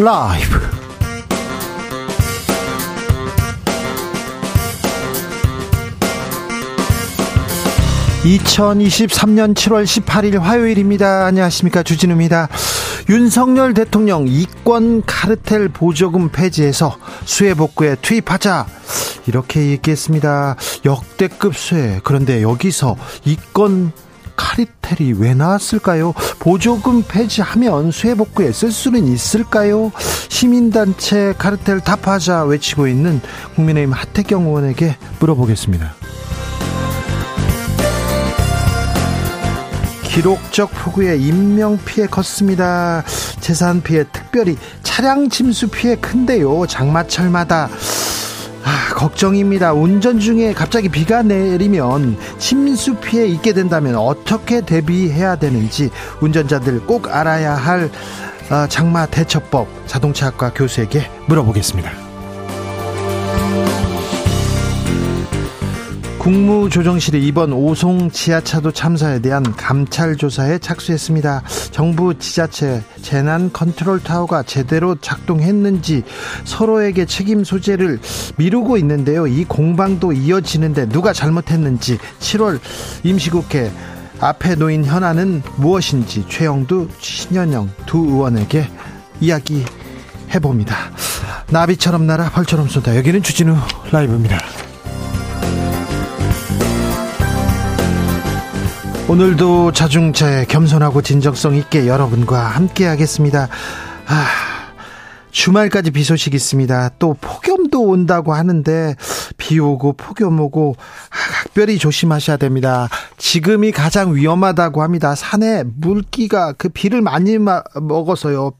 라이브. 2023년 7월 18일 화요일입니다. 안녕하십니까. 주진우입니다. 윤석열 대통령 이권 카르텔 보조금 폐지해서 수해 복구에 투입하자. 이렇게 얘기했습니다. 역대급 수해. 그런데 여기서 이권 카르텔이 왜 나왔을까요? 보조금 폐지하면 수해 복구에 쓸 수는 있을까요? 시민단체 카르텔 답하자 외치고 있는 국민의힘 하태경 의원에게 물어보겠습니다. 기록적 폭우에 인명 피해 컸습니다. 재산 피해 특별히 차량 침수 피해 큰데요. 장마철마다 아, 걱정입니다. 운전 중에 갑자기 비가 내리면 침수 피해 있게 된다면 어떻게 대비해야 되는지 운전자들 꼭 알아야 할 어, 장마 대처법 자동차학과 교수에게 물어보겠습니다. 국무조정실이 이번 오송 지하차도 참사에 대한 감찰 조사에 착수했습니다. 정부 지자체 재난 컨트롤 타워가 제대로 작동했는지 서로에게 책임 소재를 미루고 있는데요. 이 공방도 이어지는데 누가 잘못했는지 7월 임시국회 앞에 놓인 현안은 무엇인지 최영두, 신현영 두 의원에게 이야기 해봅니다. 나비처럼 날아 벌처럼 쏜다. 여기는 주진우 라이브입니다. 오늘도 자중차에 겸손하고 진정성 있게 여러분과 함께 하겠습니다. 아, 주말까지 비 소식 있습니다. 또 폭염도 온다고 하는데 비 오고 폭염 오고 아, 각별히 조심하셔야 됩니다. 지금이 가장 위험하다고 합니다. 산에 물기가 그 비를 많이 먹어서요.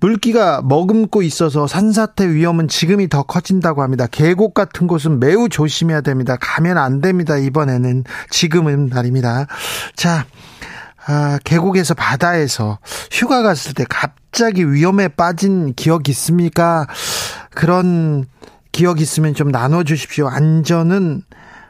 물기가 머금고 있어서 산사태 위험은 지금이 더 커진다고 합니다. 계곡 같은 곳은 매우 조심해야 됩니다. 가면 안 됩니다. 이번에는 지금은 말입니다. 자, 아, 계곡에서 바다에서 휴가 갔을 때 갑자기 위험에 빠진 기억 있습니까? 그런 기억 있으면 좀 나눠 주십시오. 안전은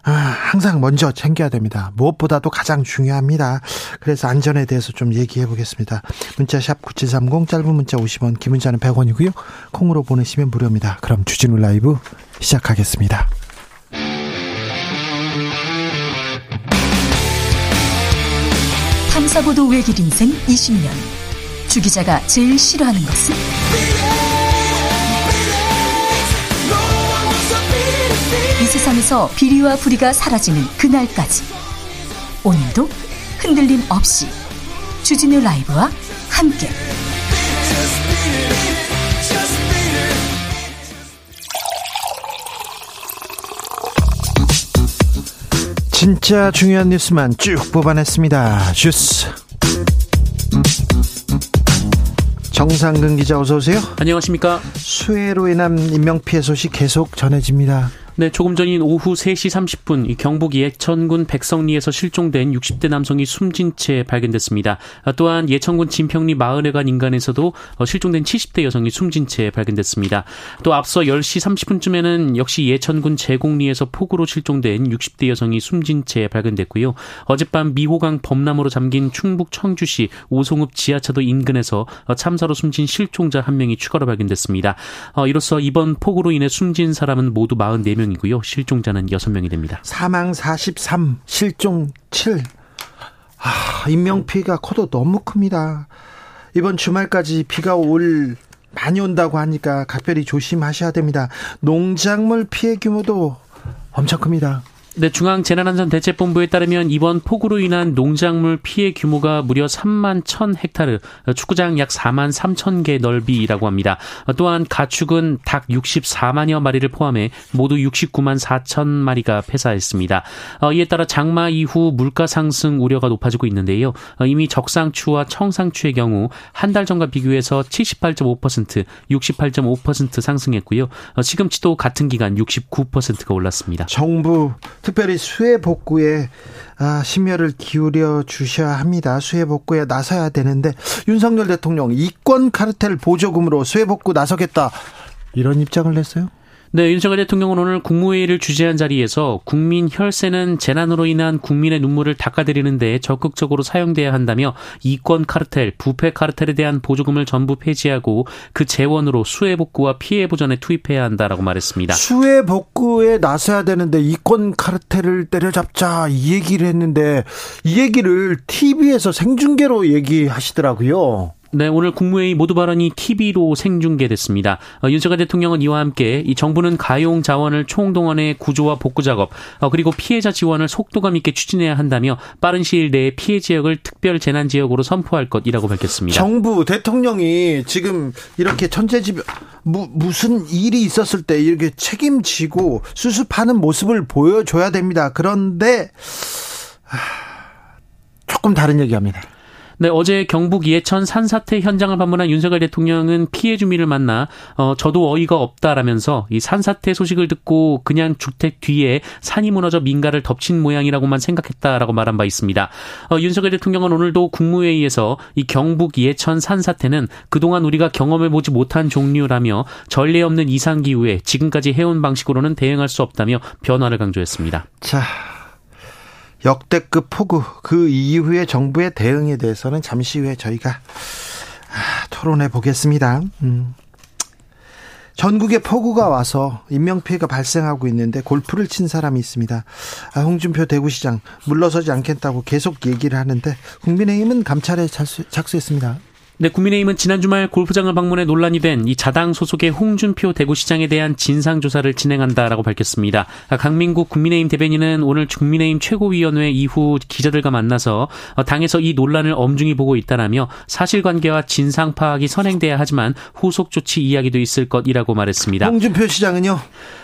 아, 항상 먼저 챙겨야 됩니다. 무엇보다도 가장 중요합니다. 그래서 안전에 대해서 좀 얘기해 보겠습니다. 문자 샵 9730 짧은 문자 50원 긴 문자는 100원이고요. 콩으로 보내시면 무료입니다. 그럼 주진우 라이브 시작하겠습니다. 탐사보도 외길 인생 20년 주 기자가 제일 싫어하는 것은? 이 세상에서 비리와 부리가 사라지는 그날까지 오늘도 흔들림 없이 주진우 라이브와 함께 진짜 중요한 뉴스만 쭉 뽑아냈습니다. 주스 정상근 기자 어서 오세요. 안녕하십니까. 수해로 인한 인명 피해 소식 계속 전해집니다. 네, 조금 전인 오후 3시 30분 이 경북 예천군 백성리에서 실종된 60대 남성이 숨진 채 발견됐습니다. 또한 예천군 진평리 마을회관 인간에서도 어, 실종된 70대 여성이 숨진 채 발견됐습니다. 또 앞서 10시 30분쯤에는 역시 예천군 제공리에서 폭우로 실종된 60대 여성이 숨진 채 발견됐고요. 어젯밤 미호강 범람으로 잠긴 충북 청주시 오송읍 지하차도 인근에서 어, 참사로 숨진 실종자 한 명이 추가로 발견됐습니다. 어, 이로써 이번 폭우로 인해 숨진 사람은 모두 44명 1 명이고요. 실종자는 6명이 됩니다. 사망 43, 실종 7. 아, 인명피해가 커도 너무 큽니다. 이번 주말까지 비가 올 많이 온다고 하니까 각별히 조심하셔야 됩니다. 농작물 피해 규모도 엄청 큽니다. 네, 중앙재난안전대책본부에 따르면 이번 폭우로 인한 농작물 피해 규모가 무려 3만 1천 헥타르, 축구장 약 4만 3천 개 넓이라고 합니다. 또한 가축은 닭 64만여 마리를 포함해 모두 69만 4천 마리가 폐사했습니다. 어, 이에 따라 장마 이후 물가 상승 우려가 높아지고 있는데요. 어, 이미 적상추와 청상추의 경우 한 달 전과 비교해서 78.5%, 68.5% 상승했고요. 어, 시금치도 같은 기간 69%가 올랐습니다. 정부 특별히 수해 복구에 아, 심혈을 기울여 주셔야 합니다. 수해 복구에 나서야 되는데 윤석열 대통령 이권 카르텔 보조금으로 수해 복구 나서겠다 이런 입장을 냈어요. 네, 윤석열 대통령은 오늘 국무회의를 주재한 자리에서 국민 혈세는 재난으로 인한 국민의 눈물을 닦아드리는 데 적극적으로 사용돼야 한다며 이권 카르텔, 부패 카르텔에 대한 보조금을 전부 폐지하고 그 재원으로 수해 복구와 피해 보전에 투입해야 한다라고 말했습니다. 수해 복구에 나서야 되는데 이권 카르텔을 때려잡자 이 얘기를 했는데 이 얘기를 TV에서 생중계로 얘기하시더라고요. 네, 오늘 국무회의 모두 발언이 TV로 생중계됐습니다. 어, 윤석열 대통령은 이와 함께 이 정부는 가용 자원을 총동원해 구조와 복구 작업 어, 그리고 피해자 지원을 속도감 있게 추진해야 한다며 빠른 시일 내에 피해 지역을 특별 재난 지역으로 선포할 것이라고 밝혔습니다. 정부 대통령이 지금 이렇게 천재지변 무, 무슨 일이 있었을 때 이렇게 책임지고 수습하는 모습을 보여줘야 됩니다. 그런데 하, 조금 다른 얘기합니다. 네, 어제 경북 예천 산사태 현장을 방문한 윤석열 대통령은 피해 주민을 만나 어 저도 어이가 없다라면서 이 산사태 소식을 듣고 그냥 주택 뒤에 산이 무너져 민가를 덮친 모양이라고만 생각했다라고 말한 바 있습니다. 어, 윤석열 대통령은 오늘도 국무회의에서 이 경북 예천 산사태는 그동안 우리가 경험해 보지 못한 종류라며 전례 없는 이상 기후에 지금까지 해온 방식으로는 대응할 수 없다며 변화를 강조했습니다. 자, 역대급 폭우 그 이후에 정부의 대응에 대해서는 잠시 후에 저희가 아, 토론해 보겠습니다. 음. 전국에 폭우가 와서 인명피해가 발생하고 있는데 골프를 친 사람이 있습니다. 아, 홍준표 대구시장 물러서지 않겠다고 계속 얘기를 하는데 국민의힘은 감찰에 착수했습니다. 네, 국민의힘은 지난 주말 골프장을 방문해 논란이 된 이 자당 소속의 홍준표 대구시장에 대한 진상조사를 진행한다라고 밝혔습니다. 강민국 국민의힘 대변인은 오늘 국민의힘 최고위원회 이후 기자들과 만나서 당에서 이 논란을 엄중히 보고 있다라며 사실관계와 진상 파악이 선행돼야 하지만 후속 조치 이야기도 있을 것이라고 말했습니다. 홍준표 시장은요?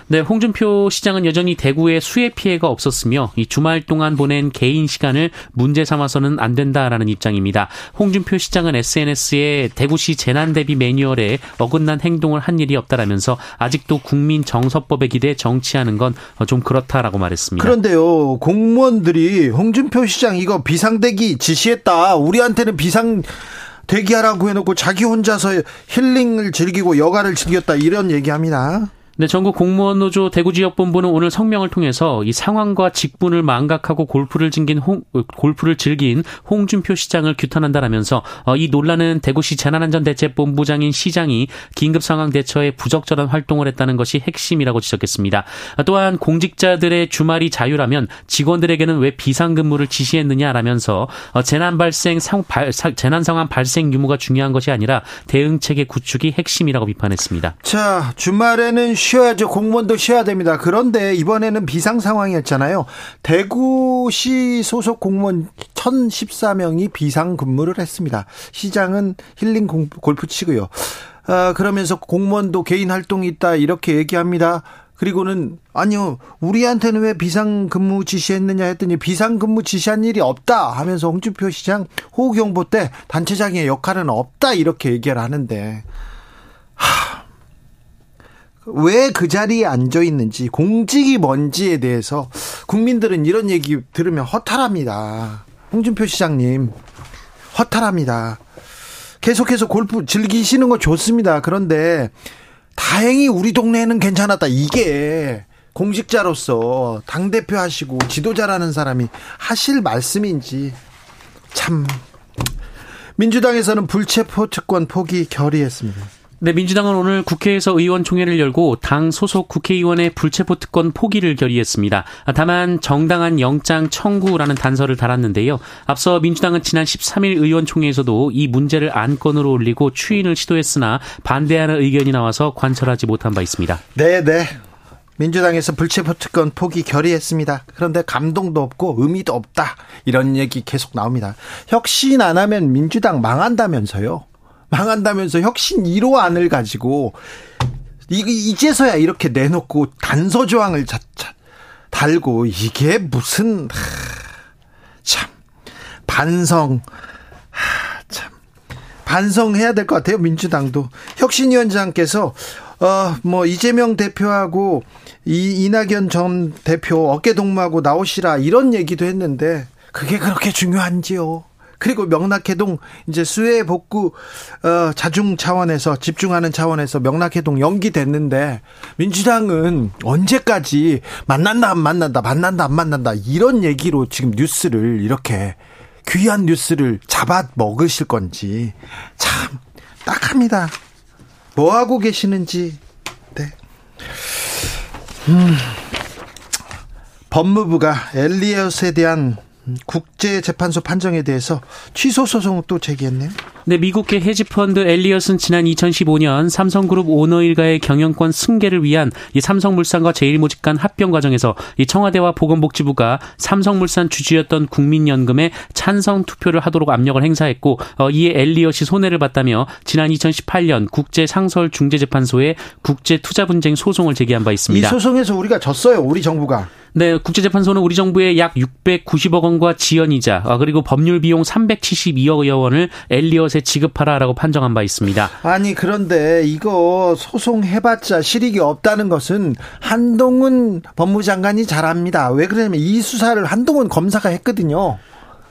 네, 홍준표 시장은 여전히 대구에 수해 피해가 없었으며 이 주말 동안 보낸 개인 시간을 문제 삼아서는 안 된다라는 입장입니다. 홍준표 시장은 SNS 에 대구시 재난 대비 매뉴얼에 어긋난 행동을 한 일이 없다라면서 아직도 국민 정서법에 기대 정치하는 건 좀 그렇다라고 말했습니다. 그런데요, 공무원들이 홍준표 시장 이거 비상대기 지시했다. 우리한테는 비상 대기하라고 해놓고 자기 혼자서 힐링을 즐기고 여가를 즐겼다 이런 얘기합니다. 네, 전국 공무원 노조 대구 지역 본부는 오늘 성명을 통해서 이 상황과 직분을 망각하고 골프를 즐긴 홍 골프를 즐긴 홍준표 시장을 규탄한다라면서 어, 이 논란은 대구시 재난안전대책본부장인 시장이 긴급 상황 대처에 부적절한 활동을 했다는 것이 핵심이라고 지적했습니다. 또한 공직자들의 주말이 자유라면 직원들에게는 왜 비상근무를 지시했느냐라면서 어, 재난 발생 상 발, 재난 상황 발생 유무가 중요한 것이 아니라 대응 체계 구축이 핵심이라고 비판했습니다. 자, 주말에는 쉬어야죠. 공무원도 쉬어야 됩니다. 그런데 이번에는 비상 상황이었잖아요. 대구시 소속 공무원 1014명이 비상 근무를 했습니다. 시장은 힐링 골프 치고요. 아, 그러면서 공무원도 개인 활동이 있다 이렇게 얘기합니다. 그리고는 아니요 우리한테는 왜 비상 근무 지시했느냐 했더니 비상 근무 지시한 일이 없다 하면서 홍준표 시장 호우경보 때 단체장의 역할은 없다 이렇게 얘기를 하는데 하, 왜 그 자리에 앉아 있는지 공직이 뭔지에 대해서 국민들은 이런 얘기 들으면 허탈합니다. 홍준표 시장님 허탈합니다. 계속해서 골프 즐기시는 거 좋습니다. 그런데 다행히 우리 동네에는 괜찮았다. 이게 공직자로서 당 대표 하시고 지도자라는 사람이 하실 말씀인지 참 민주당에서는 불체포 특권 포기 결의했습니다. 네, 민주당은 오늘 국회에서 의원총회를 열고 당 소속 국회의원의 불체포 특권 포기를 결의했습니다. 다만 정당한 영장 청구라는 단서를 달았는데요. 앞서 민주당은 지난 13일 의원총회에서도 이 문제를 안건으로 올리고 추인을 시도했으나 반대하는 의견이 나와서 관철하지 못한 바 있습니다. 네, 네. 민주당에서 불체포 특권 포기 결의했습니다. 그런데 감동도 없고 의미도 없다. 이런 얘기 계속 나옵니다. 혁신 안 하면 민주당 망한다면서요. 망한다면서 혁신 1호 안을 가지고 이제서야 이렇게 내놓고 단서 조항을 달고 이게 무슨 하, 참. 반성. 하, 참. 반성해야 될 것 같아요 민주당도. 혁신위원장께서 어뭐 이재명 대표하고 이 이낙연 전 대표 어깨 동무하고 나오시라 이런 얘기도 했는데 그게 그렇게 중요한지요? 그리고 명락해동 이제 수해 복구 어, 자중 차원에서 집중하는 차원에서 명락해동 연기됐는데 민주당은 언제까지 만난다 안 만난다 만난다 안 만난다 이런 얘기로 지금 뉴스를 이렇게 귀한 뉴스를 잡아 먹으실 건지 참 딱합니다. 뭐 하고 계시는지 네. 음. 법무부가 엘리엇에 대한 국제재판소 판정에 대해서 취소 소송을 또 제기했네요. 네, 미국계 헤지펀드 엘리엇은 지난 2015년 삼성그룹 오너 일가의 경영권 승계를 위한 이 삼성물산과 제일모직 간 합병 과정에서 이 청와대와 보건복지부가 삼성물산 주주였던 국민연금에 찬성 투표를 하도록 압력을 행사했고 어, 이에 엘리엇이 손해를 봤다며 지난 2018년 국제상설중재재판소에 국제투자분쟁 소송을 제기한 바 있습니다. 이 소송에서 우리가 졌어요. 우리 정부가. 네, 국제재판소는 우리 정부의 약 690억 원과 지연이자 아, 그리고 법률 비용 372억 원을 엘리엇에 지급하라라고 판정한 바 있습니다. 아니 그런데 이거 소송해봤자 실익이 없다는 것은 한동훈 법무장관이 잘합니다. 왜 그러냐면 이 수사를 한동훈 검사가 했거든요.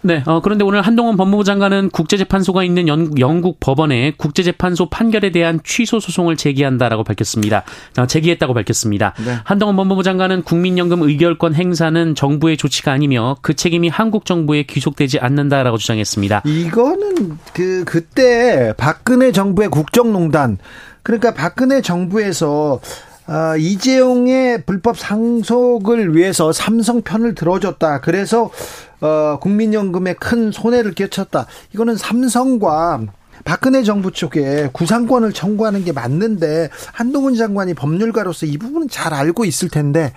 네, 어, 그런데 오늘 한동훈 법무부 장관은 국제재판소가 있는 연, 영국 법원에 국제재판소 판결에 대한 취소 소송을 제기한다라고 밝혔습니다. 어, 제기했다고 밝혔습니다. 네. 한동훈 법무부 장관은 국민연금 의결권 행사는 정부의 조치가 아니며 그 책임이 한국 정부에 귀속되지 않는다라고 주장했습니다. 이거는 그 그때 박근혜 정부의 국정농단 그러니까 박근혜 정부에서 아, 이재용의 불법 상속을 위해서 삼성 편을 들어줬다. 그래서 어, 국민연금에 큰 손해를 끼쳤다. 이거는 삼성과 박근혜 정부 쪽에 구상권을 청구하는 게 맞는데 한동훈 장관이 법률가로서 이 부분은 잘 알고 있을 텐데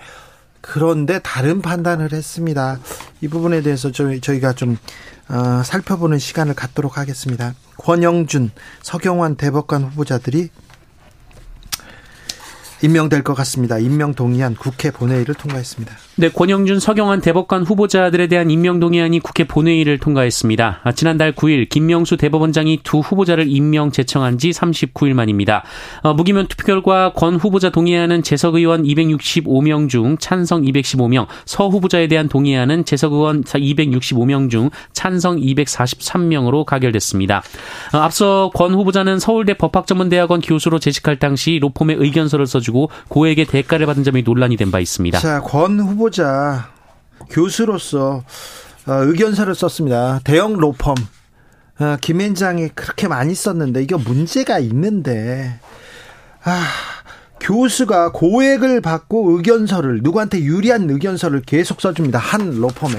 그런데 다른 판단을 했습니다. 이 부분에 대해서 저희, 저희가 좀 어, 살펴보는 시간을 갖도록 하겠습니다. 권영준, 서경환 대법관 후보자들이 임명될 것 같습니다. 임명 동의안 국회 본회의를 통과했습니다. 네, 권영준, 서경환 대법관 후보자들에 대한 임명 동의안이 국회 본회의를 통과했습니다. 아, 지난달 9일 김명수 대법원장이 두 후보자를 임명 제청한 지 39일 만입니다. 어, 무기명 투표 결과 권 후보자 동의안은 재석 의원 265명 중 찬성 215명, 서 후보자에 대한 동의안은 재석 의원 265명 중 찬성 243명으로 가결됐습니다. 어, 앞서 권 후보자는 서울대 법학전문대학원 교수로 재직할 당시 로펌의 의견서를 써 주고 고액의 대가를 받은 점이 논란이 된 바 있습니다. 자, 권 후보 후보자 교수로서 어, 의견서를 썼습니다. 대형 로펌 어, 김앤장이 그렇게 많이 썼는데 이거 문제가 있는데 아 교수가 고액을 받고 의견서를 누구한테 유리한 의견서를 계속 써줍니다. 한 로펌에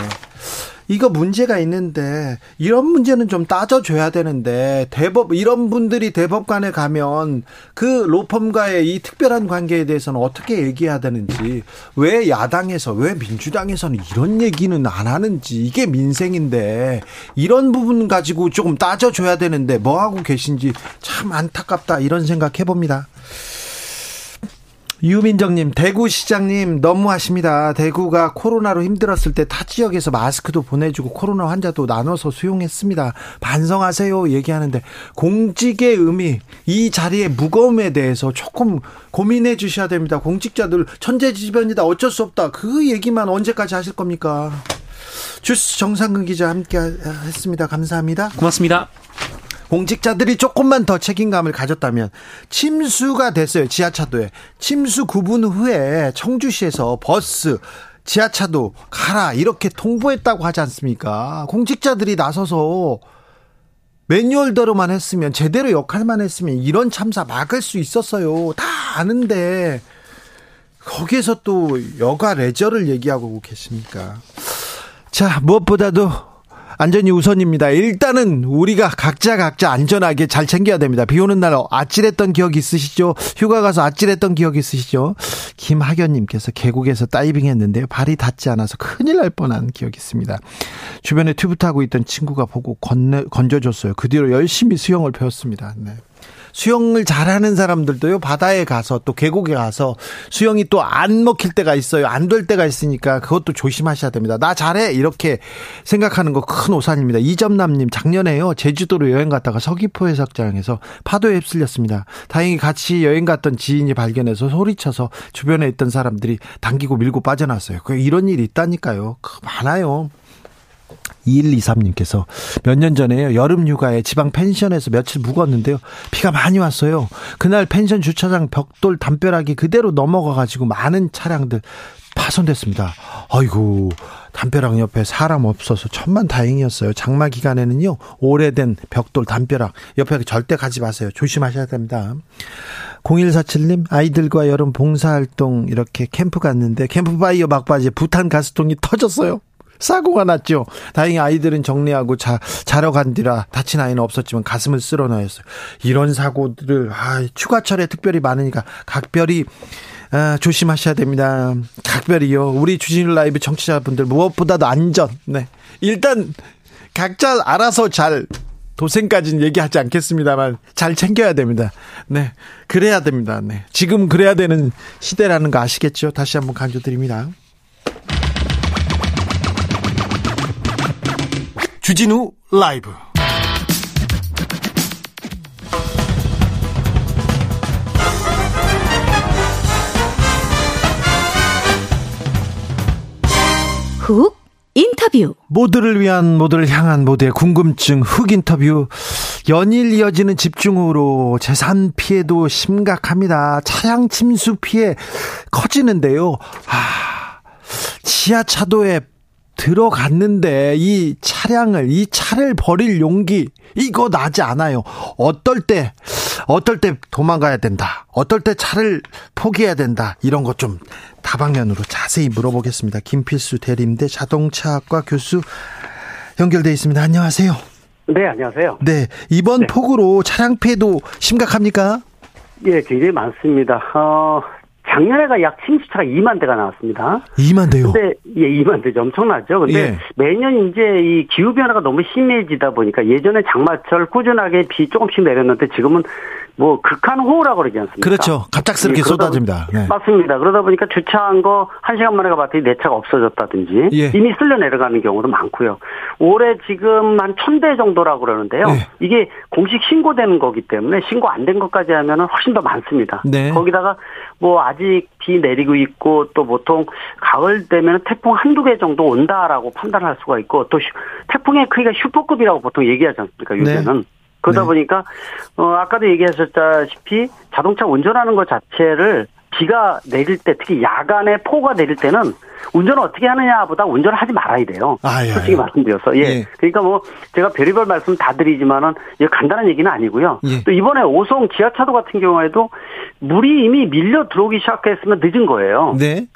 이거 문제가 있는데 이런 문제는 좀 따져줘야 되는데 대법 이런 분들이 대법관에 가면 그 로펌과의 이 특별한 관계에 대해서는 어떻게 얘기해야 되는지 왜 야당에서 왜 민주당에서는 이런 얘기는 안 하는지 이게 민생인데 이런 부분 가지고 조금 따져줘야 되는데 뭐 하고 계신지 참 안타깝다 이런 생각 해봅니다. 유민정님, 대구시장님, 너무하십니다. 대구가 코로나로 힘들었을 때 타 지역에서 마스크도 보내주고 코로나 환자도 나눠서 수용했습니다. 반성하세요. 얘기하는데, 공직의 의미, 이 자리의 무거움에 대해서 조금 고민해 주셔야 됩니다. 공직자들 천재지변이다. 어쩔 수 없다. 그 얘기만 언제까지 하실 겁니까? 주스 정상근 기자 함께 했습니다. 감사합니다. 고맙습니다. 공직자들이 조금만 더 책임감을 가졌다면 침수가 됐어요. 지하차도에. 침수 9분 후에 청주시에서 버스 지하차도 가라 이렇게 통보했다고 하지 않습니까? 공직자들이 나서서 매뉴얼대로만 했으면 제대로 역할만 했으면 이런 참사 막을 수 있었어요. 다 아는데 거기에서 또 여가 레저를 얘기하고 계십니까? 자, 무엇보다도 안전이 우선입니다. 일단은 우리가 각자 각자 안전하게 잘 챙겨야 됩니다. 비 오는 날 아찔했던 기억 있으시죠? 휴가 가서 아찔했던 기억 있으시죠? 김학연님께서 계곡에서 다이빙 했는데요. 발이 닿지 않아서 큰일 날 뻔한 기억이 있습니다. 주변에 튜브 타고 있던 친구가 보고 건네, 건져줬어요. 그 뒤로 열심히 수영을 배웠습니다. 네. 수영을 잘하는 사람들도요 바다에 가서 또 계곡에 가서 수영이 또 안 먹힐 때가 있어요. 안 될 때가 있으니까 그것도 조심하셔야 됩니다. 나 잘해! 이렇게 생각하는 거 큰 오산입니다. 이점남님 작년에요 제주도로 여행 갔다가 서귀포 해석장에서 파도에 휩쓸렸습니다. 다행히 같이 여행 갔던 지인이 발견해서 소리쳐서 주변에 있던 사람들이 당기고 밀고 빠져났어요. 그 이런 일이 있다니까요. 많아요 2123님께서 몇 년 전에요. 여름 휴가에 지방 펜션에서 며칠 묵었는데요. 비가 많이 왔어요. 그날 펜션 주차장 벽돌 담벼락이 그대로 넘어가 가지고 많은 차량들 파손됐습니다. 아이고 담벼락 옆에 사람 없어서 천만 다행이었어요. 장마 기간에는요 오래된 벽돌 담벼락 옆에 절대 가지 마세요. 조심하셔야 됩니다. 0147님 아이들과 여름 봉사활동 이렇게 캠프 갔는데 캠프파이어 막바지에 부탄 가스통이 터졌어요. 사고가 났죠. 다행히 아이들은 정리하고 자, 자러 간 뒤라 다친 아이는 없었지만 가슴을 쓸어넣었어요. 이런 사고들을 아, 휴가철에 특별히 많으니까 각별히 아, 조심하셔야 됩니다. 각별히요. 우리 주진우 라이브 청취자분들 무엇보다도 안전. 네. 일단 각자 알아서 잘 도생까지는 얘기하지 않겠습니다만 잘 챙겨야 됩니다. 네. 그래야 됩니다. 네. 지금 그래야 되는 시대라는 거 아시겠죠? 다시 한번 강조드립니다. 주진우 라이브 훅 인터뷰 모두를 위한 모두를 향한 모두의 궁금증 흑 인터뷰 연일 이어지는 집중호우로 재산 피해도 심각합니다. 차량 침수 피해 커지는데요. 아, 지하차도에 들어갔는데 이 차량을 이 차를 버릴 용기 이거 나지 않아요. 어떨 때 어떨 때 도망가야 된다. 어떨 때 차를 포기해야 된다. 이런 것 좀 다방면으로 자세히 물어보겠습니다. 김필수 대림대 자동차학과 교수 연결돼 있습니다. 안녕하세요. 네, 안녕하세요. 네, 이번 네. 폭우로 차량 피해도 심각합니까? 예, 굉장히 많습니다. 어, 작년에가 약 침수차가 2만 대가 나왔습니다. 2만 대요? 근데, 예, 2만 대죠. 엄청나죠. 근데 예. 매년 이제 이 기후 변화가 너무 심해지다 보니까 예전에 장마철 꾸준하게 비 조금씩 내렸는데 지금은 뭐 극한 호우라고 그러지 않습니까? 그렇죠. 갑작스럽게 예, 쏟아집니다. 네. 맞습니다. 그러다 보니까 주차한 거 한 시간 만에 가봤더니 내 차가 없어졌다든지 예. 이미 쓸려 내려가는 경우도 많고요. 올해 지금 한 천 대 정도라고 그러는데요. 예. 이게 공식 신고되는 거기 때문에 신고 안 된 것까지 하면 훨씬 더 많습니다. 네. 거기다가 뭐 아직 비 내리고 있고 또 보통 가을 되면 태풍 한두 개 정도 온다라고 판단할 수가 있고 또 태풍의 크기가 슈퍼급이라고 보통 얘기하지 않습니까? 요새는. 네. 그러다 네. 보니까 어 아까도 얘기하셨다시피 자동차 운전하는 것 자체를 비가 내릴 때 특히 야간에 폭우가 내릴 때는 운전을 어떻게 하느냐보다 운전을 하지 말아야 돼요. 아, 예, 솔직히 예. 말씀드려서 예. 예. 그러니까 뭐 제가 별의별 말씀 다 드리지만은 이게 간단한 얘기는 아니고요. 예. 또 이번에 오송 지하차도 같은 경우에도 물이 이미 밀려 들어오기 시작했으면 늦은 거예요. 네.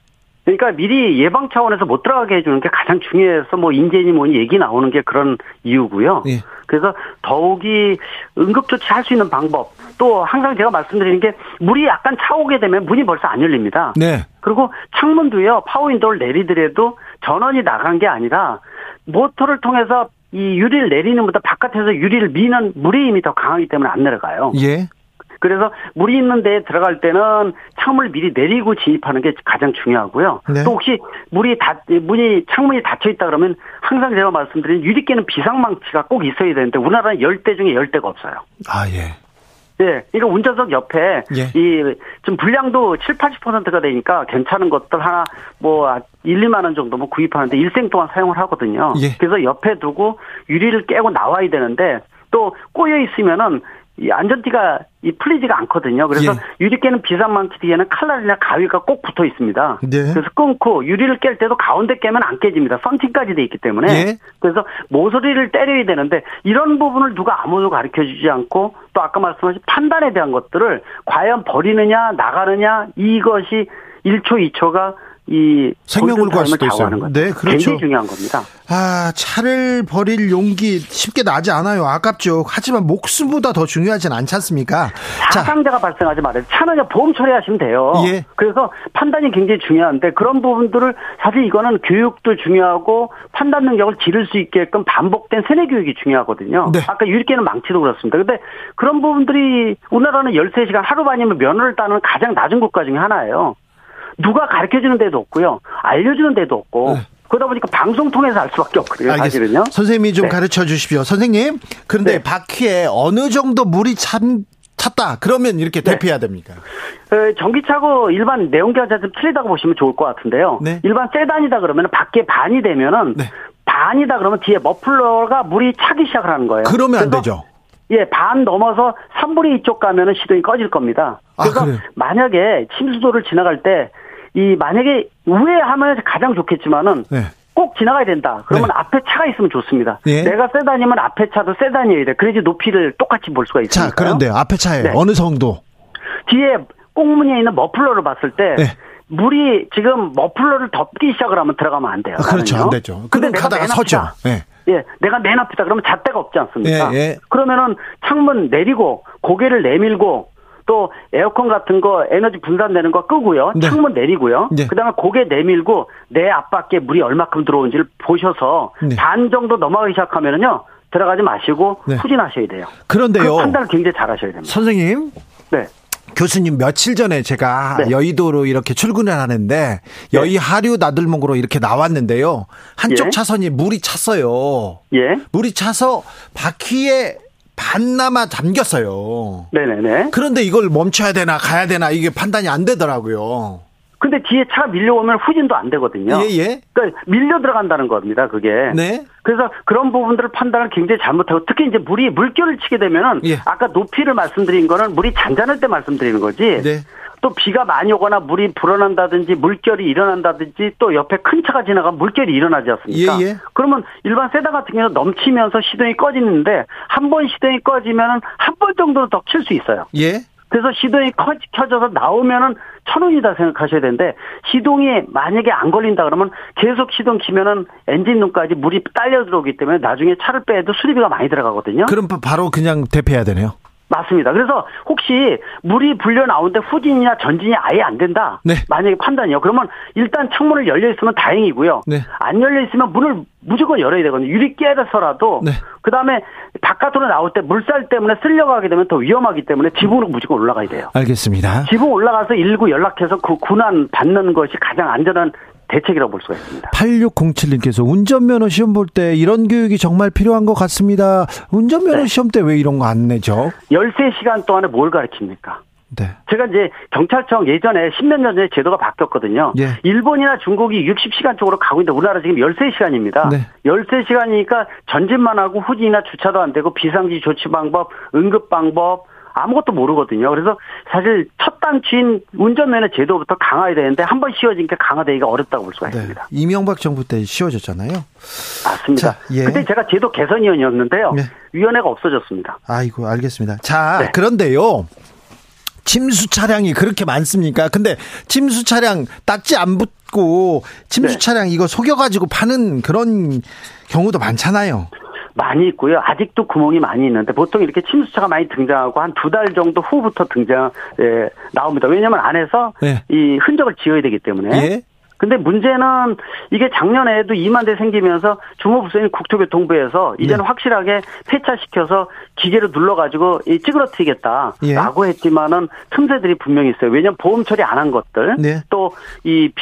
그러니까 미리 예방 차원에서 못 들어가게 해주는 게 가장 중요해서 뭐 인재니 뭐니 얘기 나오는 게 그런 이유고요. 예. 그래서 더욱이 응급조치 할 수 있는 방법 또 항상 제가 말씀드리는 게 물이 약간 차오게 되면 문이 벌써 안 열립니다. 네. 그리고 창문도요 power window를 내리더라도 전원이 나간 게 아니라 모터를 통해서 이 유리를 내리는 것보다 바깥에서 유리를 미는 물의 힘이 더 강하기 때문에 안 내려가요. 예. 그래서 물이 있는 데에 들어갈 때는 창문을 미리 내리고 진입하는 게 가장 중요하고요. 네. 또 혹시 물이 닫, 문이, 창문이 닫혀 있다 그러면 항상 제가 말씀드린 유리 깨는 비상망치가 꼭 있어야 되는데 우리나라는 열대 중에 열 대가 없어요. 아, 예. 예, 그러니까 운전석 옆에 예. 이좀 분량도 7, 80%가 되니까 괜찮은 것들 하나 뭐 1, 2만 원 정도 뭐 구입하는데 일생 동안 사용을 하거든요. 예. 그래서 옆에 두고 유리를 깨고 나와야 되는데 또 꼬여 있으면은 이 안전띠가 이 풀리지가 않거든요. 그래서 예. 유리 깨는 비상망치 뒤에는 칼날이나 가위가 꼭 붙어 있습니다. 네. 그래서 끊고 유리를 깰 때도 가운데 깨면 안 깨집니다. 썬팅까지 돼 있기 때문에. 예. 그래서 모서리를 때려야 되는데 이런 부분을 누가 아무도 가르쳐 주지 않고 또 아까 말씀하신 판단에 대한 것들을 과연 버리느냐 나가느냐 이것이 1초 2초가 이 생명을 구할 수도 있어요. 네, 그렇죠. 굉장히 중요한 겁니다. 아, 차를 버릴 용기 쉽게 나지 않아요. 아깝죠. 하지만 목숨보다 더 중요하진 않지 않습니까? 사상자가 발생하지 말아요. 차는 보험 처리하시면 돼요. 예. 그래서 판단이 굉장히 중요한데 그런 부분들을 사실 이거는 교육도 중요하고 판단 능력을 기를 수 있게끔 반복된 세뇌 교육이 중요하거든요. 네. 아까 유리깨는 망치도 그렇습니다. 근데 그런 부분들이 우리나라는 13시간 하루 반이면 면허를 따는 가장 낮은 국가 중에 하나예요. 누가 가르쳐 주는 데도 없고요. 알려 주는 데도 없고. 네. 그러다 보니까 방송 통해서 알 수밖에 없거든요. 사실은요. 선생님이 좀 네. 가르쳐 주십시오. 선생님. 그런데 네. 바퀴에 어느 정도 물이 참 찼다. 그러면 이렇게 네. 대피해야 됩니까? 어, 전기차고 일반 내연기관차 좀 틀리다고 보시면 좋을 것 같은데요. 네. 일반 세단이다 그러면 밖에 반이 되면은 네. 반이다 그러면 뒤에 머플러가 물이 차기 시작을 하는 거예요. 그러면 안 되죠. 예, 반 넘어서 3분의 2쪽 가면은 시동이 꺼질 겁니다. 아, 그래서 아. 만약에 침수도를 지나갈 때 이 만약에 우회하면 가장 좋겠지만은 네. 꼭 지나가야 된다. 그러면 네. 앞에 차가 있으면 좋습니다. 예. 내가 세단이면 앞에 차도 세단이어야 돼. 그래야지 높이를 똑같이 볼 수가 있습니다. 자, 그런데 앞에 차에 네. 어느 정도? 뒤에 꽁무니에 있는 머플러를 봤을 때 네. 물이 지금 머플러를 덮기 시작을 하면 들어가면 안 돼요. 아, 그렇죠. 안 되죠. 근데 내가 가다가 서죠. 예. 예, 내가 맨 앞이다. 그러면 잣대가 없지 않습니까? 예, 예. 그러면은 창문 내리고 고개를 내밀고 또 에어컨 같은 거 에너지 분산되는 거 끄고요. 네. 창문 내리고요. 네. 그다음에 고개 내밀고 내 앞밖에 물이 얼마큼 들어온지를 보셔서 네. 반 정도 넘어가기 시작하면은요. 들어가지 마시고 네. 후진하셔야 돼요. 그런데요. 그 판단을 굉장히 잘 하셔야 됩니다. 선생님. 네. 교수님 며칠 전에 제가 네. 여의도로 이렇게 출근을 하는데 네. 여의 하류 나들목으로 이렇게 나왔는데요. 한쪽 예. 차선이 물이 찼어요. 예. 물이 차서 바퀴에 반나마 잠겼어요. 네네네. 그런데 이걸 멈춰야 되나 가야 되나 이게 판단이 안 되더라고요. 근데 뒤에 차가 밀려오면 후진도 안 되거든요. 예, 예. 그러니까 밀려 들어간다는 겁니다, 그게. 네. 그래서 그런 부분들을 판단을 굉장히 잘못하고 특히 이제 물이 물결을 치게 되면은 예. 아까 높이를 말씀드린 거는 물이 잔잔할 때 말씀드리는 거지. 네. 또 비가 많이 오거나 물이 불어난다든지 물결이 일어난다든지 또 옆에 큰 차가 지나가면 물결이 일어나지 않습니까? 예, 예. 그러면 일반 세단 같은 경우는 넘치면서 시동이 꺼지는데 한 번 시동이 꺼지면은 한번 정도는 더칠수 있어요. 예. 그래서 시동이 켜져서 나오면은 천 원이다 생각하셔야 되는데 시동이 만약에 안 걸린다 그러면 계속 시동 키면은 엔진룸까지 물이 딸려 들어오기 때문에 나중에 차를 빼도 수리비가 많이 들어가거든요. 그럼 바로 그냥 대피해야 되네요. 맞습니다. 그래서 혹시 물이 불려 나오는데 후진이나 전진이 아예 안 된다. 네. 만약에 판단이요. 그러면 일단 창문을 열려 있으면 다행이고요. 네. 안 열려 있으면 문을 무조건 열어야 되거든요. 유리 깨서라도 네. 그다음에 바깥으로 나올 때 물살 때문에 쓸려가게 되면 더 위험하기 때문에 지붕으로 무조건 올라가야 돼요. 알겠습니다. 지붕 올라가서 1구 연락해서 그 군안 받는 것이 가장 안전한 대책이라고 볼 수가 있습니다. 8607님께서 운전면허 시험 볼 때 이런 교육이 정말 필요한 것 같습니다. 운전면허 네. 시험 때 왜 이런 거 안 내죠? 13시간 동안에 뭘 가르칩니까? 네. 제가 이제 경찰청 예전에 10몇 년 전에 제도가 바뀌었거든요. 예. 일본이나 중국이 60시간 쪽으로 가고 있는데 우리나라 지금 13시간입니다. 네. 13시간이니까 전진만 하고 후진이나 주차도 안 되고 비상시 조치 방법, 응급 방법, 아무것도 모르거든요. 그래서 사실 첫 단추인 운전면허 제도부터 강화해야 되는데 한 번 씌워지니까 강화되기가 어렵다고 볼 수가 네. 있습니다. 이명박 정부 때 씌워졌잖아요. 맞습니다. 자, 예. 그때 제가 제도 개선위원이었는데요. 네. 위원회가 없어졌습니다. 아이고 알겠습니다. 자 네. 그런데요. 침수 차량이 그렇게 많습니까? 근데 침수 차량 딱지 안 붙고 침수 네. 차량 이거 속여가지고 파는 그런 경우도 많잖아요. 많이 있고요. 아직도 구멍이 많이 있는데 보통 이렇게 침수차가 많이 등장하고 한 두 달 정도 후부터 등장 예, 나옵니다. 왜냐하면 안에서 예. 이 흔적을 지어야 되기 때문에. 예. 근데 문제는 이게 작년에도 2만 대 생기면서 중호부서인 국토교통부에서 이제는 네. 확실하게 폐차시켜서 기계로 눌러가지고 찌그러뜨리겠다라고 예. 했지만은 틈새들이 분명히 있어요. 왜냐하면 보험 처리 안 한 것들 네. 또이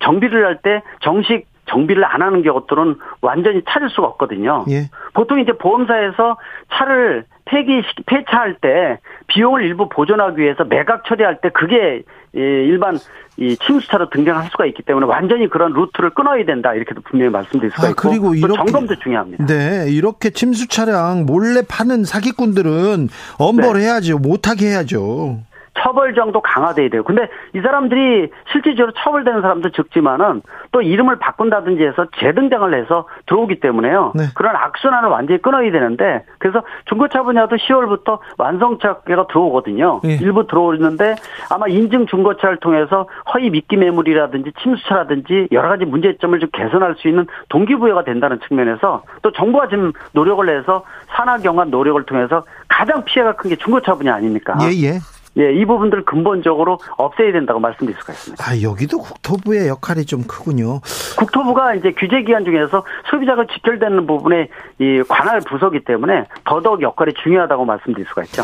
정비를 할 때 정식 정비를 안 하는 것들은 완전히 찾을 수가 없거든요. 예. 보통 이제 보험사에서 차를 폐기 폐차할 때 비용을 일부 보존하기 위해서 매각 처리할 때 그게 일반 이 침수차로 등장할 수가 있기 때문에 완전히 그런 루트를 끊어야 된다 이렇게도 분명히 말씀드릴 수가 아, 있고 그리고 이렇게, 점검도 중요합니다. 네, 이렇게 침수 차량 몰래 파는 사기꾼들은 엄벌해야죠, 네. 못하게 해야죠. 처벌 정도 강화돼야 돼요. 근데 이 사람들이 실질적으로 처벌되는 사람도 적지만은 또 이름을 바꾼다든지 해서 재등장을 해서 들어오기 때문에요. 네. 그런 악순환을 완전히 끊어야 되는데 그래서 중고차 분야도 10월부터 완성차가 들어오거든요. 네. 일부 들어오는데 아마 인증 중고차를 통해서 허위 미끼 매물이라든지 침수차라든지 여러 가지 문제점을 좀 개선할 수 있는 동기부여가 된다는 측면에서 또 정부가 지금 노력을 해서 산하 경관 노력을 통해서 가장 피해가 큰 게 중고차 분야 아닙니까? 예, 예. 예, 이 부분들 근본적으로 없애야 된다고 말씀드릴 수가 있습니다. 아, 여기도 국토부의 역할이 좀 크군요. 국토부가 이제 규제 기관 중에서 소비자가 직결되는 부분에 이 관할 부서기 때문에 더더욱 역할이 중요하다고 말씀드릴 수가 있죠.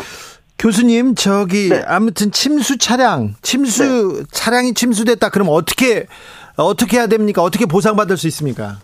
교수님, 저기 네. 아무튼 침수 차량, 침수 네. 차량이 침수됐다. 그럼 어떻게 어떻게 해야 됩니까? 어떻게 보상받을 수 있습니까?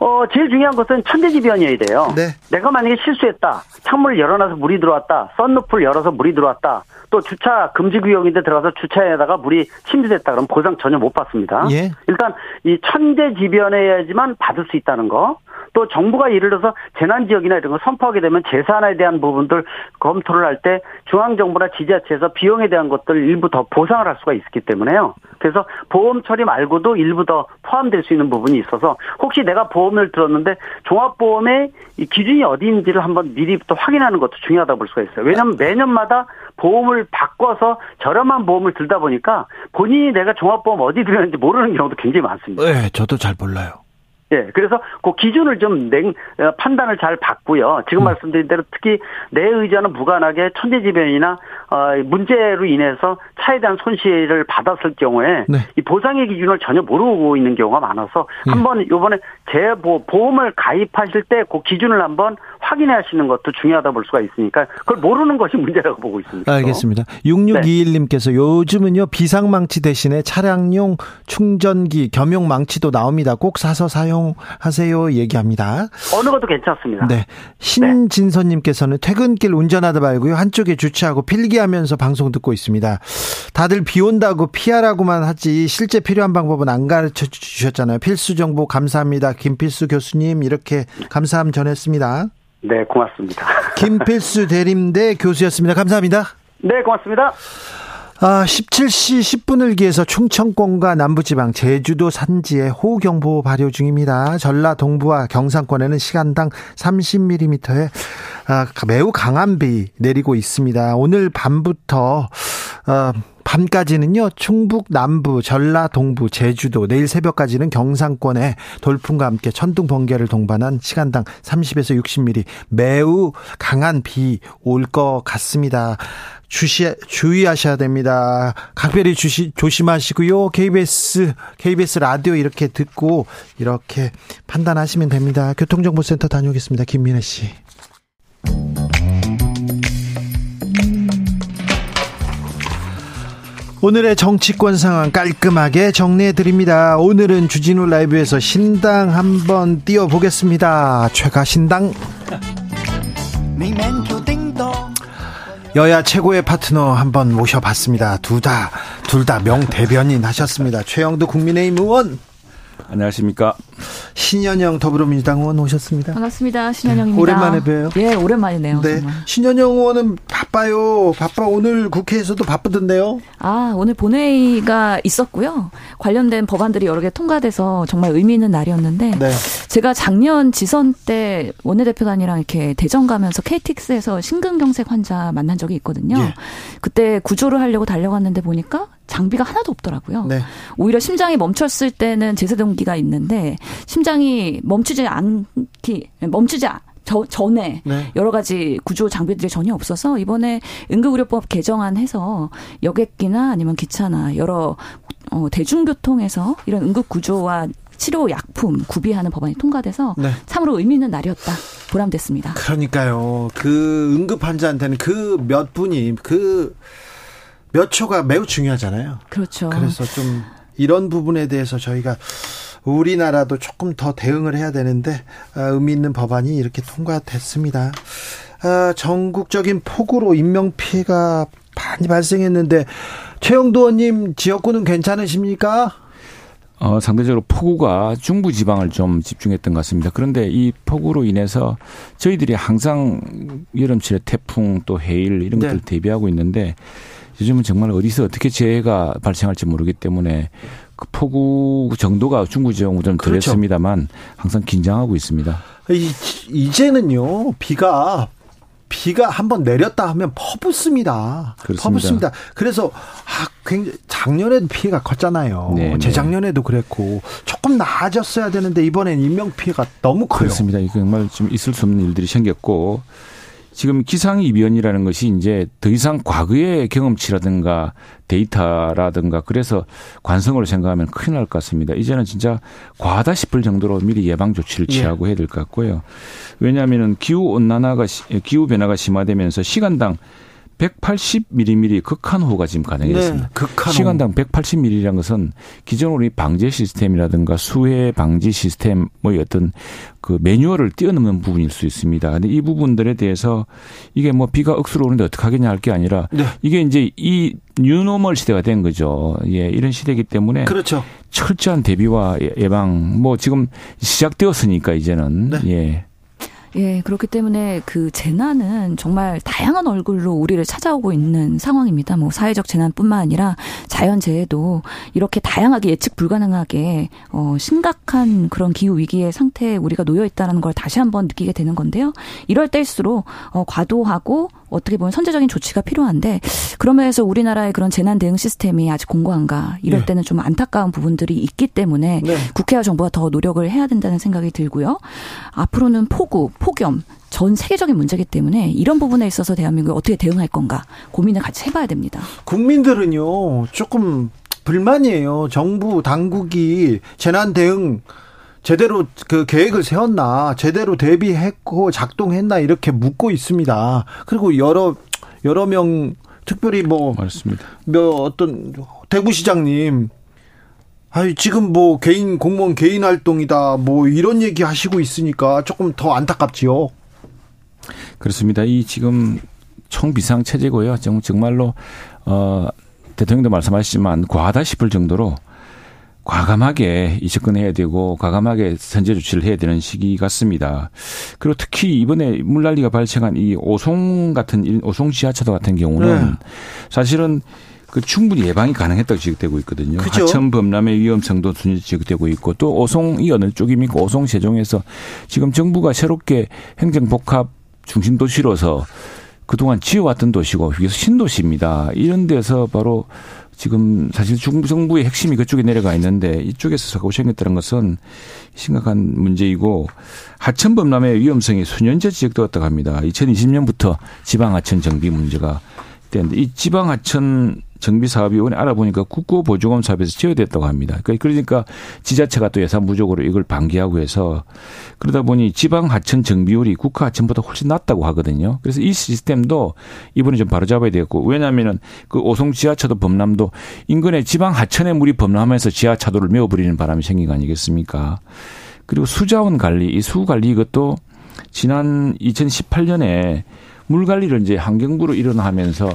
어, 제일 중요한 것은 천재지변이어야 돼요. 네. 내가 만약에 실수했다. 창문을 열어놔서 물이 들어왔다. 썬루프를 열어서 물이 들어왔다. 또 주차 금지 구역인데 들어가서 주차에다가 물이 침수됐다 그러면 보상 전혀 못 받습니다. 예. 일단 이 천재지변해야지만 받을 수 있다는 거. 또 정부가 예를 들어서 재난 지역이나 이런 걸 선포하게 되면 재산에 대한 부분들 검토를 할 때 중앙 정부나 지자체에서 비용에 대한 것들 일부 더 보상을 할 수가 있기 때문에요. 그래서 보험 처리 말고도 일부 더 포함될 수 있는 부분이 있어서 혹시 내가 보험을 들었는데 종합보험의 기준이 어디인지를 한번 미리 또 확인하는 것도 중요하다 볼 수가 있어요. 왜냐하면 매년마다 보험을 바꿔서 저렴한 보험을 들다 보니까 본인이 내가 종합보험 어디 들었는지 모르는 경우도 굉장히 많습니다. 네, 저도 잘 몰라요. 예, 그래서 그 기준을 좀 냉, 어, 판단을 잘 받고요. 지금 음. 말씀드린 대로 특히 내 의자는 무관하게 천재지변이나 어, 문제로 인해서 차에 대한 손실을 받았을 경우에 네. 이 보상의 기준을 전혀 모르고 있는 경우가 많아서 네. 한번 요번에 재보 보험을 가입하실 때 그 기준을 한번 확인해 하시는 것도 중요하다 볼 수가 있으니까 그걸 모르는 것이 문제라고 보고 있습니다. 알겠습니다. 6621님께서 네. 요즘은요 비상망치 대신에 차량용 충전기 겸용 망치도 나옵니다. 꼭 사서 사용하세요 얘기합니다. 어느 것도 괜찮습니다. 네. 신진선님께서는 퇴근길 운전하다 말고요 한쪽에 주차하고 필기하면서 방송 듣고 있습니다. 다들 비 온다고 피하라고만 하지 실제 필요한 방법은 안 가르쳐 주셨잖아요. 필수 정보 감사합니다. 김필수 교수님 이렇게 감사함 전했습니다. 네, 고맙습니다. 김필수 대림대 교수였습니다. 감사합니다. 네, 고맙습니다. 아, 17시 10분을 기해서 충청권과 남부지방, 제주도 산지에 호우경보 발효 중입니다. 전라 동부와 경상권에는 시간당 30mm의 아, 매우 강한 비 내리고 있습니다. 오늘 밤부터 어, 밤까지는요, 충북 남부, 전라 동부, 제주도, 내일 새벽까지는 경상권에 돌풍과 함께 천둥 번개를 동반한 시간당 30에서 60mm 매우 강한 비 올 것 같습니다. 주시, 주의하셔야 됩니다. 각별히 주시, 조심하시고요. KBS, KBS 라디오 이렇게 듣고 이렇게 판단하시면 됩니다. 교통정보센터 다녀오겠습니다. 김민혜 씨. 오늘의 정치권 상황 깔끔하게 정리해 드립니다. 오늘은 주진우 라이브에서 신당 한번 띄워 보겠습니다. 최가 신당. 여야 최고의 파트너 한번 모셔봤습니다. 두 다, 둘 다 명대변인 하셨습니다. 최영도 국민의힘 의원. 안녕하십니까. 신현영 더불어민주당 의원 오셨습니다. 반갑습니다. 신현영입니다. 네, 오랜만에 뵈요. 예, 오랜만이네요. 네. 정말. 신현영 의원은 바빠요. 바빠. 오늘 국회에서도 바쁘던데요. 아, 오늘 본회의가 있었고요. 관련된 법안들이 여러 개 통과돼서 정말 의미 있는 날이었는데 네. 제가 작년 지선 때 원내대표단이랑 이렇게 대전 가면서 KTX에서 심근경색 환자 만난 적이 있거든요. 예. 그때 구조를 하려고 달려갔는데 보니까 장비가 하나도 없더라고요. 네. 오히려 심장이 멈췄을 때는 제세동기가 있는데 심장이 멈추지 않기 멈추지 저, 전에 네. 여러 가지 구조 장비들이 전혀 없어서 이번에 응급의료법 개정안해서 여객기나 아니면 기차나 여러 어, 대중교통에서 이런 응급 구조와 치료 약품 구비하는 법안이 통과돼서 네. 참으로 의미 있는 날이었다. 보람됐습니다. 그러니까요. 그 응급 환자한테는 그 몇 분이 그 몇 초가 매우 중요하잖아요. 그렇죠. 그래서 좀 이런 부분에 대해서 저희가 우리나라도 조금 더 대응을 해야 되는데 아, 의미 있는 법안이 이렇게 통과됐습니다. 아, 전국적인 폭우로 인명 피해가 많이 발생했는데 최영도 의원님 지역구는 괜찮으십니까? 어, 상대적으로 폭우가 중부 지방을 좀 집중했던 것 같습니다. 그런데 이 폭우로 인해서 저희들이 항상 여름철에 태풍 또 해일 이런 것들 네. 대비하고 있는데 요즘은 정말 어디서 어떻게 재해가 발생할지 모르기 때문에 그 폭우 정도가 중부 지역은 좀 그렇죠. 덜했습니다만 항상 긴장하고 있습니다. 이제는요 비가 비가 한번 내렸다 하면 퍼붓습니다. 그렇습니다. 퍼붓습니다. 그래서 아, 굉장히 작년에도 피해가 컸잖아요. 네, 네. 재작년에도 그랬고 조금 나아졌어야 되는데 이번엔 인명 피해가 너무 커요. 그렇습니다. 정말 좀 있을 수 없는 일들이 생겼고 지금 기상이변이라는 것이 이제 더 이상 과거의 경험치라든가 데이터라든가 그래서 관성으로 생각하면 큰일 날 것 같습니다. 이제는 진짜 과하다 싶을 정도로 미리 예방 조치를 예. 취하고 예. 해야 될 것 같고요. 왜냐하면 기후 온난화가 기후 변화가 심화되면서 시간당 180mm 극한호가 지금 가능했습니다. 네, 극한호. 시간당 180mm라는 것은 기존 우리 방제 시스템이라든가 수해 방지 시스템의 어떤 그 매뉴얼을 뛰어넘는 부분일 수 있습니다. 근데 이 부분들에 대해서 이게 뭐 비가 억수로 오는데 어떻게 하겠냐 할 게 아니라 네. 이게 이제 이 뉴노멀 시대가 된 거죠. 예, 이런 시대이기 때문에 그렇죠. 철저한 대비와 예방 뭐 지금 시작되었으니까 이제는 네. 예. 예, 그렇기 때문에 그 재난은 정말 다양한 얼굴로 우리를 찾아오고 있는 상황입니다. 뭐 사회적 재난뿐만 아니라 자연 재해도 이렇게 다양하게 예측 불가능하게 어 심각한 그런 기후 위기의 상태에 우리가 놓여 있다는 걸 다시 한번 느끼게 되는 건데요. 이럴 때일수록 어 과도하고 어떻게 보면 선제적인 조치가 필요한데 그러면서 우리나라의 그런 재난 대응 시스템이 아직 공고한가 이럴 네. 때는 좀 안타까운 부분들이 있기 때문에 네. 국회와 정부가 더 노력을 해야 된다는 생각이 들고요. 앞으로는 폭우, 폭염 전 세계적인 문제이기 때문에 이런 부분에 있어서 대한민국이 어떻게 대응할 건가 고민을 같이 해봐야 됩니다. 국민들은요 조금 불만이에요. 정부 당국이 재난 대응 제대로 그 계획을 세웠나, 제대로 대비했고 작동했나 이렇게 묻고 있습니다. 그리고 여러 여러 명 특별히 뭐 맞습니다. 몇 어떤 대구시장님 아니 지금 뭐 개인 공무원 개인 활동이다 뭐 이런 얘기 하시고 있으니까 조금 더 안타깝지요. 그렇습니다. 이 지금 총비상 체제고요. 정말로 어 대통령도 말씀하셨지만 과하다 싶을 정도로 과감하게 이 접근해야 되고 과감하게 선제 조치를 해야 되는 시기 같습니다. 그리고 특히 이번에 물난리가 발생한 이 오송 같은 오송 지하차도 같은 경우는 네. 사실은 그 충분히 예방이 가능했다고 지적되고 있거든요. 그죠? 하천 범람의 위험성도 지적되고 있고 또 오송이 어느 쪽입니까? 오송 세종에서 지금 정부가 새롭게 행정복합 중심 도시로서 그동안 지어왔던 도시고 여기서 신도시입니다. 이런 데서 바로 지금 사실 중부 정부의 핵심이 그쪽에 내려가 있는데 이쪽에서 사고 생겼다는 것은 심각한 문제이고 하천 범람의 위험성이 수년째 지적되었다고 합니다. 2020년부터 지방 하천 정비 문제가 되는데 이 지방 하천 정비 사업이 이번에 알아보니까 국고보조금 사업에서 제외됐다고 합니다. 그러니까, 그러니까 지자체가 또 예산 부족으로 이걸 방기하고 해서 그러다 보니 지방 하천 정비율이 국가 하천보다 훨씬 낮다고 하거든요. 그래서 이 시스템도 이번에 좀 바로잡아야 되겠고 왜냐하면은 그 오송 지하차도 범람도 인근의 지방 하천의 물이 범람하면서 지하차도를 메워버리는 바람이 생긴 거 아니겠습니까? 그리고 수자원 관리, 이 수 관리 이것도 지난 2018년에 물 관리를 이제 환경부로 일어나면서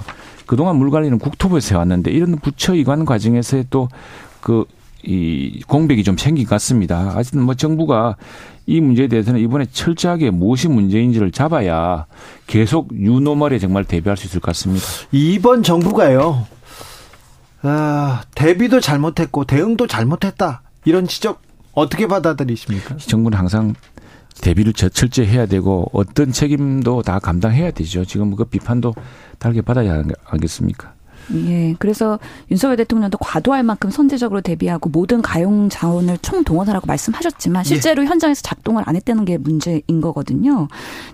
그동안 물 관리는 국토부에서 해왔는데 이런 부처 이관 과정에서의 또그 이 공백이 좀 생긴 것 같습니다. 아직은 뭐 정부가 이 문제에 대해서는 이번에 철저하게 무엇이 문제인지를 잡아야 계속 유노멀에 정말 대비할 수 있을 것 같습니다. 이번 정부가요, 아, 대비도 잘못했고 대응도 잘못했다. 이런 지적 어떻게 받아들이십니까? 정부는 항상 대비를 철저히 해야 되고 어떤 책임도 다 감당해야 되죠. 지금 그 비판도 달게 받아야 하겠습니까? 예. 그래서 윤석열 대통령도 과도할 만큼 선제적으로 대비하고 모든 가용 자원을 총동원하라고 말씀하셨지만 예. 실제로 예. 현장에서 작동을 안 했다는 게 문제인 거거든요.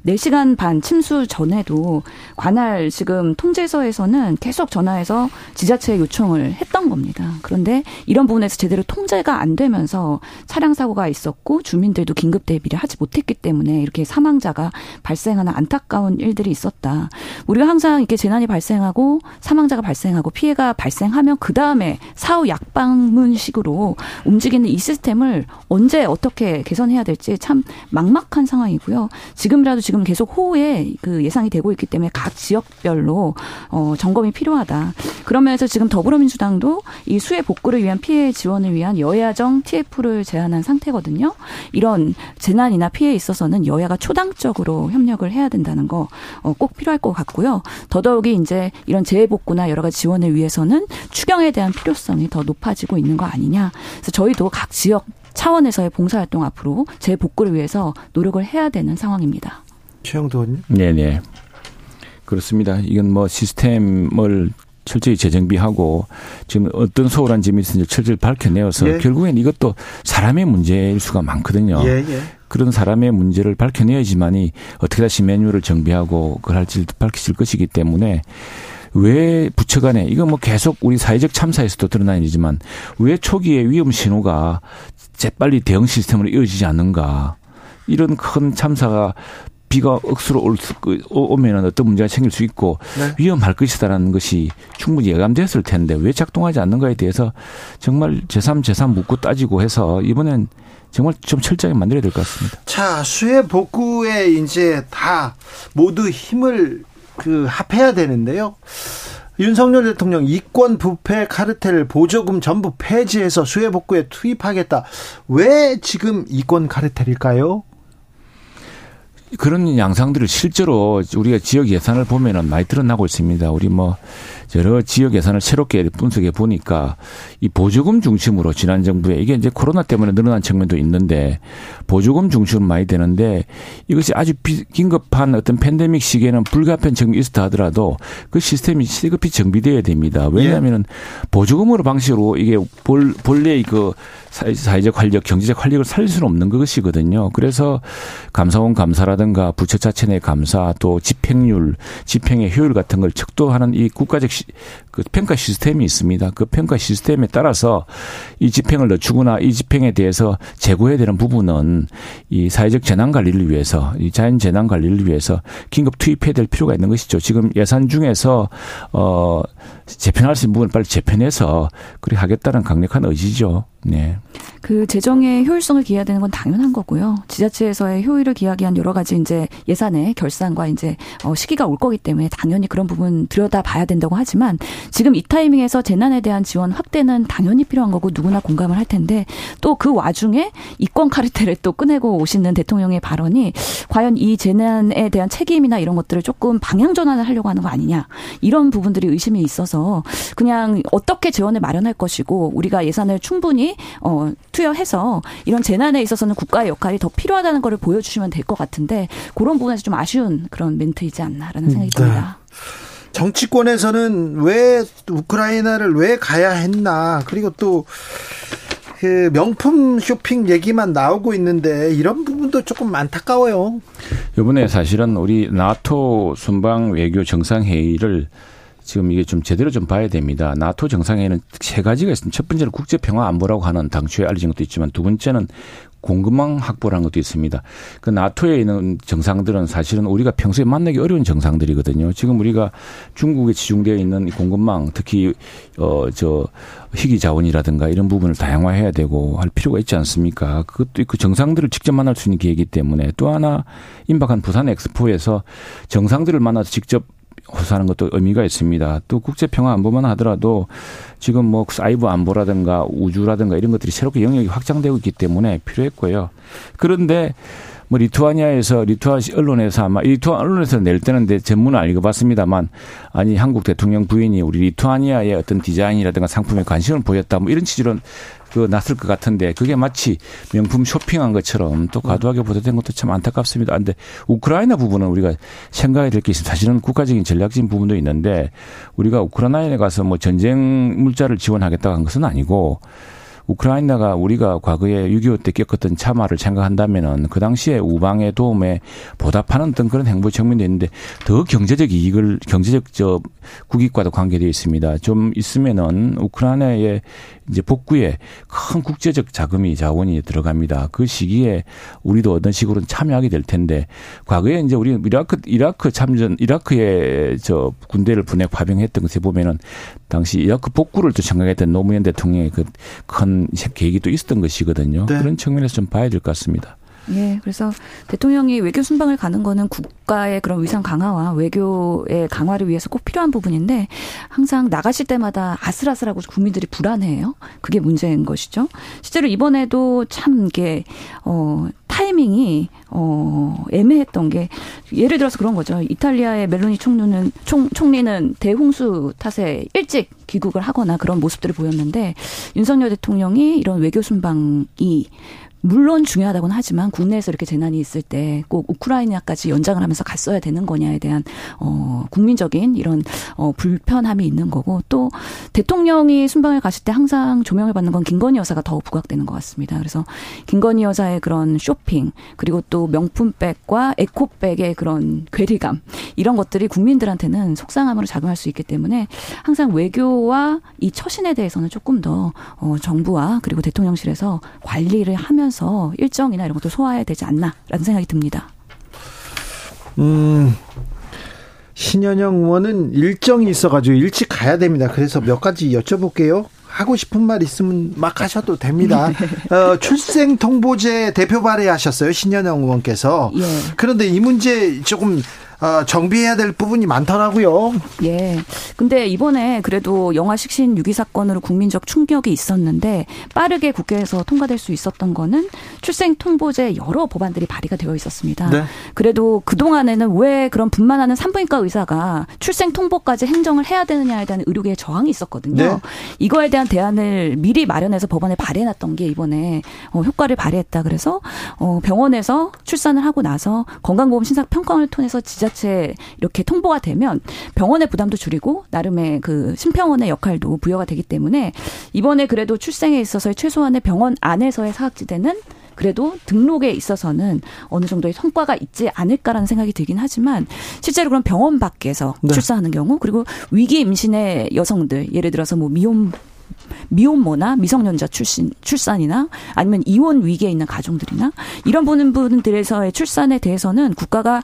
4시간 반 침수 전에도 관할 지금 통제서에서는 계속 전화해서 지자체에 요청을 했던 겁니다. 그런데 이런 부분에서 제대로 통제가 안 되면서 차량 사고가 있었고 주민들도 긴급 대비를 하지 못했기 때문에 이렇게 사망자가 발생하는 안타까운 일들이 있었다. 우리가 항상 이렇게 재난이 발생하고 사망자가 발생 발생하고 피해가 발생하면 그 다음에 사후 약방문식으로 움직이는 이 시스템을 언제 어떻게 개선해야 될지 참 막막한 상황이고요. 지금이라도 지금 계속 호우에 그 예상이 되고 있기 때문에 각 지역별로 어 점검이 필요하다. 그러면서 지금 더불어민주당도 이 수해 복구를 위한 피해 지원을 위한 여야정 TF를 제안한 상태거든요. 이런 재난이나 피해에 있어서는 여야가 초당적으로 협력을 해야 된다는 거꼭 어, 필요할 것 같고요. 더더욱이 이제 이런 재해 복구나 여러 가지 지원을 위해서는 추경에 대한 필요성이 더 높아지고 있는 거 아니냐. 그래서 저희도 각 지역 차원에서의 봉사활동 앞으로 재복구를 위해서 노력을 해야 되는 상황입니다. 최영도 의원님. 네네. 그렇습니다. 이건 뭐 시스템을 철저히 재정비하고 지금 어떤 소홀한 점이 있는지 철저히 밝혀내어서 예. 결국엔 이것도 사람의 문제일 수가 많거든요. 예, 예. 그런 사람의 문제를 밝혀내야지만이 어떻게 다시 메뉴를 정비하고 그걸 할지 밝혀질 것이기 때문에 왜 부처 간에 이거 뭐 계속 우리 사회적 참사에서도 드러난 일이지만 왜 초기에 위험 신호가 재빨리 대응 시스템으로 이어지지 않는가 이런 큰 참사가 비가 억수로 올 수, 그, 오면은 어떤 문제가 생길 수 있고 네. 위험할 것이다라는 것이 충분히 예감됐을 텐데 왜 작동하지 않는가에 대해서 정말 제3, 제3 묻고 따지고 해서 이번엔 정말 좀 철저하게 만들어야 될 것 같습니다. 자, 수해 복구에 이제 다 모두 힘을 그 합해야 되는데요. 윤석열 대통령 이권 부패 카르텔 보조금 전부 폐지해서 수해 복구에 투입하겠다. 왜 지금 이권 카르텔일까요? 그런 양상들을 실제로 우리가 지역 예산을 보면은 많이 드러나고 있습니다. 우리 뭐 여러 지역 예산을 새롭게 분석해 보니까 이 보조금 중심으로 지난 정부에 이게 이제 코로나 때문에 늘어난 측면도 있는데 보조금 중심으로 많이 되는데 이것이 아주 긴급한 어떤 팬데믹 시기에는 불가피한 적이 있었다 하더라도 그 시스템이 시급히 정비되어야 됩니다. 왜냐하면은 보조금으로 방식으로 이게 볼, 본래 그 사회적 활력, 경제적 활력을 살릴 수는 없는 것이거든요. 그래서 감사원 감사라든가 부처 자체 내 감사 또 집행률, 집행의 효율 같은 걸 척도하는 이 국가적 시, 그 평가 시스템이 있습니다. 그 평가 시스템에 따라서 이 집행을 늦추거나 이 집행에 대해서 재고해야 되는 부분은 이 사회적 재난 관리를 위해서 이 자연 재난 관리를 위해서 긴급 투입해야 될 필요가 있는 것이죠. 지금 예산 중에서 어 재편할 수 있는 부분을 빨리 재편해서 그렇게 하겠다는 강력한 의지죠. 네. 그 재정의 효율성을 기해야 되는 건 당연한 거고요. 지자체에서의 효율을 기하기 위한 여러 가지 이제 예산의 결산과 이제 어 시기가 올 거기 때문에 당연히 그런 부분 들여다 봐야 된다고 하지만 지금 이 타이밍에서 재난에 대한 지원 확대는 당연히 필요한 거고 누구나 공감을 할 텐데 또 그 와중에 이권 카르텔을 또 꺼내고 오시는 대통령의 발언이 과연 이 재난에 대한 책임이나 이런 것들을 조금 방향 전환을 하려고 하는 거 아니냐 이런 부분들이 의심이 있어서 그냥 어떻게 재원을 마련할 것이고 우리가 예산을 충분히 어 투여해서 이런 재난에 있어서는 국가의 역할이 더 필요하다는 것을 보여주시면 될 것 같은데 그런 부분에서 좀 아쉬운 그런 멘트이지 않나라는 생각이 네. 듭니다. 정치권에서는 왜 우크라이나를 왜 가야 했나 그리고 또 그 명품 쇼핑 얘기만 나오고 있는데 이런 부분도 조금 안타까워요. 이번에 사실은 우리 나토 순방 외교 정상회의를 지금 이게 좀 제대로 좀 봐야 됩니다. 나토 정상회의는 세 가지가 있습니다. 첫 번째는 국제 평화 안보라고 하는 당초에 알려진 것도 있지만 두 번째는 공급망 확보라는 것도 있습니다. 그 나토에 있는 정상들은 사실은 우리가 평소에 만나기 어려운 정상들이거든요. 지금 우리가 중국에 지중되어 있는 공급망 특히 어저 희귀 자원이라든가 이런 부분을 다양화해야 되고 할 필요가 있지 않습니까? 그것도 그 정상들을 직접 만날 수 있는 기회이기 때문에 또 하나 임박한 부산 엑스포에서 정상들을 만나서 직접 호소하는 것도 의미가 있습니다. 또 국제 평화 안보만 하더라도 지금 뭐 사이버 안보라든가 우주라든가 이런 것들이 새롭게 영역이 확장되고 있기 때문에 필요했고요. 그런데 뭐 리투아니아에서 리투아 언론에서 아마 리투아 언론에서 낼 때는 내 전문은 안 읽어봤습니다만 아니 한국 대통령 부인이 우리 리투아니아의 어떤 디자인이라든가 상품에 관심을 보였다 뭐 이런 취지로 그 났을 것 같은데 그게 마치 명품 쇼핑한 것처럼 또 과도하게 보도된 것도 참 안타깝습니다. 근데 우크라이나 부분은 우리가 생각해야 될 게 있습니다. 사실은 국가적인 전략적인 부분도 있는데 우리가 우크라이나에 가서 뭐 전쟁 물자를 지원하겠다고 한 것은 아니고 우크라이나가 우리가 과거에 6.25 때 겪었던 참화를 생각한다면은 그 당시에 우방의 도움에 보답하는 어떤 그런 행보 측면도 있는데 더 경제적 이익을 경제적 저 국익과도 관계되어 있습니다. 좀 있으면은 우크라이나의 이제 복구에 큰 국제적 자금이 자원이 들어갑니다. 그 시기에 우리도 어떤 식으로 참여하게 될 텐데 과거에 이제 우리 이라크 이라크 참전 이라크에 저 군대를 분해 파병했던 것에 보면은 당시 이라크 복구를 또 생각했던 노무현 대통령의 그 큰 계획이 또 있었던 것이거든요. 네. 그런 측면에서 좀 봐야 될 것 같습니다. 예, 그래서 대통령이 외교 순방을 가는 거는 국가의 그런 위상 강화와 외교의 강화를 위해서 꼭 필요한 부분인데 항상 나가실 때마다 아슬아슬하고 국민들이 불안해요. 그게 문제인 것이죠. 실제로 이번에도 참 이게 어 타이밍이 어 애매했던 게 예를 들어서 그런 거죠. 이탈리아의 멜로니 총리는 총, 총리는 대홍수 탓에 일찍 귀국을 하거나 그런 모습들을 보였는데 윤석열 대통령이 이런 외교 순방이 물론 중요하다고는 하지만 국내에서 이렇게 재난이 있을 때 꼭 우크라이나까지 연장을 하면서 갔어야 되는 거냐에 대한 어 국민적인 이런 어 불편함이 있는 거고 또 대통령이 순방을 가실 때 항상 조명을 받는 건 김건희 여사가 더 부각되는 것 같습니다. 그래서 김건희 여사의 그런 쇼핑 그리고 또 명품백과 에코백의 그런 괴리감 이런 것들이 국민들한테는 속상함으로 작용할 수 있기 때문에 항상 외교와 이 처신에 대해서는 조금 더 어 정부와 그리고 대통령실에서 관리를 하면 하면서 일정이나 이런 것도 소화해야 되지 않나라는 생각이 듭니다. 음. 신현영 의원은 일정이 있어가지고 일찍 가야 됩니다. 그래서 몇 가지 여쭤볼게요. 하고 싶은 말 있으면 막 하셔도 됩니다. 네. 어, 출생 통보제 대표 발의하셨어요 신현영 의원께서. 예. 그런데 이 문제 조금 어, 정비해야 될 부분이 많더라고요. 예. 근데 이번에 그래도 영화 식신 유기 사건으로 국민적 충격이 있었는데 빠르게 국회에서 통과될 수 있었던 거는 출생 통보제 여러 법안들이 발의가 되어 있었습니다. 네. 그래도 그동안에는 왜 그런 분만하는 산부인과 의사가 출생 통보까지 행정을 해야 되느냐에 대한 의료계의 저항이 있었거든요. 네. 이거에 대한 대안을 미리 마련해서 법안에 발의해 놨던 게 이번에 어, 효과를 발휘했다. 그래서 어, 병원에서 출산을 하고 나서 건강보험 신상 평가를 통해서 지자 자체 이렇게 통보가 되면 병원의 부담도 줄이고 나름의 그 심평원의 역할도 부여가 되기 때문에 이번에 그래도 출생에 있어서의 최소한의 병원 안에서의 사각지대는 그래도 등록에 있어서는 어느 정도의 성과가 있지 않을까라는 생각이 들긴 하지만 실제로 그런 병원 밖에서 네. 출산하는 경우 그리고 위기 임신의 여성들 예를 들어서 뭐 미혼 미혼모나 미성년자 출신 출산이나 아니면 이혼 위기에 있는 가정들이나 이런 분들에서의 출산에 대해서는 국가가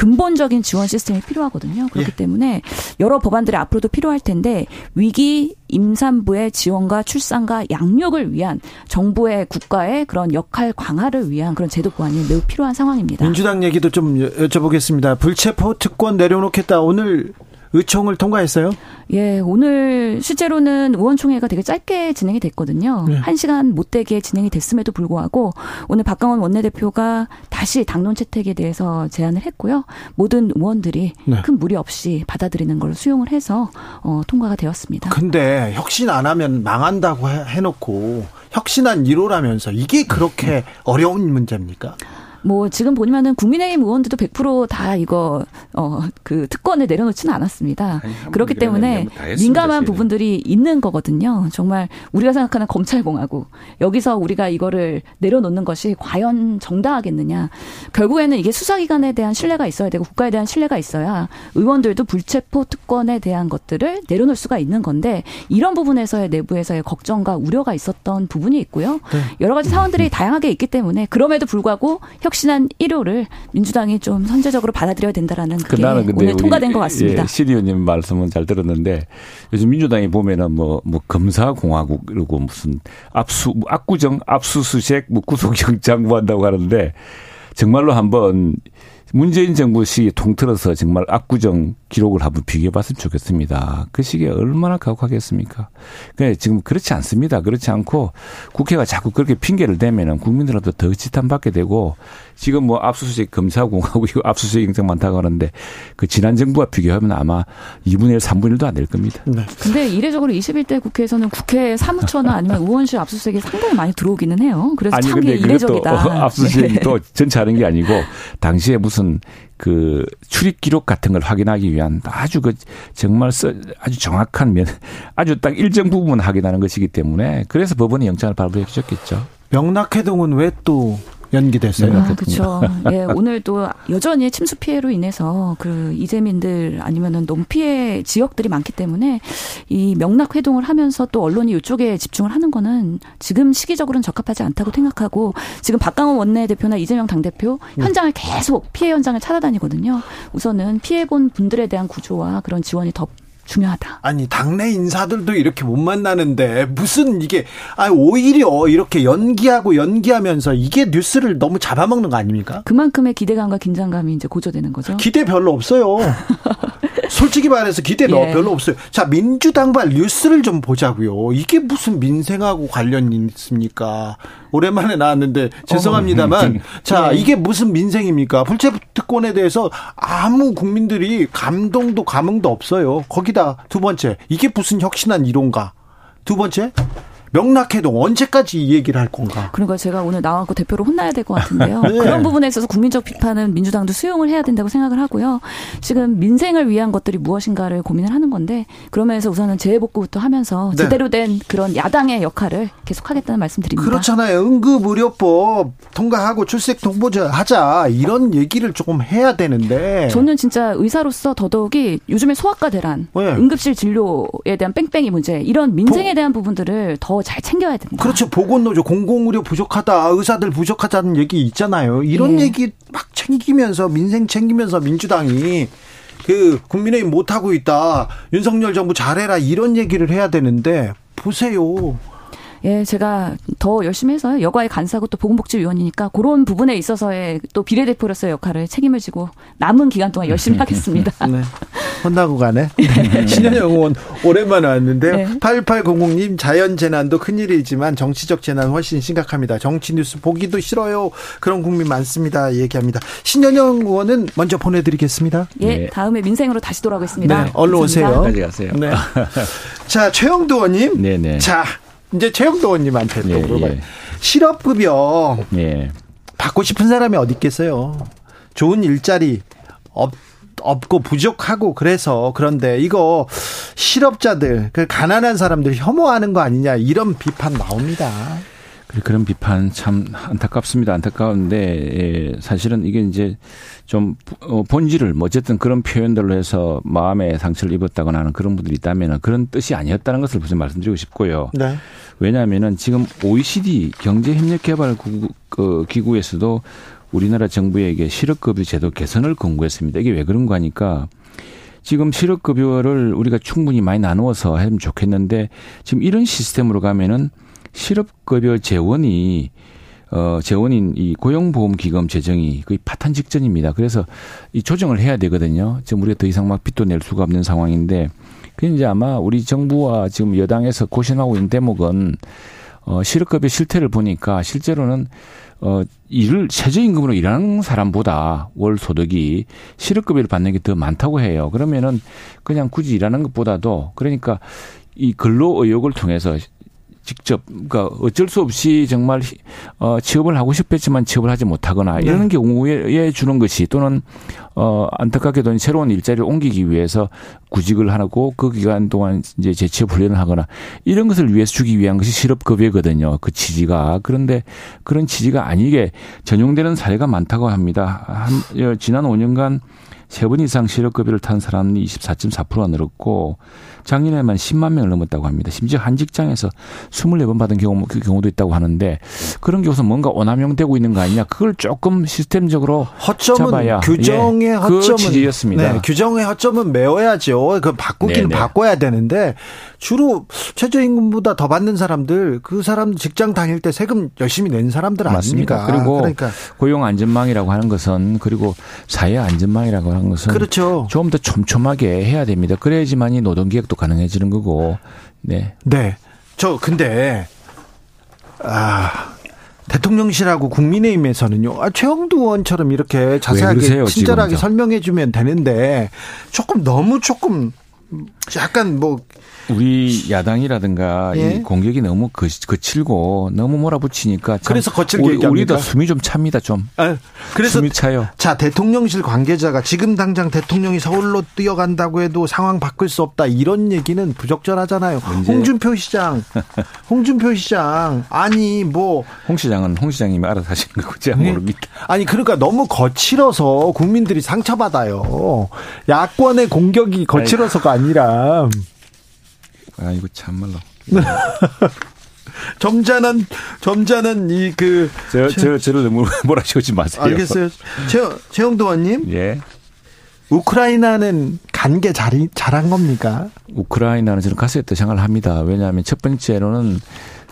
근본적인 지원 시스템이 필요하거든요. 그렇기 예. 때문에 여러 법안들이 앞으로도 필요할 텐데 위기 임산부의 지원과 출산과 양육을 위한 정부의 국가의 그런 역할 강화를 위한 그런 제도 보완이 매우 필요한 상황입니다. 민주당 얘기도 좀 여쭤보겠습니다. 불체포 특권 내려놓겠다. 오늘 의총을 통과했어요? 예, 오늘 실제로는 의원총회가 되게 짧게 진행이 됐거든요. 네. 1시간 못 되게 진행이 됐음에도 불구하고 오늘 박강원 원내대표가 다시 당론 채택에 대해서 제안을 했고요. 모든 의원들이 네. 큰 무리 없이 받아들이는 걸로 수용을 해서 어, 통과가 되었습니다. 근데 혁신 안 하면 망한다고 해놓고 혁신한 1호라면서 이게 그렇게 어려운 문제입니까? 뭐 지금 보면은 국민의힘 의원들도 100%다 이거 어 그 특권을 내려놓지는 않았습니다. 아니, 그렇기 때문에 민감한 부분들이 있는 거거든요. 정말 우리가 생각하는 검찰공화국 여기서 우리가 이거를 내려놓는 것이 과연 정당하겠느냐. 결국에는 이게 수사기관에 대한 신뢰가 있어야 되고 국가에 대한 신뢰가 있어야 의원들도 불체포 특권에 대한 것들을 내려놓을 수가 있는 건데 이런 부분에서의 내부에서의 걱정과 우려가 있었던 부분이 있고요. 네. 여러 가지 사원들이 다양하게 있기 때문에 그럼에도 불구하고 혁신한 1호를 민주당이 좀 선제적으로 받아들여야 된다라는 그게 오늘 통과된 것 같습니다. 예, 시리오님 말씀은 잘 들었는데 요즘 민주당이 보면은 뭐, 뭐 검사공화국 이러고 무슨 압수, 압구정 압수수색 뭐 구속영장 구한다고 하는데 정말로 한번 문재인 정부 시 통틀어서 정말 압구정 기록을 한번 비교해 봤으면 좋겠습니다. 그 시기에 얼마나 가혹하겠습니까? 그 지금 그렇지 않습니다. 그렇지 않고 국회가 자꾸 그렇게 핑계를 대면은 국민들한테 더 지탄받게 되고 지금 뭐 압수수색 검사공하고 이거 압수수색 영장 많다고 하는데 그 지난 정부와 비교하면 아마 2분의 1, 3분의 1도 안 될 겁니다. 네. 근데 이례적으로 21대 국회에서는 국회 사무처나 아니면 의원실 압수수색이 상당히 많이 들어오기는 해요. 그래서 아니, 참 이례적이다. 압수수색이 네. 또 전체 하는 게 아니고 당시에 무슨 그 출입 기록 같은 걸 확인하기 위한 아주 그 정말 아주 정확한 면 아주 딱 일정 부분 확인하는 것이기 때문에 그래서 법원이 영장을 발부해 주셨겠죠. 명락해동은 왜또 연기됐어요. 아, 그렇죠. 예, 오늘 또 여전히 침수 피해로 인해서 그 이재민들 아니면은 너무 피해 지역들이 많기 때문에 이 명락 회동을 하면서 또 언론이 이쪽에 집중을 하는 거는 지금 시기적으로는 적합하지 않다고 생각하고 지금 박강원 원내대표나 이재명 당대표 네. 현장을 계속 피해 현장을 찾아다니거든요. 우선은 피해 본 분들에 대한 구조와 그런 지원이 더 중요하다. 아니 당내 인사들도 이렇게 못 만나는데 무슨 이게 아 오히려 이렇게 연기하고 연기하면서 이게 뉴스를 너무 잡아먹는 거 아닙니까? 그만큼의 기대감과 긴장감이 이제 고조되는 거죠. 기대 별로 없어요. 솔직히 말해서 기대 예. 별로 없어요. 자 민주당발 뉴스를 좀 보자고요. 이게 무슨 민생하고 관련 이 있습니까? 오랜만에 나왔는데 죄송합니다만 어, 자 네. 이게 무슨 민생입니까? 불체 특권에 대해서 아무 국민들이 감동도 감흥도 없어요. 거기다 두 번째 이게 무슨 혁신한 이론가? 두 번째 명락해동 언제까지 이 얘기를 할 건가? 그러니까 제가 오늘 나와고 대표로 혼나야 될 것 같은데요. 네. 그런 부분에 있어서 국민적 비판은 민주당도 수용을 해야 된다고 생각을 하고요. 지금 민생을 위한 것들이 무엇인가를 고민을 하는 건데 그러면서 우선은 재해복구부터 하면서 네. 제대로 된 그런 야당의 역할을 계속하겠다는 말씀드립니다. 그렇잖아요. 응급의료법 통과하고 출생 통보제 하자 이런 얘기를 조금 해야 되는데 저는 진짜 의사로서 더더욱이 요즘에 소아과 대란, 네. 응급실 진료에 대한 뺑뺑이 문제 이런 민생에 대한 부분들을 더더 잘 챙겨야 된다. 그렇죠. 보건노조 공공의료 부족하다, 의사들 부족하다는 얘기 있잖아요. 이런 예. 얘기 막 챙기면서 민생 챙기면서 민주당이 그 국민의힘 못하고 있다. 윤석열 정부 잘해라 이런 얘기를 해야 되는데 보세요. 예, 제가 더 열심히 해서 여가의 간사고 또 보건복지위원이니까 그런 부분에 있어서의 또 비례대표로서의 역할을 책임을 지고 남은 기간 동안 열심히 하겠습니다. 네. 혼나고 가네. 네. 신현영 의원 오랜만에 왔는데요. 네. 8800님 자연재난도 큰일이지만 정치적 재난 훨씬 심각합니다. 정치 뉴스 보기도 싫어요. 그런 국민 많습니다. 얘기합니다. 신현영 의원은 먼저 보내드리겠습니다. 예, 네. 다음에 민생으로 다시 돌아오겠습니다. 네, 얼른 오세요. 가세요. 네. 자, 최영도 의원님. 네네. 자, 이제 최영도 의원님한테 또 예, 물어봐요. 예. 실업급여 예. 받고 싶은 사람이 어디 있겠어요? 좋은 일자리 없, 없고 부족하고 그래서 그런데 이거 실업자들 그 가난한 사람들 혐오하는 거 아니냐 이런 비판 나옵니다. 그런 비판 참 안타깝습니다. 안타까운데 예, 사실은 이게 이제 좀 어, 본질을 뭐 어쨌든 그런 표현들로 해서 마음에 상처를 입었다거나 하는 그런 분들이 있다면 그런 뜻이 아니었다는 것을 우선 말씀드리고 싶고요. 네. 왜냐하면은 지금 OECD 경제협력개발기구 그 기구에서도 우리나라 정부에게 실업급여 제도 개선을 권고했습니다. 이게 왜 그런가 하니까 지금 실업급여를 우리가 충분히 많이 나누어서 하면 좋겠는데 지금 이런 시스템으로 가면은 실업급여 재원이 어, 재원인 이 고용보험기금 재정이 거의 파탄 직전입니다. 그래서 이 조정을 해야 되거든요. 지금 우리가 더 이상 막 빚도 낼 수가 없는 상황인데, 그 이제 아마 우리 정부와 지금 여당에서 고심하고 있는 대목은 어, 실업급여 실태를 보니까 실제로는 어, 일을 최저임금으로 일하는 사람보다 월 소득이 실업급여를 받는 게 더 많다고 해요. 그러면은 그냥 굳이 일하는 것보다도 그러니까 이 근로 의욕을 통해서 직접 그러니까 어쩔 수 없이 정말 어 취업을 하고 싶었지만 취업을 하지 못하거나 네. 이런 경우에 주는 것이 또는 어 안타깝게도 새로운 일자리를 옮기기 위해서 구직을 하고 그 기간 동안 이제 재취업 훈련을 하거나 이런 것을 위해서 주기 위한 것이 실업급여거든요. 그 취지가 그런데 그런 취지가 아니게 전용되는 사례가 많다고 합니다. 한 지난 5년간 세 번 이상 실업급여를 탄 사람이 24.4%가 늘었고 작년에만 10만 명을 넘었다고 합니다. 심지어 한 직장에서 24번 받은 경우, 그 경우도 있다고 하는데 그런 경우서 뭔가 오남용되고 있는 거 아니냐. 그걸 조금 시스템적으로 허점은 잡아야. 규정의 예, 그 허점은. 네, 규정의 허점은 메워야죠. 그 바꾸기는 네네. 바꿔야 되는데 주로 최저임금보다 더 받는 사람들 그 사람 직장 다닐 때 세금 열심히 낸 사람들 아닙니까? 그리고 그러니까. 고용 안전망이라고 하는 것은 그리고 사회 안전망이라고 하는 것은 그렇죠. 좀 더 촘촘하게 해야 됩니다. 그래야지만이 노동계획 도 가능해지는 거고. 네. 네. 저 근데 아 대통령실하고 국민의힘에서는요. 아, 최영두 의원처럼 이렇게 자세하게 그러세요, 친절하게 설명해 주면 되는데 조금 너무 조금 약간 뭐 우리 야당이라든가 예? 이 공격이 너무 거칠고 너무 몰아붙이니까 그래서 거칠게 우리, 우리도 숨이 좀 찹니다 좀. 아, 그래서 숨이 차요. 자 대통령실 관계자가 지금 당장 대통령이 서울로 뛰어간다고 해도 상황 바꿀 수 없다 이런 얘기는 부적절하잖아요. 문제. 홍준표 시장, 홍준표 시장 아니 뭐 홍 시장은 홍 시장님이 알아서 하시는 거고 제가 네. 모릅니다. 아니 그러니까 너무 거칠어서 국민들이 상처받아요. 야권의 공격이 거칠어서가 아니라. 아 이거 참말로. 점잖은 점잖은 이그 저, 저 저를 너무 몰아치우지 마세요. 알겠어요. 최 최영도 원님. 예. 우크라이나는 간 게 잘한 겁니까? 우크라이나는 저는 갔을 때 생각을 합니다. 왜냐하면 첫 번째로는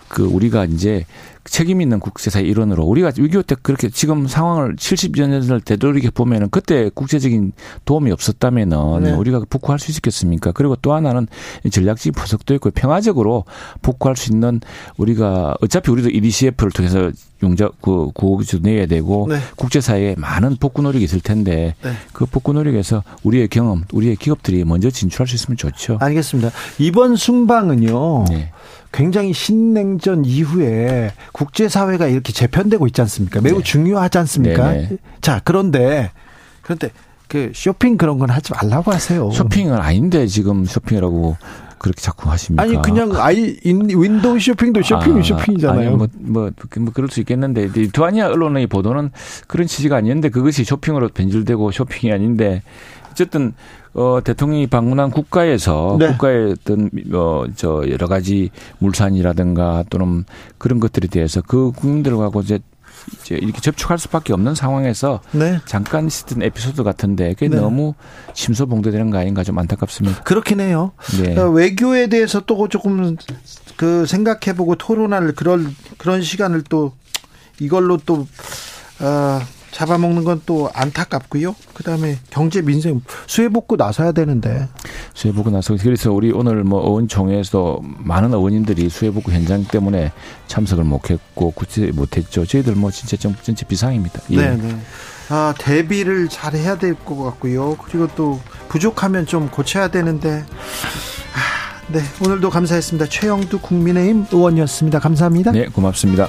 그 우리가 이제 책임 있는 국제사회 일원으로 우리가 위기호 때 그렇게 지금 상황을 70여 년을 되돌이켜 보면은 그때 국제적인 도움이 없었다면은 네. 우리가 복구할 수 있었겠습니까? 그리고 또 하나는 전략적 분석도 있고 평화적으로 복구할 수 있는 우리가 어차피 우리도 EDCF를 통해서 용자 그 구호기도 내야 되고 네. 국제사회에 많은 복구 노력이 있을 텐데 네. 그 복구 노력에서 우리의 경험, 우리의 기업들이 먼저 진출할 수 있으면 좋죠. 알겠습니다. 이번 순방은요. 네. 굉장히 신냉전 이후에 국제사회가 이렇게 재편되고 있지 않습니까? 매우 네. 중요하지 않습니까? 네네. 자, 그런데, 그런데 그 쇼핑 그런 건 하지 말라고 하세요. 쇼핑은 아닌데 지금 쇼핑이라고 그렇게 자꾸 하십니까? 아니 그냥 아이 윈도우 쇼핑도 쇼핑이 아, 쇼핑이잖아요. 아니, 뭐, 뭐, 뭐 그럴 수 있겠는데 리투아니아 언론의 보도는 그런 취지가 아니었는데 그것이 쇼핑으로 변질되고 쇼핑이 아닌데 어쨌든 어 대통령이 방문한 국가에서 네. 국가의 어떤 어 저 여러 가지 물산이라든가 또는 그런 것들에 대해서 그 국민들하고 이제 이제 이렇게 접촉할 수밖에 없는 상황에서 네. 잠깐 있었던 에피소드 같은데 그게 네. 너무 심소봉도되는 거 아닌가 좀 안타깝습니다. 그렇긴 해요. 네. 어, 외교에 대해서 또 조금 그 생각해보고 토론할 그런 그런 시간을 또 이걸로 또 어, 잡아먹는 건 또 안타깝고요. 그다음에 경제 민생 수해 복구 나서야 되는데 수해 복구 나서 그래서 우리 오늘 뭐 어원총회에서 많은 어원님들이 수해 복구 현장 때문에 참석을 못했고 굳이 못했죠. 저희들 뭐 진짜 좀 전체 비상입니다. 예. 네, 네. 아 대비를 잘 해야 될 것 같고요. 그리고 또 부족하면 좀 고쳐야 되는데. 아, 네, 오늘도 감사했습니다. 최영두 국민의힘 의원이었습니다. 감사합니다. 네, 고맙습니다.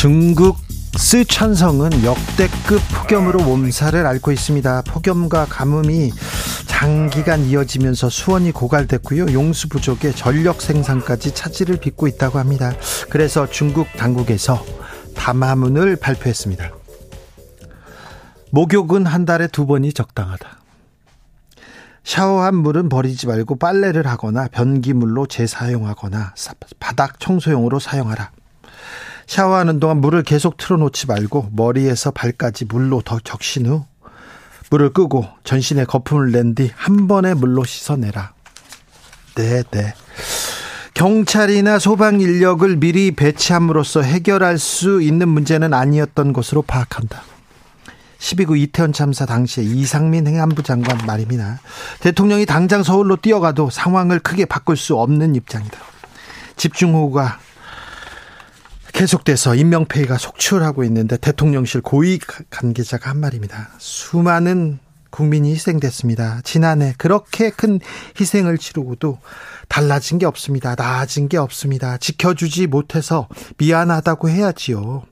중국 스촨성은 역대급 폭염으로 몸살을 앓고 있습니다. 폭염과 가뭄이 장기간 이어지면서 수원이 고갈됐고요. 용수 부족에 전력 생산까지 차질을 빚고 있다고 합니다. 그래서 중국 당국에서 담화문을 발표했습니다. 목욕은 한 달에 두 번이 적당하다. 샤워한 물은 버리지 말고 빨래를 하거나 변기물로 재사용하거나 바닥 청소용으로 사용하라. 샤워하는 동안 물을 계속 틀어놓지 말고 머리에서 발까지 물로 더 적신 후 물을 끄고 전신에 거품을 낸 뒤 한 번에 물로 씻어내라. 네, 네. 경찰이나 소방 인력을 미리 배치함으로써 해결할 수 있는 문제는 아니었던 것으로 파악한다. 12구 이태원 참사 당시에 이상민 행안부 장관 말입니다. 대통령이 당장 서울로 뛰어가도 상황을 크게 바꿀 수 없는 입장이다. 집중호우가 계속돼서 임명폐의가 속출하고 있는데 대통령실 고위 관계자가 한 말입니다. 수많은 국민이 희생됐습니다. 지난해 그렇게 큰 희생을 치르고도 달라진 게 없습니다. 나아진 게 없습니다. 지켜주지 못해서 미안하다고 해야지요.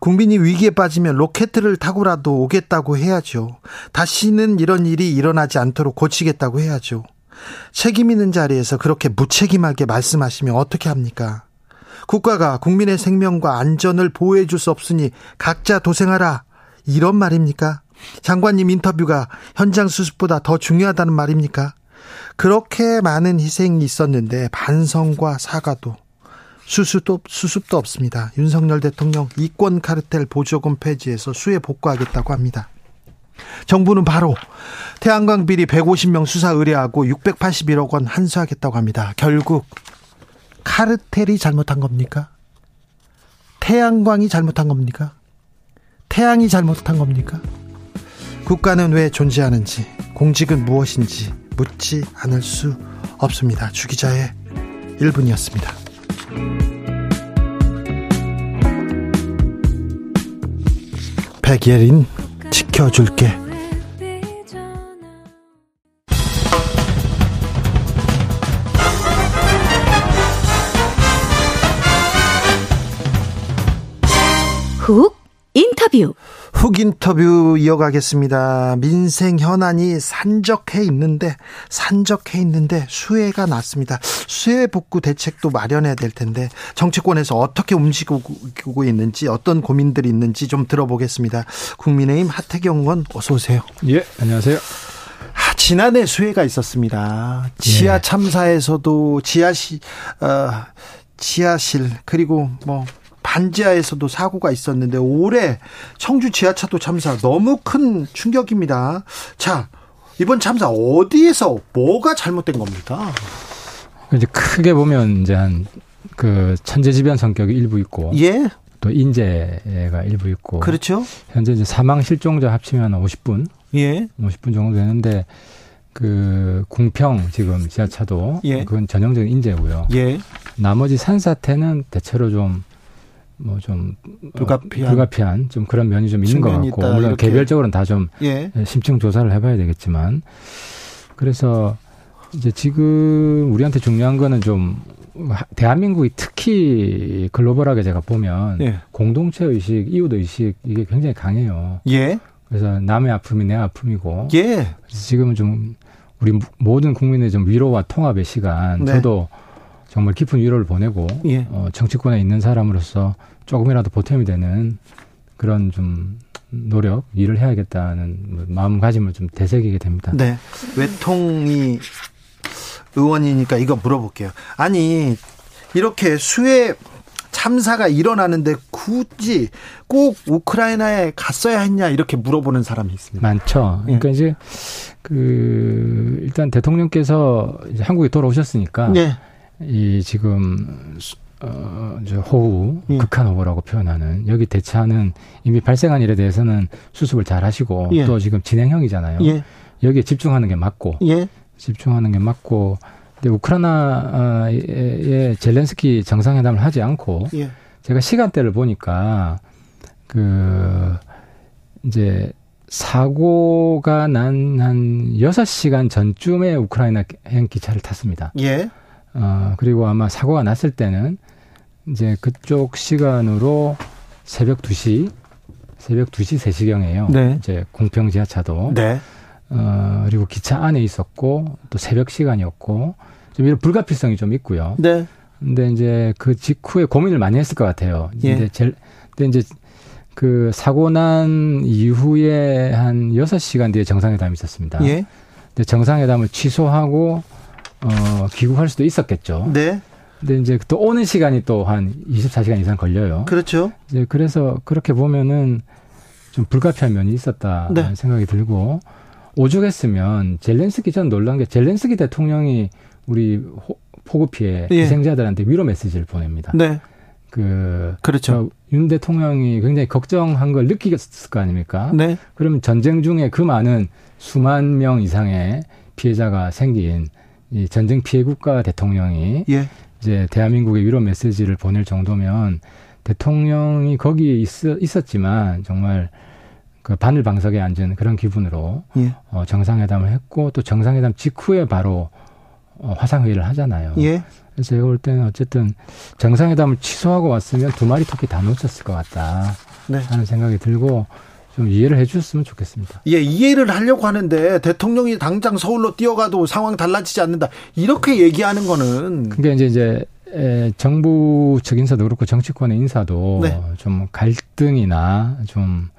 국민이 위기에 빠지면 로켓을 타고라도 오겠다고 해야죠. 다시는 이런 일이 일어나지 않도록 고치겠다고 해야죠. 책임 있는 자리에서 그렇게 무책임하게 말씀하시면 어떻게 합니까? 국가가 국민의 생명과 안전을 보호해 줄 수 없으니 각자 도생하라. 이런 말입니까? 장관님 인터뷰가 현장 수습보다 더 중요하다는 말입니까? 그렇게 많은 희생이 있었는데 반성과 사과도 수습도, 수습도 없습니다. 윤석열 대통령 이권 카르텔 보조금 폐지해서 수혜 복구하겠다고 합니다. 정부는 바로 태양광 비리 150명 수사 의뢰하고 681억 원 환수하겠다고 합니다. 결국 카르텔이 잘못한 겁니까? 태양광이 잘못한 겁니까? 태양이 잘못한 겁니까? 국가는 왜 존재하는지, 공직은 무엇인지 묻지 않을 수 없습니다. 주기자의 1분이었습니다. 백예린 지켜줄게. 훅 인터뷰. 훅 인터뷰 이어가겠습니다. 민생 현안이 산적해 있는데 산적해 있는데 수혜가 났습니다. 수혜 복구 대책도 마련해야 될 텐데 정치권에서 어떻게 움직이고 있는지 어떤 고민들이 있는지 좀 들어보겠습니다. 국민의힘 하태경 의원 어서 오세요. 예, 안녕하세요. 아, 지난해 수혜가 있었습니다. 지하 예. 참사에서도 지하실 어, 지하실 그리고 뭐 반지하에서도 사고가 있었는데 올해 청주 지하차도 참사 너무 큰 충격입니다. 자, 이번 참사 어디에서 뭐가 잘못된 겁니까? 이제 크게 보면 이제 한 그 천재지변 성격이 일부 있고 예. 또 인재가 일부 있고 그렇죠. 현재 이제 사망 실종자 합치면 50분 예. 50분 정도 되는데 그 궁평 지금 지하차도 예. 그건 전형적인 인재고요. 예. 나머지 산사태는 대체로 좀 뭐좀 불가피한. 불가피한 좀 그런 면이 좀 있는 것 같고 있다, 물론 이렇게. 개별적으로는 다좀 예. 심층 조사를 해봐야 되겠지만 그래서 이제 지금 우리한테 중요한 거는 좀 대한민국이 특히 글로벌하게 제가 보면 예. 공동체 의식, 이웃 의식 이게 굉장히 강해요. 예. 그래서 남의 아픔이 내 아픔이고. 예. 그래서 지금은 좀 우리 모든 국민의 좀 위로와 통합의 시간. 네. 저도 정말 깊은 위로를 보내고 예. 어, 정치권에 있는 사람으로서 조금이라도 보탬이 되는 그런 좀 노력, 일을 해야겠다는 마음가짐을 좀 되새기게 됩니다. 네. 외통이 의원이니까 이거 물어볼게요. 아니, 이렇게 수해 참사가 일어나는데 굳이 꼭 우크라이나에 갔어야 했냐 이렇게 물어보는 사람이 있습니다. 많죠. 그러니까 예. 이제 그 일단 대통령께서 이제 한국에 돌아오셨으니까 예. 이 지금 어, 저 호우, 예. 극한 호우라고 표현하는 여기 대처하는 이미 발생한 일에 대해서는 수습을 잘 하시고 예. 또 지금 진행형이잖아요. 예. 여기에 집중하는 게 맞고 예. 집중하는 게 맞고 근데 우크라이나의 젤렌스키 정상회담을 하지 않고 예. 제가 시간대를 보니까 그 이제 사고가 난 한 여섯 시간 전쯤에 우크라이나 행 기차를 탔습니다. 예. 어, 그리고 아마 사고가 났을 때는 이제 그쪽 시간으로 새벽 2시, 새벽 2시, 3시경에요. 네. 이제 공평 지하차도. 네. 어, 그리고 기차 안에 있었고, 또 새벽 시간이었고, 좀 이런 불가피성이 좀 있고요. 네. 근데 이제 그 직후에 고민을 많이 했을 것 같아요. 예. 근데 제, 근데 이제 그 사고 난 이후에 한 여섯 시간 뒤에 정상회담이 있었습니다. 예. 근데 정상회담을 취소하고 어 귀국할 수도 있었겠죠. 네. 근데 이제 또 오는 시간이 또 한 24시간 이상 걸려요. 그렇죠. 이제 그래서 그렇게 보면은 좀 불가피한 면이 있었다는 네. 생각이 들고 오죽했으면 젤렌스키 전 놀란 게 젤렌스키 대통령이 우리 호, 폭우 피해 예. 희생자들한테 위로 메시지를 보냅니다. 네. 그 그렇죠. 윤 대통령이 굉장히 걱정한 걸 느끼겠을 거 아닙니까? 네. 그러면 전쟁 중에 그 많은 수만 명 이상의 피해자가 생긴 이 전쟁 피해 국가 대통령이 예. 이제 대한민국에 위로 메시지를 보낼 정도면 대통령이 거기에 있, 있었지만 정말 그 바늘 방석에 앉은 그런 기분으로 예. 어, 정상회담을 했고 또 정상회담 직후에 바로 어, 화상회의를 하잖아요. 예. 그래서 제가 볼 때는 어쨌든 정상회담을 취소하고 왔으면 두 마리 토끼 다 놓쳤을 것 같다 네. 하는 생각이 들고 좀 이해를 해 주셨으면 좋겠습니다. 예, 이해를 하려고 하는데 대통령이 당장 서울로 뛰어가도 상황 달라지지 않는다. 이렇게 얘기하는 거는 그게 이제 이제 에, 정부 측 인사도 그렇고 정치권의 인사도 네. 좀 갈등이나 좀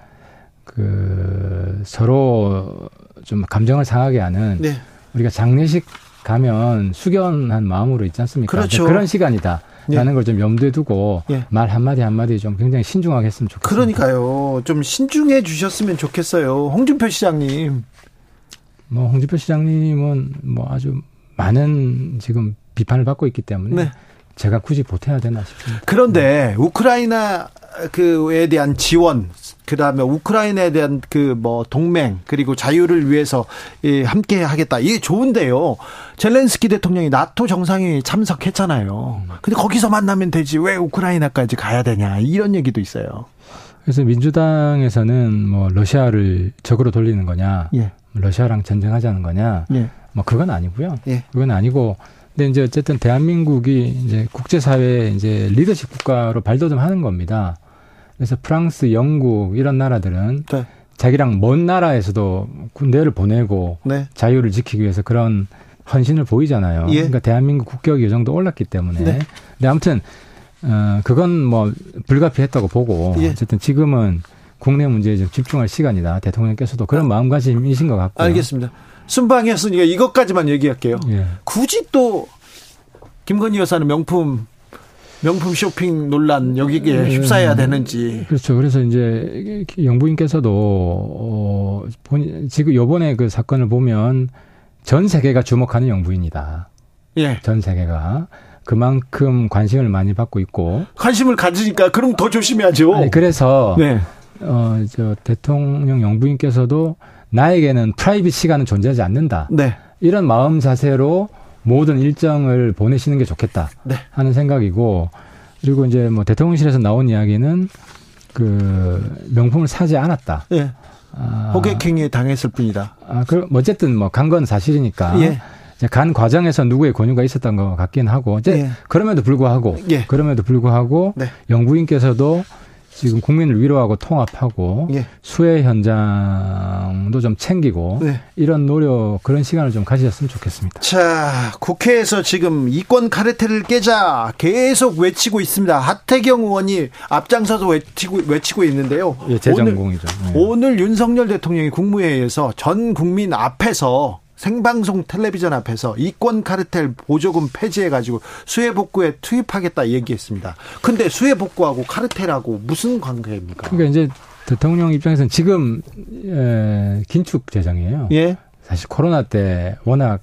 그 서로 좀 감정을 상하게 하는 네. 우리가 장례식 가면 숙연한 마음으로 있지 않습니까? 그렇죠. 그런 시간이다. 라는 예. 걸좀 염두에 두고 예. 말 한마디 한마디 좀 굉장히 신중하게 했으면 좋겠습니다. 그러니까요. 좀 신중해 주셨으면 좋겠어요. 홍준표 시장님. 뭐 홍준표 시장님은 뭐 아주 많은 지금 비판을 받고 있기 때문에 네. 제가 굳이 보태야 되나 싶습니다. 그런데 우크라이나 그에 대한 지원 그 다음에 우크라이나에 대한 그 뭐 동맹 그리고 자유를 위해서 예, 함께 하겠다. 이게 좋은데요. 젤렌스키 대통령이 나토 정상회의 참석했잖아요. 근데 거기서 만나면 되지 왜 우크라이나까지 가야 되냐 이런 얘기도 있어요. 그래서 민주당에서는 뭐 러시아를 적으로 돌리는 거냐, 예. 러시아랑 전쟁하자는 거냐, 예. 뭐 그건 아니고요. 예. 그건 아니고 근데 이제 어쨌든 대한민국이 이제 국제사회에 이제 리더십 국가로 발돋움 하는 겁니다. 그래서 프랑스, 영국 이런 나라들은 네. 자기랑 먼 나라에서도 군대를 보내고 네. 자유를 지키기 위해서 그런 헌신을 보이잖아요. 예. 그러니까 대한민국 국격이 이 정도 올랐기 때문에. 네. 근데 아무튼 어 그건 뭐 불가피했다고 보고 예. 어쨌든 지금은 국내 문제에 좀 집중할 시간이다. 대통령께서도 그런 아. 마음가짐이신 것 같고요. 알겠습니다. 순방이었으니까 이것까지만 얘기할게요. 예. 굳이 또 김건희 여사는 명품 명품 쇼핑 논란 여기에 네. 휩싸여야 되는지. 그렇죠. 그래서 이제 영부인께서도 어 본, 지금 요번에 그 사건을 보면 전 세계가 주목하는 영부인이다. 예. 전 세계가 그만큼 관심을 많이 받고 있고 관심을 가지니까 그럼 더 조심해야죠. 아니, 그래서 네. 어저 대통령 영부인께서도 나에게는 프라이빗 시간은 존재하지 않는다. 네. 이런 마음 자세로 모든 일정을 보내시는 게 좋겠다 네. 하는 생각이고 그리고 이제 뭐 대통령실에서 나온 이야기는 그 명품을 사지 않았다. 예. 아, 호객행위에 당했을 뿐이다. 아, 그 어쨌든 뭐 간 건 사실이니까. 예. 간 과정에서 누구의 권유가 있었던 것 같긴 하고 이제 예. 그럼에도 불구하고 예. 그럼에도 불구하고 네. 영부인께서도 지금 국민을 위로하고 통합하고 예. 수해 현장도 좀 챙기고 네. 이런 노력 그런 시간을 좀 가지셨으면 좋겠습니다. 자, 국회에서 지금 이권 카르텔을 깨자 계속 외치고 있습니다. 하태경 의원이 앞장서서 외치고 외치고 있는데요. 예, 재정공이죠. 오늘, 네. 오늘 윤석열 대통령이 국무회의에서 전 국민 앞에서 생방송 텔레비전 앞에서 이권 카르텔 보조금 폐지해 가지고 수해 복구에 투입하겠다 얘기했습니다. 근데 수해 복구하고 카르텔하고 무슨 관계입니까? 그러니까 이제 대통령 입장에서는 지금 에, 긴축 재정이에요. 예. 사실 코로나 때 워낙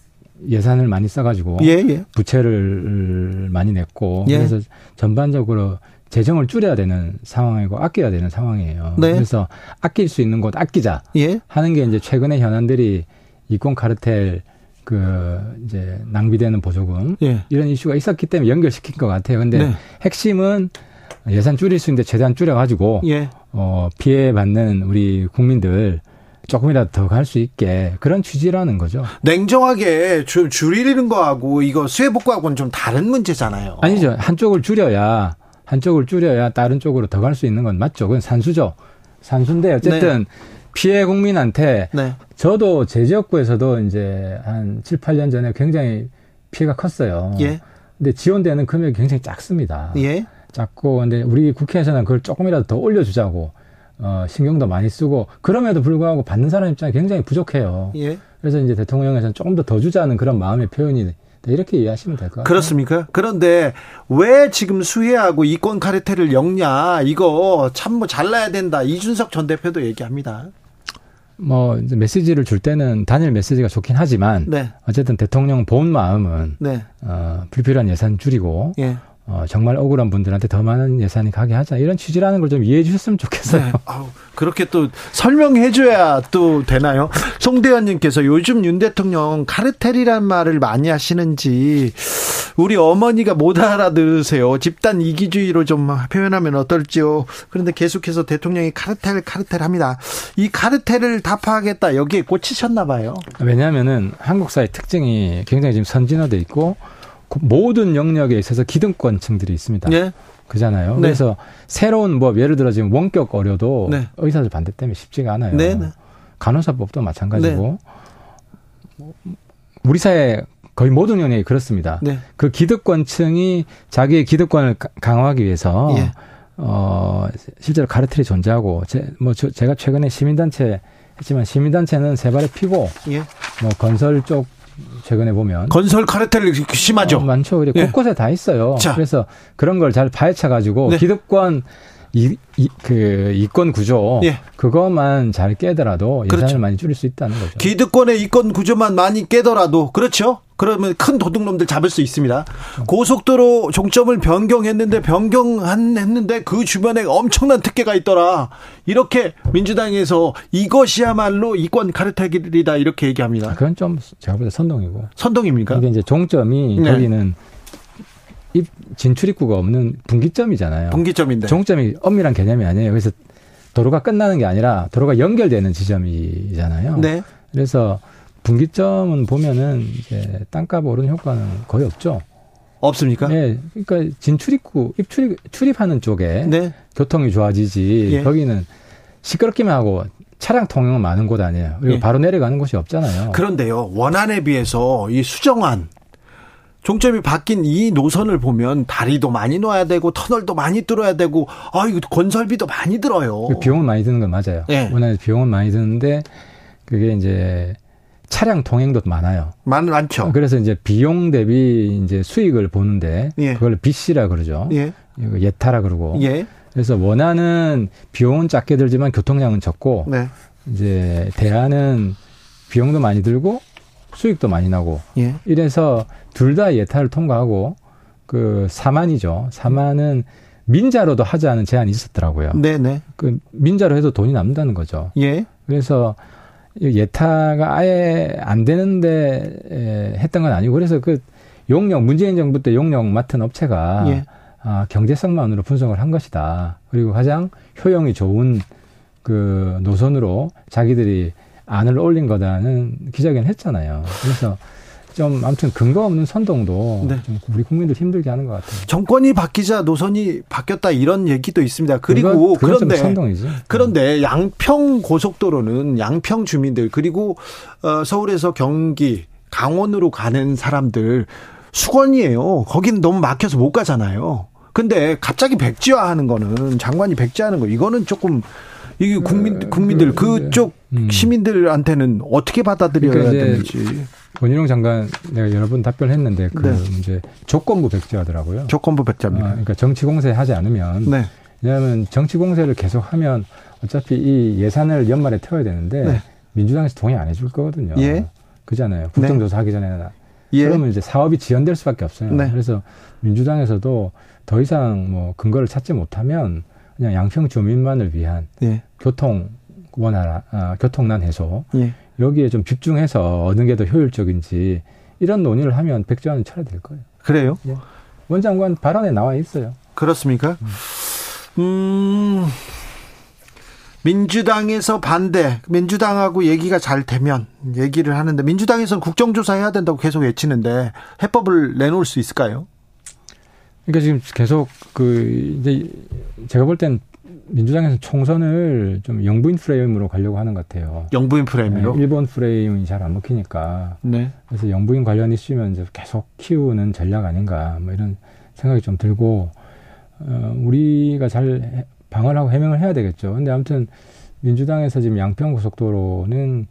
예산을 많이 써가지고 예, 예. 부채를 많이 냈고 예. 그래서 전반적으로 재정을 줄여야 되는 상황이고 아껴야 되는 상황이에요. 네. 그래서 아낄 수 있는 곳 아끼자 예. 하는 게 이제 최근의 현안들이 이권 카르텔 그 이제 낭비되는 보조금 예. 이런 이슈가 있었기 때문에 연결시킨 것 같아요. 근데 네. 핵심은 예산 줄일 수 있는데 최대한 줄여가지고 예. 어 피해 받는 우리 국민들 조금이라도 더 갈 수 있게 그런 취지라는 거죠. 냉정하게 좀 줄이는 거하고 이거 수해 복구하고는 좀 다른 문제잖아요. 아니죠. 한쪽을 줄여야 한쪽을 줄여야 다른 쪽으로 더 갈 수 있는 건 맞죠. 그건 산수죠. 산수인데 어쨌든 네. 피해 국민한테 네. 저도 제 지역구에서도 이제 한 7, 8년 전에 굉장히 피해가 컸어요. 예. 근데 지원되는 금액이 굉장히 작습니다. 예. 작고 근데 우리 국회에서는 그걸 조금이라도 더 올려주자고 어, 신경도 많이 쓰고 그럼에도 불구하고 받는 사람 입장이 굉장히 부족해요. 예. 그래서 이제 대통령에서는 조금 더 더 주자는 그런 마음의 표현이 이렇게 이해하시면 될 것 같아요. 그렇습니까? 그런데 왜 지금 수혜하고 이권 카르텔을 엮냐? 이거 참 뭐 잘라야 된다. 이준석 전 대표도 얘기합니다. 뭐 이제 메시지를 줄 때는 단일 메시지가 좋긴 하지만 네. 어쨌든 대통령 본 마음은 네. 어, 불필요한 예산 줄이고 예. 어, 정말 억울한 분들한테 더 많은 예산이 가게 하자 이런 취지라는 걸 좀 이해해 주셨으면 좋겠어요. 네. 아우, 그렇게 또 설명해 줘야 또 되나요? 송대현님께서 요즘 윤 대통령 카르텔이란 말을 많이 하시는지 우리 어머니가 못 알아들으세요. 집단 이기주의로 좀 표현하면 어떨지요. 그런데 계속해서 대통령이 카르텔 카르텔 합니다. 이 카르텔을 타파하겠다 여기에 꽂히셨나 봐요. 왜냐하면은 한국 사회 특징이 굉장히 지금 선진화돼 있고 모든 영역에 있어서 기득권층들이 있습니다. 네. 그잖아요. 네. 그래서 새로운 뭐 예를 들어 지금 원격 어려도 네. 의사들 반대 때문에 쉽지가 않아요. 네. 네. 간호사법도 마찬가지고 네. 우리 사회 거의 모든 영역이 그렇습니다. 네. 그 기득권층이 자기의 기득권을 강화하기 위해서 예. 어 실제로 카르텔이 존재하고 제뭐 제가 최근에 시민단체 했지만 시민단체는 세 발에 피고 예. 뭐 건설 쪽 최근에 보면 건설 카르텔 심하죠. 어, 많죠. 그래 예. 곳곳에 다 있어요. 자. 그래서 그런 걸 잘 파헤쳐 가지고 네. 기득권 이, 이, 그 이권 구조 예. 그것만 잘 깨더라도 예산을 그렇죠. 많이 줄일 수 있다는 거죠. 기득권의 이권 구조만 많이 깨더라도 그렇죠. 그러면 큰 도둑놈들 잡을 수 있습니다. 고속도로 종점을 변경했는데 변경한 했는데 그 주변에 엄청난 특혜가 있더라. 이렇게 민주당에서 이것이야말로 이권 카르텔이다 이렇게 얘기합니다. 그건 좀 제가 볼 때 선동이고. 선동입니까? 이게 이제 종점이 네. 거기는 입 진출 입구가 없는 분기점이잖아요. 분기점인데. 종점이 엄밀한 개념이 아니에요. 그래서 도로가 끝나는 게 아니라 도로가 연결되는 지점이잖아요. 네. 그래서 분기점은 보면은 이제 땅값 오른 효과는 거의 없죠. 없습니까? 네. 그러니까 진출입구, 입출입, 출입하는 쪽에 네. 교통이 좋아지지. 예. 거기는 시끄럽기만 하고 차량 통행은 많은 곳 아니에요. 그리고 예. 바로 내려가는 곳이 없잖아요. 그런데요, 원안에 비해서 이 수정안, 종점이 바뀐 이 노선을 보면 다리도 많이 놓아야 되고 터널도 많이 뚫어야 되고 아 이거 건설비도 많이 들어요. 그 비용은 많이 드는 건 맞아요. 네. 원래 비용은 많이 드는데 그게 이제 차량 통행도 많아요. 많, 많죠. 그래서 이제 비용 대비 이제 수익을 보는데 예. 그걸 빚이라 그러죠. 예. 예타라 그러고. 예. 그래서 원하는 비용은 작게 들지만 교통량은 적고 네. 이제 대안은 비용도 많이 들고 수익도 많이 나고 예. 이래서 둘 다 예타를 통과하고 그 사만이죠. 사만은 민자로도 하자는 제안이 있었더라고요. 네네. 네. 그 민자로 해도 돈이 남는다는 거죠. 예. 그래서 예타가 아예 안 되는데 했던 건 아니고 그래서 그 용역 문재인 정부 때 용역 맡은 업체가 예. 아, 경제성만으로 분석을 한 것이다. 그리고 가장 효용이 좋은 그 노선으로 자기들이 안을 올린 거다는 기자회견 했잖아요. 그래서 좀 아무튼 근거 없는 선동도 네. 좀 우리 국민들 힘들게 하는 것 같아요. 정권이 바뀌자 노선이 바뀌었다 이런 얘기도 있습니다. 그리고 그거, 그런데. 그런데 양평 고속도로는 양평 주민들 그리고 어, 서울에서 경기 강원으로 가는 사람들 수건이에요. 거기는 너무 막혀서 못 가잖아요. 근데 갑자기 백지화하는 거는 장관이 백지화하는 거 이거는 조금 이게 국민 네, 국민들 그쪽 음. 시민들한테는 어떻게 받아들여야 그러니까 되는지. 원희룡 장관 내가 여러 번 답변했는데 그 네. 이제 조건부 백지하더라고요. 조건부 백지입니다. 아, 그러니까 정치 공세 하지 않으면 네. 왜냐하면 정치 공세를 계속 하면 어차피 이 예산을 연말에 태워야 되는데 네. 민주당에서 동의 안 해줄 거거든요. 예. 그잖아요. 국정조사 하기 전에 예. 그러면 이제 사업이 지연될 수밖에 없어요. 네. 그래서 민주당에서도 더 이상 뭐 근거를 찾지 못하면 그냥 양평 주민만을 위한 예. 교통 원활 아, 교통난 해소 예. 여기에 좀 집중해서 어느 게 더 효율적인지 이런 논의를 하면 백지화는 철회될 거예요. 그래요? 예. 원 장관 발언에 나와 있어요. 그렇습니까? 음, 민주당에서 반대, 민주당하고 얘기가 잘 되면 얘기를 하는데 민주당에서는 국정조사 해야 된다고 계속 외치는데 해법을 내놓을 수 있을까요? 그러니까 지금 계속 그 이제 제가 볼 땐 민주당에서 총선을 좀 영부인 프레임으로 가려고 하는 것 같아요. 영부인 프레임으로? 네, 일본 프레임이 잘 안 먹히니까. 네. 그래서 영부인 관련 이슈면 이제 계속 키우는 전략 아닌가 뭐 이런 생각이 좀 들고 어, 우리가 잘 방어하고 해명을 해야 되겠죠. 근데 아무튼 민주당에서 지금 양평 고속도로는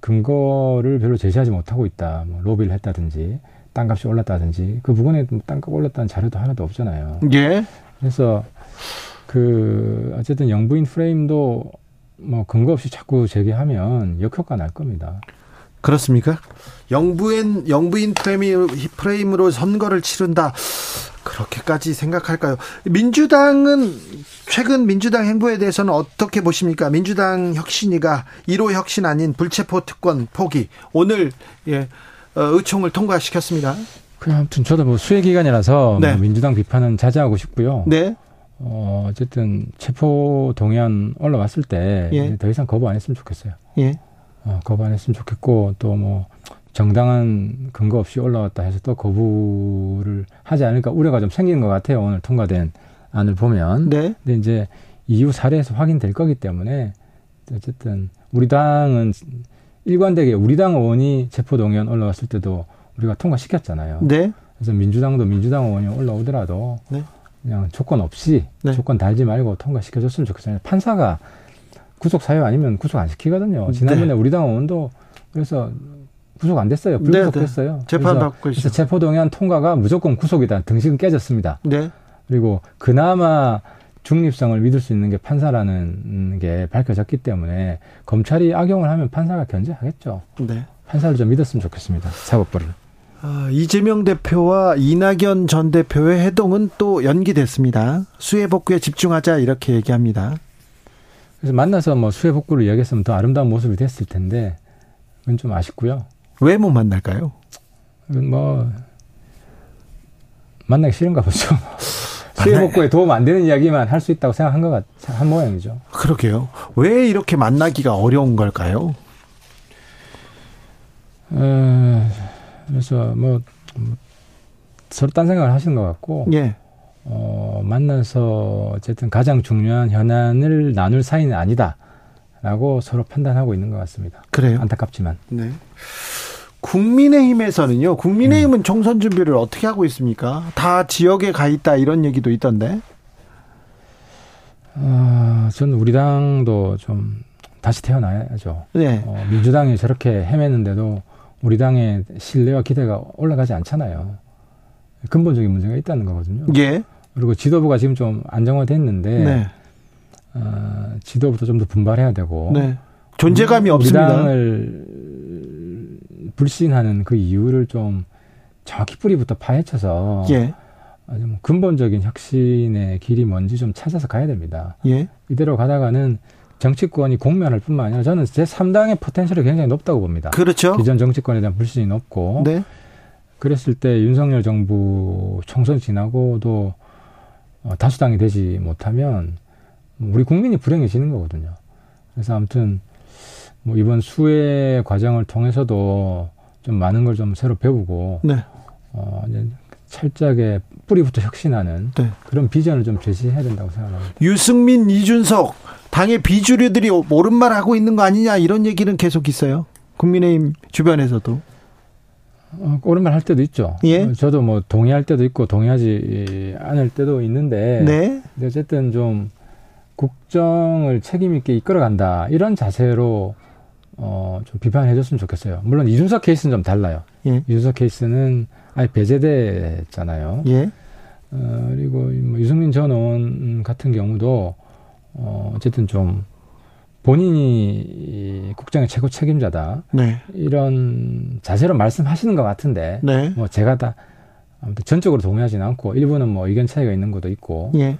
근거를 별로 제시하지 못하고 있다. 뭐 로비를 했다든지 땅값이 올랐다든지 그 부분에 뭐 땅값 올랐다는 자료도 하나도 없잖아요. 예. 그래서 그 어쨌든 영부인 프레임도 뭐 근거 없이 자꾸 제기하면 역효과 날 겁니다. 그렇습니까? 영부인 영부인 프레임, 으로 선거를 치른다. 그렇게까지 생각할까요? 민주당은 최근 민주당 행보에 대해서는 어떻게 보십니까? 민주당 혁신이가 1호 혁신 아닌 불체포 특권 포기 오늘 예, 어, 의총을 통과시켰습니다. 그 아무튼 저도 뭐 수혜 기간이라서 네. 뭐 민주당 비판은 자제하고 싶고요. 네. 어, 어쨌든 체포 동의안 올라왔을 때더 예. 이상 거부 안 했으면 좋겠어요. 예. 어, 거부 안 했으면 좋겠고 또 뭐 정당한 근거 없이 올라왔다 해서 또 거부를 하지 않을까 우려가 좀 생기는 것 같아요. 오늘 통과된 안을 보면. 네. 근데 이제 이후 사례에서 확인될 거기 때문에 어쨌든 우리 당은 일관되게 우리 당 의원이 체포 동의안 올라왔을 때도 우리가 통과시켰잖아요. 네. 그래서 민주당도 민주당 의원이 올라오더라도 네. 그냥 조건 없이 네. 조건 달지 말고 통과시켜줬으면 좋겠어요. 판사가 구속 사유 아니면 구속 안 시키거든요. 지난번에 네. 우리 당 의원도 그래서 구속 안 됐어요. 불구속됐어요. 네, 네. 재판 받고 있어요. 체포 동의안 통과가 무조건 구속이다. 등식은 깨졌습니다. 네. 그리고 그나마 중립성을 믿을 수 있는 게 판사라는 게 밝혀졌기 때문에 검찰이 악용을 하면 판사가 견제하겠죠. 네. 판사를 좀 믿었으면 좋겠습니다. 사법부를. 아, 이재명 대표와 이낙연 전 대표의 해동은 또 연기됐습니다. 수해 복구에 집중하자 이렇게 얘기합니다. 그래서 만나서 뭐 수해 복구를 이야기했으면 더 아름다운 모습이 됐을 텐데 그건 좀 아쉽고요. 왜 못 만날까요? 뭐 만나기 싫은가 보죠. 피해 복구에 도움 안 되는 이야기만 할 수 있다고 생각한 것 같, 한 모양이죠. 그러게요. 왜 이렇게 만나기가 어려운 걸까요? 어, 그래서 뭐, 뭐 서로 딴 생각을 하시는 것 같고, 예. 어, 만나서 어쨌든 가장 중요한 현안을 나눌 사이는 아니다라고 서로 판단하고 있는 것 같습니다. 그래요? 안타깝지만. 네. 국민의힘에서는요. 국민의힘은 음. 총선 준비를 어떻게 하고 있습니까? 다 지역에 가 있다 이런 얘기도 있던데. 어, 저는 우리 당도 좀 다시 태어나야죠. 네. 어, 민주당이 저렇게 헤매는데도 우리 당의 신뢰와 기대가 올라가지 않잖아요. 근본적인 문제가 있다는 거거든요. 예. 그리고 지도부가 지금 좀 안정화됐는데 네. 어, 지도부도 좀 더 분발해야 되고 네. 존재감이 우리, 없습니다. 우리 당을 불신하는 그 이유를 좀 정확히 뿌리부터 파헤쳐서 예. 좀 근본적인 혁신의 길이 뭔지 좀 찾아서 가야 됩니다. 예. 이대로 가다가는 정치권이 공면할 뿐만 아니라 저는 제 3당의 포텐셜이 굉장히 높다고 봅니다. 그렇죠. 기존 정치권에 대한 불신이 높고. 네. 그랬을 때 윤석열 정부 총선 지나고도 어, 다수당이 되지 못하면 우리 국민이 불행해지는 거거든요. 그래서 아무튼 뭐 이번 수혜 과정을 통해서도 좀 많은 걸 좀 새로 배우고 네. 어 이제 철저하게 뿌리부터 혁신하는 네. 그런 비전을 좀 제시해야 된다고 생각합니다. 유승민, 이준석 당의 비주류들이 옳은 하고 있는 거 아니냐 이런 얘기는 계속 있어요. 국민의힘 주변에서도. 어, 옳은 말 할 때도 있죠. 예. 어, 저도 뭐 동의할 때도 있고 동의하지 않을 때도 있는데. 네. 어쨌든 좀 국정을 책임 있게 이끌어간다 이런 자세로 어, 좀 비판해 줬으면 좋겠어요. 물론 이준석 케이스는 좀 달라요. 예. 이준석 케이스는 아예 배제됐잖아요. 예. 어, 그리고 뭐 유승민 전 의원 같은 경우도 어, 어쨌든 좀 본인이 국정의 최고 책임자다. 네. 이런 자세로 말씀하시는 것 같은데, 네. 뭐 제가 다 아무튼 전적으로 동의하지는 않고 일부는 뭐 의견 차이가 있는 것도 있고. 예.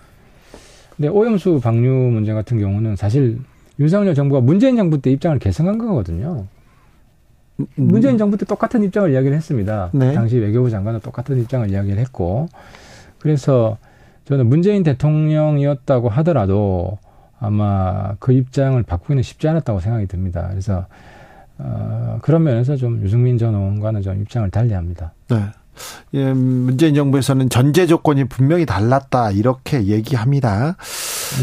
근데 오염수 방류 문제 같은 경우는 사실 윤석열 정부가 문재인 정부 때 입장을 개선한 거거든요. 음. 문재인 정부 때 똑같은 입장을 이야기를 했습니다. 네. 당시 외교부 장관은 똑같은 입장을 이야기를 했고, 그래서 저는 문재인 대통령이었다고 하더라도 아마 그 입장을 바꾸기는 쉽지 않았다고 생각이 듭니다. 그래서 어, 그런 면에서 좀 유승민 전 의원과는 좀 입장을 달리합니다. 네. 예, 문재인 정부에서는 전제 조건이 분명히 달랐다 이렇게 얘기합니다.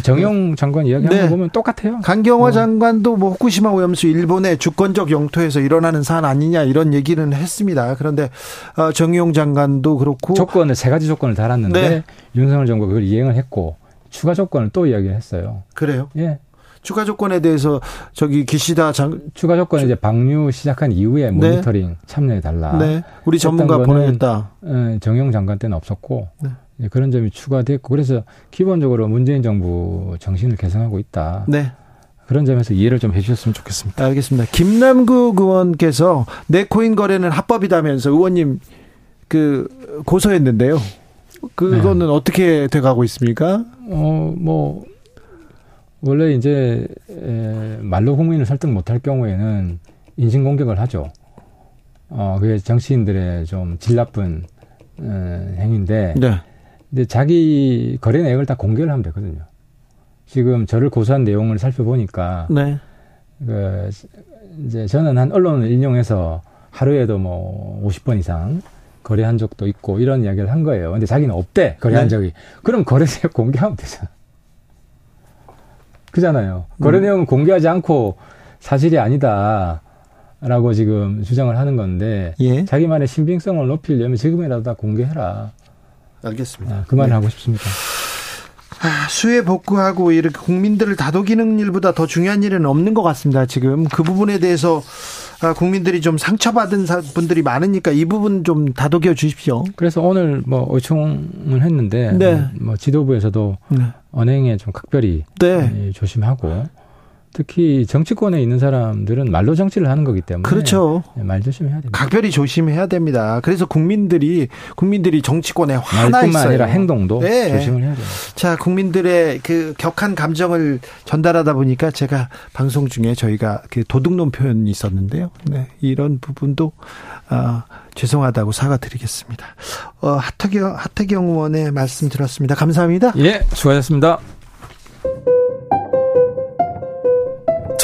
정용 장관 이야기하는 네. 거 보면 똑같아요. 강경화 어. 장관도 뭐 후쿠시마 오염수 일본의 주권적 영토에서 일어나는 사안 아니냐 이런 얘기는 했습니다. 그런데 어, 정용 장관도 그렇고 조건을 세 가지 조건을 달았는데 네. 윤석열 정부가 그걸 이행을 했고 추가 조건을 또 이야기를 했어요. 그래요? 예. 추가 조건에 대해서 저기 기시다 장 추가 조건은 이제 방류 시작한 이후에 네. 모니터링 네. 참여해 달라. 네. 우리 전문가 보내겠다. 예, 정용 장관 때는 없었고 네. 그런 점이 추가됐고 그래서 기본적으로 문재인 정부 정신을 개선하고 있다. 네. 그런 점에서 이해를 좀 해주셨으면 좋겠습니다. 알겠습니다. 김남국 의원께서 네코인 거래는 합법이다면서 의원님 그 고소했는데요. 그거는 네. 어떻게 돼가고 있습니까? 어, 뭐, 원래 이제, 에, 말로 국민을 설득 못할 경우에는 인신 공격을 하죠. 어, 그게 정치인들의 좀 질 나쁜, 에, 행위인데. 네. 근데 자기 거래 내역을 다 공개를 하면 되거든요. 지금 저를 고소한 내용을 살펴보니까. 네. 그, 이제 저는 한 언론을 인용해서 하루에도 뭐 50번 이상 거래한 적도 있고 이런 이야기를 한 거예요. 근데 자기는 없대 거래한 네. 적이. 그럼 거래 내역 공개하면 되잖아. 그잖아요. 거래 음. 내용은 공개하지 않고 사실이 아니다. 라고 지금 주장을 하는 건데 예. 자기만의 신빙성을 높이려면 지금이라도 다 공개해라. 알겠습니다. 아, 그 말을 네. 하고 싶습니다. 아, 수해 복구하고 이렇게 국민들을 다독이는 일보다 더 중요한 일은 없는 것 같습니다. 지금 그 부분에 대해서 아, 국민들이 좀 상처받은 분들이 많으니까 이 부분 좀 다독여 주십시오. 그래서 오늘 뭐 의총을 했는데 네. 뭐 지도부에서도 네. 언행에 좀 각별히 네. 조심하고 특히 정치권에 있는 사람들은 말로 정치를 하는 거기 때문에 그렇죠. 네, 말 조심해야 됩니다. 각별히 조심해야 됩니다. 그래서 국민들이 국민들이 정치권에 화나 말뿐만 있어요. 아니라 행동도 네. 조심을 해야 됩니다. 자, 국민들의 그 격한 감정을 전달하다 보니까 제가 방송 중에 저희가 그 도둑놈 표현이 있었는데요. 네, 이런 부분도 아, 죄송하다고 사과드리겠습니다. 어, 하태경 하태경 의원의 말씀 들었습니다. 감사합니다. 예, 수고하셨습니다.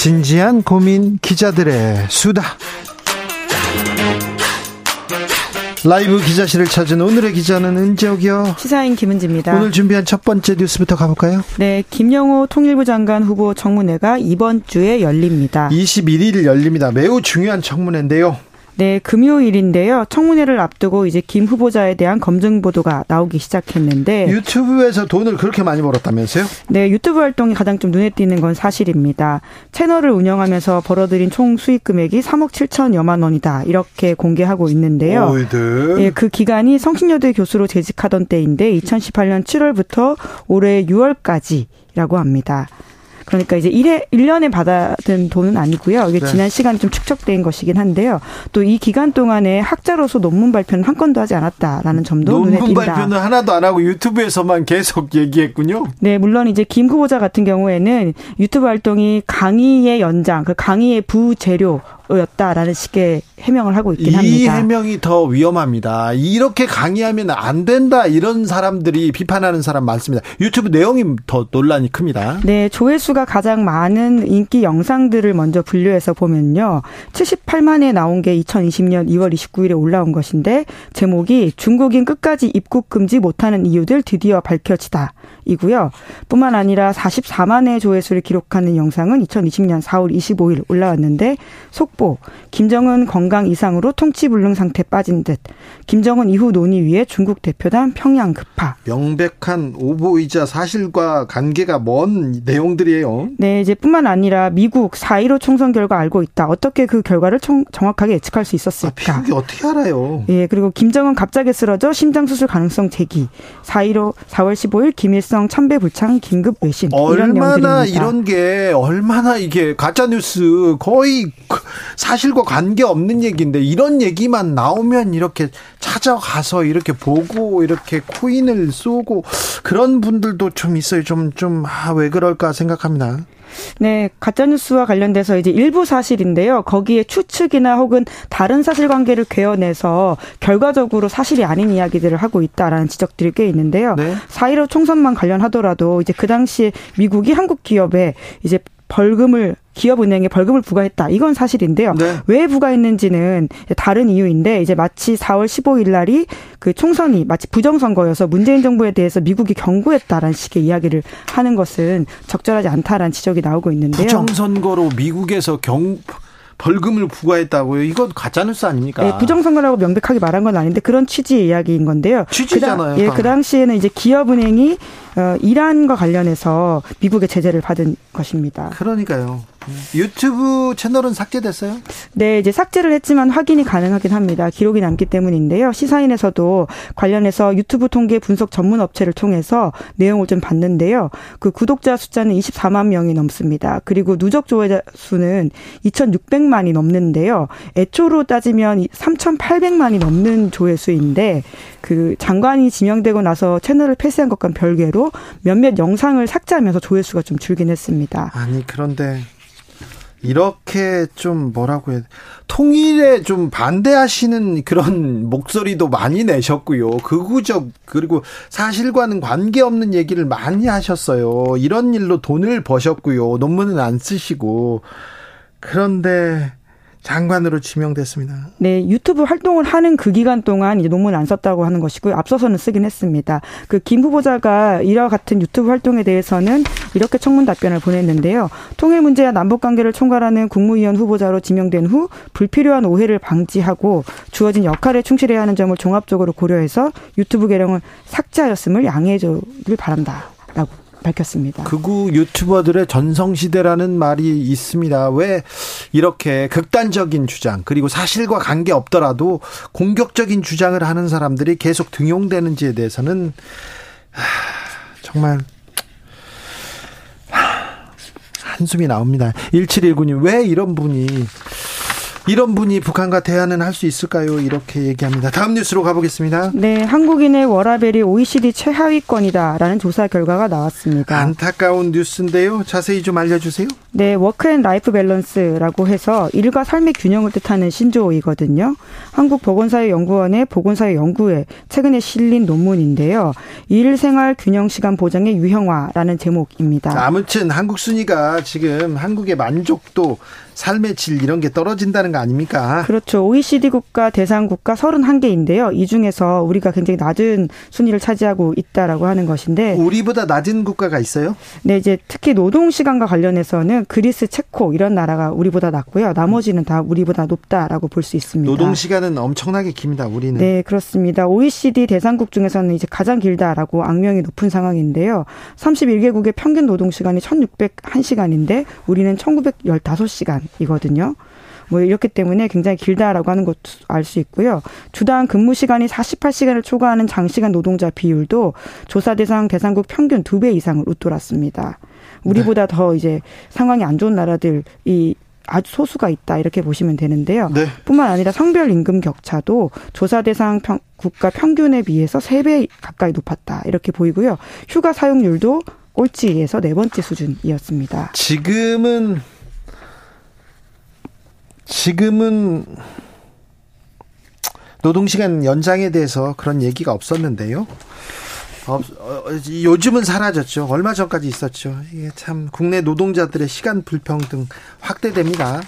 진지한 고민 기자들의 수다. 라이브 기자실을 찾은 오늘의 기자는 은지옥이요. 시사인 김은지입니다. 오늘 준비한 첫 번째 뉴스부터 가볼까요? 네, 김영호 통일부 장관 후보 청문회가 이번 주에 열립니다. 21일 열립니다. 매우 중요한 청문회인데요. 네, 금요일인데요. 청문회를 앞두고 이제 김 후보자에 대한 검증 보도가 나오기 시작했는데 유튜브에서 돈을 그렇게 많이 벌었다면서요? 네, 유튜브 활동이 가장 좀 눈에 띄는 건 사실입니다. 채널을 운영하면서 벌어들인 총 수익 금액이 3억 7천여만 원이다. 이렇게 공개하고 있는데요. 오이드. 예, 그 기간이 성신여대 교수로 재직하던 때인데 2018년 7월부터 올해 6월까지라고 합니다. 그러니까 이제 1회 1년에 받아든 돈은 아니고요. 이게 네. 지난 시간이 좀 축적된 것이긴 한데요. 또 이 기간 동안에 학자로서 논문 발표는 한 건도 하지 않았다라는 점도 눈에 띈다. 논문 발표는 하나도 안 하고 유튜브에서만 계속 얘기했군요. 네, 물론 이제 김 후보자 같은 경우에는 유튜브 활동이 강의의 연장, 그 강의의 부재료 였다라는 식의 해명을 하고 있긴 합니다. 이 해명이 더 위험합니다. 이렇게 강의하면 안 된다 이런 사람들이 비판하는 사람 많습니다. 유튜브 내용이 더 논란이 큽니다. 네, 조회수가 가장 많은 인기 영상들을 먼저 분류해서 보면요. 78만에 나온 게 2020년 2월 29일에 올라온 것인데 제목이 중국인 끝까지 입국 금지 못하는 이유들 드디어 밝혀지다. 이고요. 뿐만 아니라 44만의 조회수를 기록하는 영상은 2020년 4월 25일 올라왔는데 속보 김정은 건강 이상으로 통치불능 상태 빠진 듯 김정은 이후 논의 위에 중국 대표단 평양 급파 명백한 오보이자 사실과 관계가 먼 내용들이에요. 네, 이제 뿐만 아니라 미국 4.15 총선 결과 알고 있다. 어떻게 그 결과를 총, 정확하게 예측할 수 있었을까? 아, 미국이 어떻게 알아요? 예, 그리고 김정은 갑자기 쓰러져 심장 수술 가능성 제기. 4.15 4월 15일 김일 성 참배 불창 긴급 외신 얼마나 이런 게 얼마나 이게 가짜 뉴스 거의 사실과 관계 없는 얘기인데 이런 얘기만 나오면 이렇게 찾아가서 이렇게 보고 이렇게 코인을 쏘고 그런 분들도 좀 있어요. 좀 좀 아 왜 그럴까 생각합니다. 네, 가짜뉴스와 관련돼서 이제 일부 사실인데요. 거기에 추측이나 혹은 다른 사실관계를 괴어내서 결과적으로 사실이 아닌 이야기들을 하고 있다라는 지적들이 꽤 있는데요. 네. 4.15 총선만 관련하더라도 이제 그 당시에 미국이 한국 기업에 이제 벌금을 기업은행에 벌금을 부과했다. 이건 사실인데요. 네. 왜 부과했는지는 다른 이유인데 이제 마치 4월 15일 날이 그 총선이 마치 부정선거여서 문재인 정부에 대해서 미국이 경고했다라는 식의 이야기를 하는 것은 적절하지 않다라는 지적이 나오고 있는데요. 부정선거로 미국에서 경 벌금을 부과했다고요? 이건 가짜뉴스 아닙니까? 네, 부정선거라고 명백하게 말한 건 아닌데 그런 취지의 이야기인 건데요. 취지잖아요. 그, 예, 그 당시에는 이제 기업은행이 어, 이란과 관련해서 미국의 제재를 받은 것입니다. 그러니까요. 유튜브 채널은 삭제됐어요? 네, 이제 삭제를 했지만 확인이 가능하긴 합니다. 기록이 남기 때문인데요. 시사인에서도 관련해서 유튜브 통계 분석 전문 업체를 통해서 내용을 좀 봤는데요. 그 구독자 숫자는 24만 명이 넘습니다. 그리고 누적 조회자 수는 2,600만이 넘는데요. 애초로 따지면 3,800만이 넘는 조회수인데 그 장관이 지명되고 나서 채널을 폐쇄한 것과 별개로 몇몇 영상을 삭제하면서 조회수가 좀 줄긴 했습니다. 아니 그런데 이렇게 좀 뭐라고 해야 통일에 좀 반대하시는 그런 목소리도 많이 내셨고요. 극우적 그리고 사실과는 관계없는 얘기를 많이 하셨어요. 이런 일로 돈을 버셨고요. 논문은 안 쓰시고 그런데 장관으로 지명됐습니다. 네, 유튜브 활동을 하는 그 기간 동안 이제 논문 안 썼다고 하는 것이고요. 앞서서는 쓰긴 했습니다. 그 김 후보자가 이와 같은 유튜브 활동에 대해서는 이렇게 청문 답변을 보냈는데요. 통일 문제와 남북 관계를 총괄하는 국무위원 후보자로 지명된 후 불필요한 오해를 방지하고 주어진 역할에 충실해야 하는 점을 종합적으로 고려해서 유튜브 계정을 삭제하였음을 양해해 주길 바란다라고 밝혔습니다. 극우 유튜버들의 전성시대라는 말이 있습니다. 왜 이렇게 극단적인 주장, 그리고 사실과 관계 없더라도 공격적인 주장을 하는 사람들이 계속 등용되는지에 대해서는 정말 한숨이 나옵니다. 1719님, 왜 이런 분이 이런 분이 북한과 대화는 할 수 있을까요? 이렇게 얘기합니다. 다음 뉴스로 가보겠습니다. 네, 한국인의 워라벨이 OECD 최하위권이다라는 조사 결과가 나왔습니다. 안타까운 뉴스인데요. 자세히 좀 알려주세요. 네, work and life balance라고 해서 일과 삶의 균형을 뜻하는 신조어이거든요. 한국보건사회연구원의 보건사회 연구에 최근에 실린 논문인데요. 일 생활 균형 시간 보장의 유형화라는 제목입니다. 아무튼 한국 순위가 지금 한국의 만족도 삶의 질 이런 게 떨어진다는 거 아닙니까? 그렇죠. OECD 국가 대상 국가 31개인데요. 이 중에서 우리가 굉장히 낮은 순위를 차지하고 있다라고 하는 것인데 우리보다 낮은 국가가 있어요? 네, 이제 특히 노동 시간과 관련해서는 그리스, 체코 이런 나라가 우리보다 낮고요. 나머지는 다 우리보다 높다라고 볼 수 있습니다. 노동 시간은 엄청나게 깁니다. 우리는. 네, 그렇습니다. OECD 대상국 중에서는 이제 가장 길다라고 악명이 높은 상황인데요. 31개국의 평균 노동 시간이 1,601시간인데 우리는 1,915시간이거든요. 뭐 이렇기 때문에 굉장히 길다라고 하는 것도 알 수 있고요. 주당 근무 시간이 48시간을 초과하는 장시간 노동자 비율도 조사 대상 대상국 평균 두 배 이상을 웃돌았습니다. 우리보다 네. 더 이제 상황이 안 좋은 나라들이 아주 소수가 있다 이렇게 보시면 되는데요. 네. 뿐만 아니라 성별 임금 격차도 조사 대상 평, 국가 평균에 비해서 3배 가까이 높았다 이렇게 보이고요. 휴가 사용률도 꼴찌에서 네 번째 수준이었습니다. 지금은 지금은 노동시간 연장에 대해서 그런 얘기가 없었는데요. 어, 어, 요즘은 사라졌죠. 얼마 전까지 있었죠. 이게 참 국내 노동자들의 시간 불평등 확대됩니다.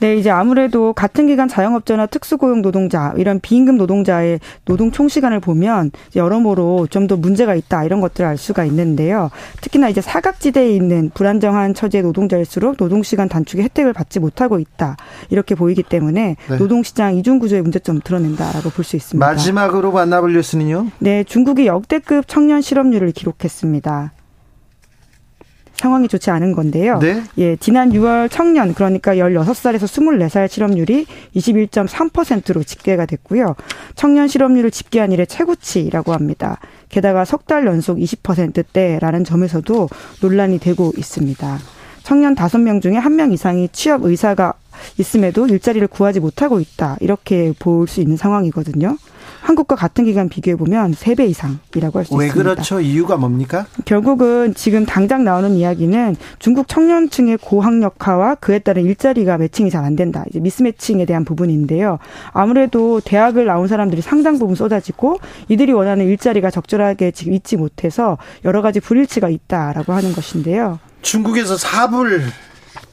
네, 이제 아무래도 같은 기간 자영업자나 특수고용 노동자 이런 비임금 노동자의 노동 총 시간을 보면 여러모로 좀 더 문제가 있다 이런 것들을 알 수가 있는데요. 특히나 이제 사각지대에 있는 불안정한 처지의 노동자일수록 노동 시간 단축의 혜택을 받지 못하고 있다 이렇게 보이기 때문에 네. 노동 시장 이중 구조의 문제점 드러낸다라고 볼 수 있습니다. 마지막으로 만나볼 뉴스는요? 네, 중국이 역대급 청년 실업률을 기록했습니다. 상황이 좋지 않은 건데요. 네? 예, 지난 6월 청년 그러니까 16살에서 24살 실업률이 21.3%로 집계가 됐고요. 청년 실업률을 집계한 이래 최고치라고 합니다. 게다가 석 달 연속 20%대라는 점에서도 논란이 되고 있습니다. 청년 5명 중에 1명 이상이 취업 의사가 있음에도 일자리를 구하지 못하고 있다. 이렇게 볼 수 있는 상황이거든요. 한국과 같은 기간 비교해 보면 3배 이상이라고 할 수 있습니다. 왜 그렇죠? 이유가 뭡니까? 결국은 지금 당장 나오는 이야기는 중국 청년층의 고학력화와 그에 따른 일자리가 매칭이 잘 안 된다. 이제 미스매칭에 대한 부분인데요. 아무래도 대학을 나온 사람들이 상당 부분 쏟아지고 이들이 원하는 일자리가 적절하게 지금 있지 못해서 여러 가지 불일치가 있다라고 하는 것인데요. 중국에서 사불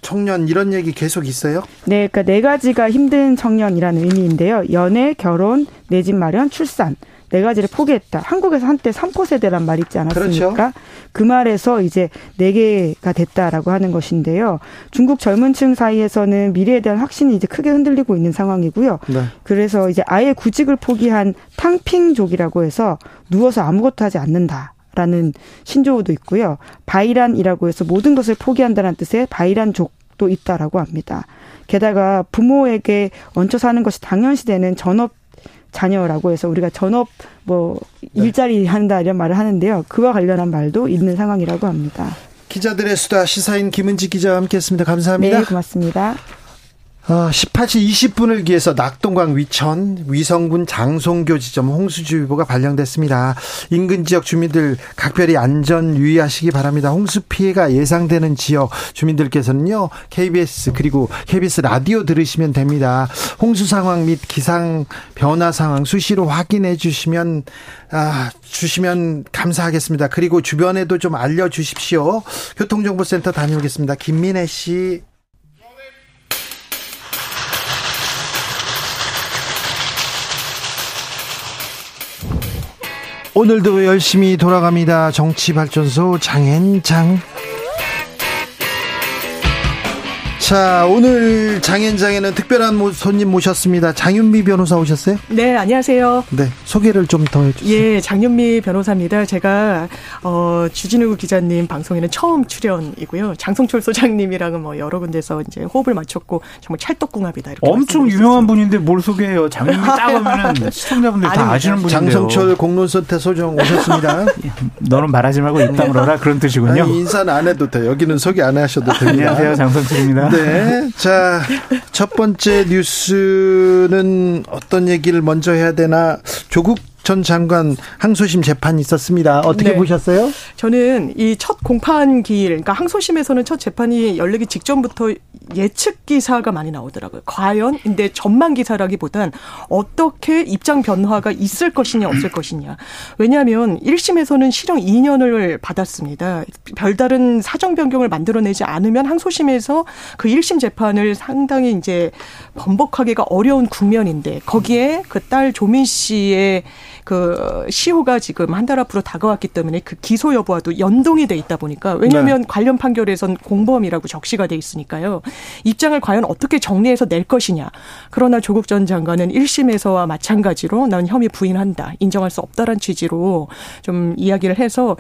청년 이런 얘기 계속 있어요? 네, 그러니까 네 가지가 힘든 청년이라는 의미인데요. 연애, 결혼, 내 집 마련, 출산. 네 가지를 포기했다. 한국에서 한때 3포 세대란 말 있지 않았습니까? 그렇죠. 그 말에서 이제 네 개가 됐다라고 하는 것인데요. 중국 젊은 층 사이에서는 미래에 대한 확신이 이제 크게 흔들리고 있는 상황이고요. 네. 그래서 이제 아예 구직을 포기한 탕핑족이라고 해서 누워서 아무것도 하지 않는다. 라는 신조어도 있고요. 바이란이라고 해서 모든 것을 포기한다는 뜻의 바이란족도 있다라고 합니다. 게다가 부모에게 얹혀 사는 것이 당연시 되는 전업 자녀라고 해서 우리가 전업 뭐 네. 일자리 한다 이런 말을 하는데요. 그와 관련한 말도 있는 상황이라고 합니다. 기자들의 수다 시사인 김은지 기자와 함께했습니다. 감사합니다. 네, 고맙습니다. 18시 어, 20분을 기해서 낙동강 위천 위성군 장송교 지점 홍수주의보가 발령됐습니다. 인근 지역 주민들 각별히 안전 유의하시기 바랍니다. 홍수 피해가 예상되는 지역 주민들께서는요 KBS 그리고 KBS 라디오 들으시면 됩니다. 홍수 상황 및 기상 변화 상황 수시로 확인해 주시면 아, 주시면 감사하겠습니다. 그리고 주변에도 좀 알려 주십시오. 교통정보센터 다녀오겠습니다. 김민혜 씨. 오늘도 열심히 돌아갑니다. 정치발전소 장현장. 자, 오늘 장현장에는 특별한 손님 모셨습니다. 장윤미 변호사 오셨어요? 네, 안녕하세요. 네, 소개를 좀 더 해주세요. 예, 장윤미 변호사입니다. 제가 어, 주진우 기자님 방송에는 처음 출연이고요. 장성철 소장님이랑은 뭐 여러 군데서 이제 호흡을 맞췄고 정말 찰떡궁합이다 이렇게. 엄청 유명한 분인데 뭘 소개해요? 장윤미 따가면은 시청자분들 다 아시는 분인데요. 장성철 공론선태 소장 오셨습니다. 너는 말하지 말고 입 다물어라 그런 뜻이군요. 아니, 인사는 안 해도 돼. 여기는 소개 안 하셔도 됩니다. 안녕하세요, 장성철입니다. 네. 자, 첫 번째 뉴스는 어떤 얘기를 먼저 해야 되나? 조국 전 장관 항소심 재판이 있었습니다. 어떻게 네. 보셨어요? 저는 이 첫 공판 기일, 그러니까 항소심에서는 첫 재판이 열리기 직전부터 예측 기사가 많이 나오더라고요. 과연 근데 전망 기사라기보단 어떻게 입장 변화가 있을 것이냐 없을 것이냐. 왜냐하면 1심에서는 실형 2년을 받았습니다. 별다른 사정 변경을 만들어내지 않으면 항소심에서 그 1심 재판을 상당히 이제 번복하기가 어려운 국면인데 거기에 그 딸 조민 씨의 그 시효가 지금 한 달 앞으로 다가왔기 때문에 그 기소 여부와도 연동이 돼 있다 보니까 왜냐하면 네. 관련 판결에선 공범이라고 적시가 돼 있으니까요. 입장을 과연 어떻게 정리해서 낼 것이냐. 그러나 조국 전 장관은 1심에서와 마찬가지로 난 혐의 부인한다. 인정할 수 없다란 취지로 좀 이야기를 해서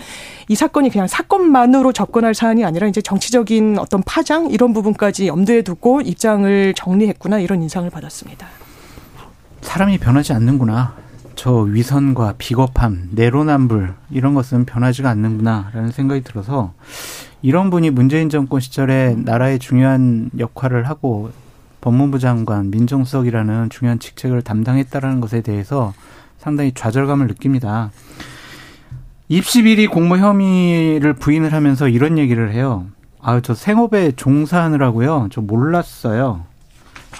이 사건이 그냥 사건만으로 접근할 사안이 아니라 이제 정치적인 어떤 파장 이런 부분까지 염두에 두고 입장을 정리했구나 이런 인상을 받았습니다. 사람이 변하지 않는구나. 저 위선과 비겁함, 내로남불 이런 것은 변하지가 않는구나라는 생각이 들어서 이런 분이 문재인 정권 시절에 나라의 중요한 역할을 하고 법무부 장관, 민정수석이라는 중요한 직책을 담당했다라는 것에 대해서 상당히 좌절감을 느낍니다. 입시 비리 공모 혐의를 부인을 하면서 이런 얘기를 해요. 아, 저 생업에 종사하느라고요. 저 몰랐어요.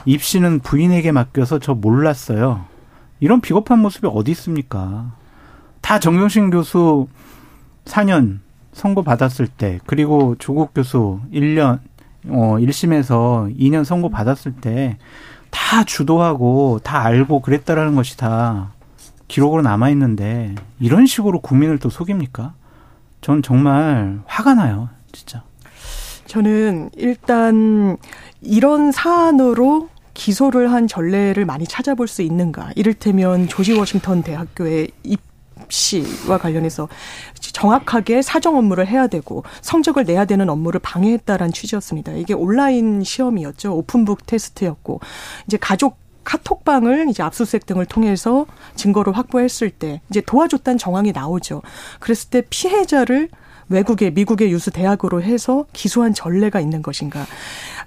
입시는 부인에게 맡겨서 저 몰랐어요. 이런 비겁한 모습이 어디 있습니까? 다 정경심 교수 4년 선고 받았을 때 그리고 조국 교수 1년 어 1심에서 2년 선고 받았을 때 다 주도하고 다 알고 그랬다라는 것이 다 기록으로 남아 있는데 이런 식으로 국민을 또 속입니까? 전 정말 화가 나요, 진짜. 저는 일단 이런 사안으로 기소를 한 전례를 많이 찾아볼 수 있는가. 이를테면 조지 워싱턴 대학교의 입 시와 관련해서 정확하게 사정 업무를 해야 되고 성적을 내야 되는 업무를 방해했다라는 취지였습니다. 이게 온라인 시험이었죠. 오픈북 테스트였고 이제 가족 카톡방을 이제 압수수색 등을 통해서 증거를 확보했을 때 이제 도와줬다는 정황이 나오죠. 그랬을 때 피해자를 외국의 미국의 유수 대학으로 해서 기소한 전례가 있는 것인가?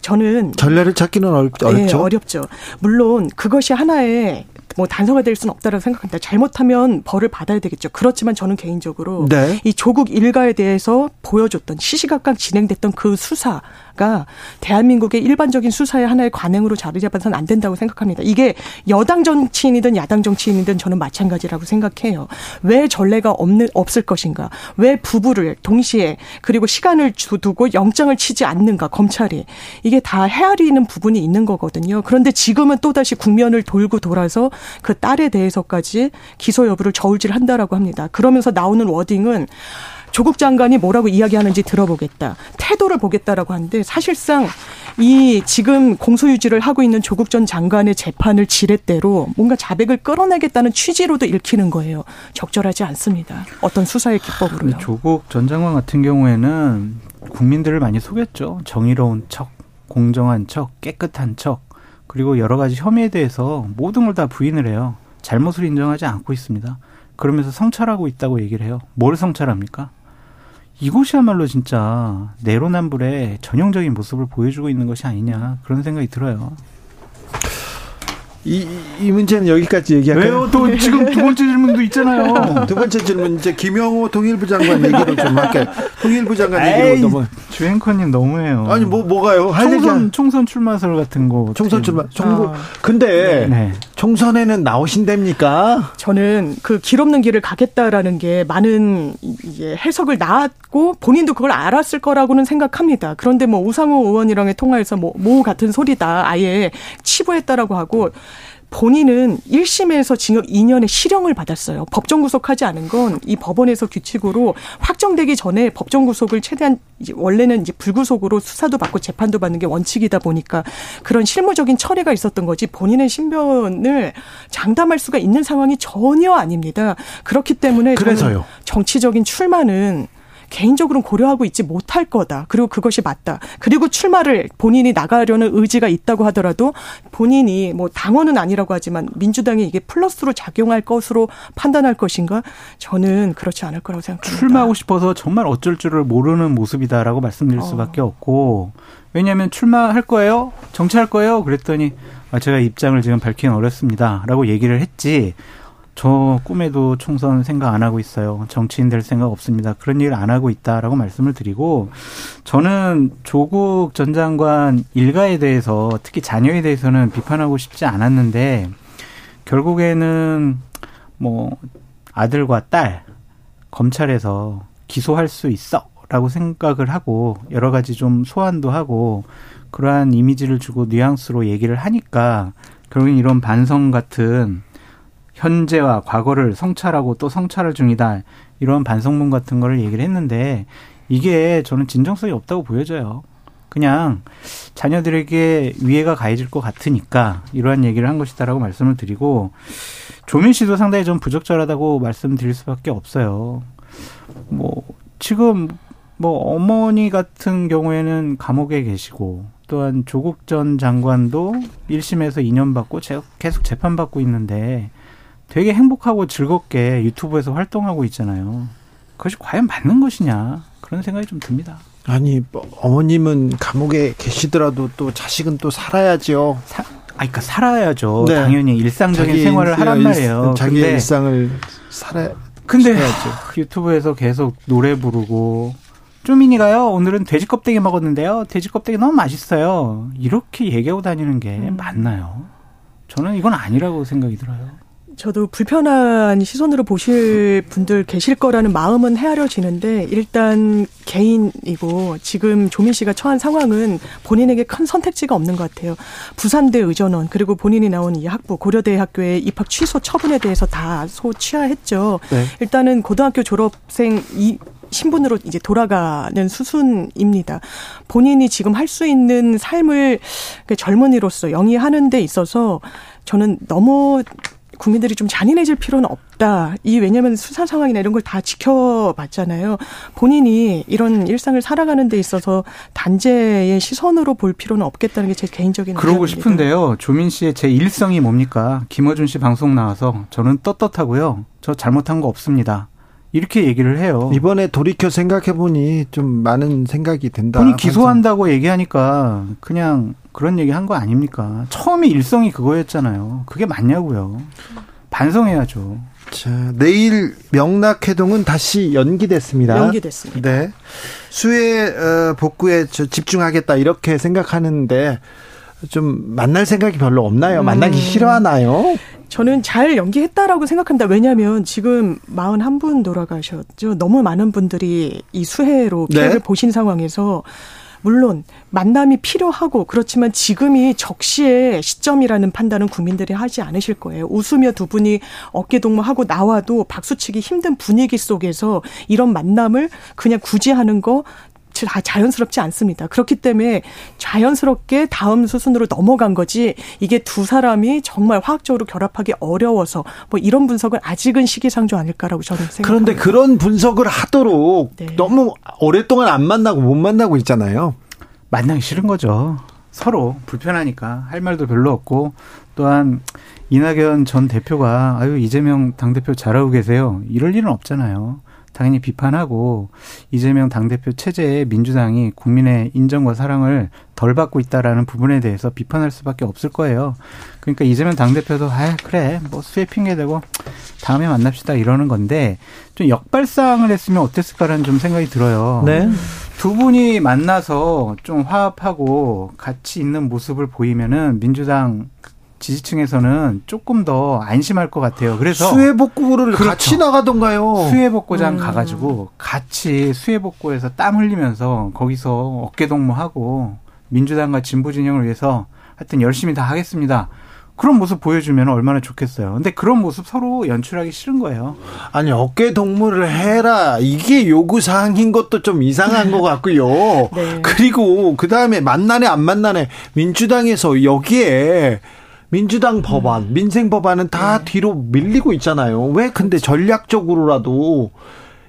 저는 전례를 찾기는 어렵, 죠 네, 어렵죠. 물론 그것이 하나의 뭐 단서가 될 수는 없다라고 생각합니다. 잘못하면 벌을 받아야 되겠죠. 그렇지만 저는 개인적으로 네. 이 조국 일가에 대해서 보여줬던 시시각각 진행됐던 그 수사 가 대한민국의 일반적인 수사의 하나의 관행으로 자리 잡아서는 안 된다고 생각합니다. 이게 여당 정치인이든 야당 정치인이든 저는 마찬가지라고 생각해요. 왜 전례가 없는 없을 것인가? 왜 부부를 동시에 그리고 시간을 두고 영장을 치지 않는가? 검찰이 이게 다 헤아리는 부분이 있는 거거든요. 그런데 지금은 또 다시 국면을 돌고 돌아서 그 딸에 대해서까지 기소 여부를 저울질한다라고 합니다. 그러면서 나오는 워딩은 조국 장관이 뭐라고 이야기하는지 들어보겠다. 태도를 보겠다라고 하는데 사실상 이 지금 공소유지를 하고 있는 조국 전 장관의 재판을 지렛대로 뭔가 자백을 끌어내겠다는 취지로도 읽히는 거예요. 적절하지 않습니다. 어떤 수사의 기법으로요. 조국 전 장관 같은 경우에는 국민들을 많이 속였죠. 정의로운 척, 공정한 척, 깨끗한 척, 그리고 여러 가지 혐의에 대해서 모든 걸 다 부인을 해요. 잘못을 인정하지 않고 있습니다. 그러면서 성찰하고 있다고 얘기를 해요. 뭘 성찰합니까? 이곳이야말로 진짜 내로남불의 전형적인 모습을 보여주고 있는 것이 아니냐 그런 생각이 들어요. 이, 이 문제는 여기까지 얘기할까요? 왜요? 또 지금 두 번째 질문도 있잖아요. 두 번째 질문 이제 김영호 통일부 장관 얘기로 좀 할게요. 통일부 장관 얘기로 너무 주앵커님 너무해요. 아니 뭐 뭐가요? 총선 총선 출마설 같은 거. 총선 출마. 정부. 아. 근데 네. 총선에는 나오신답니까? 저는 그 길 없는 길을 가겠다라는 게 많은 이제 해석을 낳았고 본인도 그걸 알았을 거라고는 생각합니다. 그런데 뭐 우상호 의원이랑의 통화에서 뭐, 뭐 같은 소리다 아예 치부했다라고 하고 본인은 1심에서 징역 2년의 실형을 받았어요. 법정 구속하지 않은 건 이 법원에서 규칙으로 확정되기 전에 법정 구속을 최대한 이제 원래는 이제 불구속으로 수사도 받고 재판도 받는 게 원칙이다 보니까 그런 실무적인 처리가 있었던 거지 본인의 신변을 장담할 수가 있는 상황이 전혀 아닙니다. 그렇기 때문에 그래서요. 정치적인 출마는 개인적으로는 고려하고 있지 못할 거다. 그리고 그것이 맞다. 그리고 출마를 본인이 나가려는 의지가 있다고 하더라도 본인이 뭐 당원은 아니라고 하지만 민주당이 이게 플러스로 작용할 것으로 판단할 것인가? 저는 그렇지 않을 거라고 생각합니다. 출마하고 싶어서 정말 어쩔 줄을 모르는 모습이다라고 말씀드릴 어. 수밖에 없고 왜냐하면 출마할 거예요? 정치할 거예요? 그랬더니 아, 제가 입장을 지금 밝히는 어렵습니다라고 얘기를 했지. 저 꿈에도 총선 생각 안 하고 있어요. 정치인 될 생각 없습니다. 그런 일을 안 하고 있다라고 말씀을 드리고 저는 조국 전 장관 일가에 대해서 특히 자녀에 대해서는 비판하고 싶지 않았는데 결국에는 뭐 아들과 딸 검찰에서 기소할 수 있어 라고 생각을 하고 여러 가지 좀 소환도 하고 그러한 이미지를 주고 뉘앙스로 얘기를 하니까 결국엔 이런 반성 같은 현재와 과거를 성찰하고 또 성찰을 중이다. 이런 반성문 같은 거를 얘기를 했는데 이게 저는 진정성이 없다고 보여져요. 그냥 자녀들에게 위해가 가해질 것 같으니까 이러한 얘기를 한 것이다라고 말씀을 드리고 조민 씨도 상당히 좀 부적절하다고 말씀드릴 수밖에 없어요. 뭐 지금 뭐 어머니 같은 경우에는 감옥에 계시고 또한 조국 전 장관도 1심에서 2년 받고 계속 재판받고 있는데 되게 행복하고 즐겁게 유튜브에서 활동하고 있잖아요. 그것이 과연 맞는 것이냐 그런 생각이 좀 듭니다. 아니 뭐, 어머님은 감옥에 계시더라도 또 자식은 또 살아야죠. 사, 아, 그러니까 살아야죠. 네. 당연히 일상적인 생활을 하란 말이에요. 자기 일상을 살아. 근데 하, 유튜브에서 계속 노래 부르고 쪼민이가요 오늘은 돼지 껍데기 먹었는데요. 돼지 껍데기 너무 맛있어요. 이렇게 얘기하고 다니는 게 음. 맞나요? 저는 이건 아니라고 생각이 들어요. 저도 불편한 시선으로 보실 분들 계실 거라는 마음은 헤아려지는데 일단 개인이고 지금 조민 씨가 처한 상황은 본인에게 큰 선택지가 없는 것 같아요. 부산대 의전원 그리고 본인이 나온 이 학부 고려대 학교의 입학 취소 처분에 대해서 다 소취하했죠. 네. 일단은 고등학교 졸업생 이 신분으로 이제 돌아가는 수순입니다. 본인이 지금 할 수 있는 삶을 그 젊은이로서 영위하는 데 있어서 저는 너무 국민들이 좀 잔인해질 필요는 없다. 이 왜냐하면 수사 상황이나 이런 걸 다 지켜봤잖아요. 본인이 이런 일상을 살아가는 데 있어서 단죄의 시선으로 볼 필요는 없겠다는 게 제 개인적인 그러고 의견입니다. 싶은데요. 조민 씨의 제 일성이 뭡니까? 김어준 씨 방송 나와서 저는 떳떳하고요. 저 잘못한 거 없습니다. 이렇게 얘기를 해요. 이번에 돌이켜 생각해 보니 좀 많은 생각이 된다. 본인 기소한다고 얘기하니까 그냥 그런 얘기 한 거 아닙니까? 처음에 일성이 그거였잖아요. 그게 맞냐고요. 반성해야죠. 자, 내일 명락회동은 다시 연기됐습니다. 연기됐습니다. 네. 수해 어, 복구에 집중하겠다 이렇게 생각하는데 좀 만날 생각이 별로 없나요? 만나기 음. 싫어하나요? 저는 잘 연기했다라고 생각한다. 왜냐하면 지금 41분 돌아가셨죠. 너무 많은 분들이 이 수해로 피해를 네. 보신 상황에서 물론 만남이 필요하고 그렇지만 지금이 적시의 시점이라는 판단은 국민들이 하지 않으실 거예요. 웃으며 두 분이 어깨 동무하고 나와도 박수치기 힘든 분위기 속에서 이런 만남을 그냥 굳이 하는 거 자연스럽지 않습니다. 그렇기 때문에 자연스럽게 다음 수순으로 넘어간 거지 이게 두 사람이 정말 화학적으로 결합하기 어려워서 뭐 이런 분석은 아직은 시기상조 아닐까라고 저는 생각합니다. 그런데 그런 분석을 하도록 네. 너무 오랫동안 안 만나고 못 만나고 있잖아요. 만나기 싫은 거죠. 서로 불편하니까 할 말도 별로 없고 또한 이낙연 전 대표가 아유 이재명 당 대표 잘하고 계세요. 이럴 일은 없잖아요. 당연히 비판하고 이재명 당대표 체제에 민주당이 국민의 인정과 사랑을 덜 받고 있다라는 부분에 대해서 비판할 수밖에 없을 거예요. 그러니까 이재명 당대표도 아 그래 뭐 수혜 핑계 대고 다음에 만납시다 이러는 건데 좀 역발상을 했으면 어땠을까라는 좀 생각이 들어요. 네. 두 분이 만나서 좀 화합하고 같이 있는 모습을 보이면은 민주당 지지층에서는 조금 더 안심할 것 같아요. 그래서 수해복구를 그렇죠. 같이 나가던가요. 수해복구장 음. 가가지고 같이 수해복구에서 땀 흘리면서 거기서 어깨동무하고 민주당과 진보 진영을 위해서 하여튼 열심히 다 하겠습니다. 그런 모습 보여주면 얼마나 좋겠어요. 근데 그런 모습 서로 연출하기 싫은 거예요. 아니 어깨 동무를 해라 이게 요구 사항인 것도 좀 이상한 것 같고요. 네. 그리고 그 다음에 만나네 안 만나네 민주당에서 여기에 민주당 법안, 음. 민생 법안은 다 네. 뒤로 밀리고 있잖아요. 왜 근데 전략적으로라도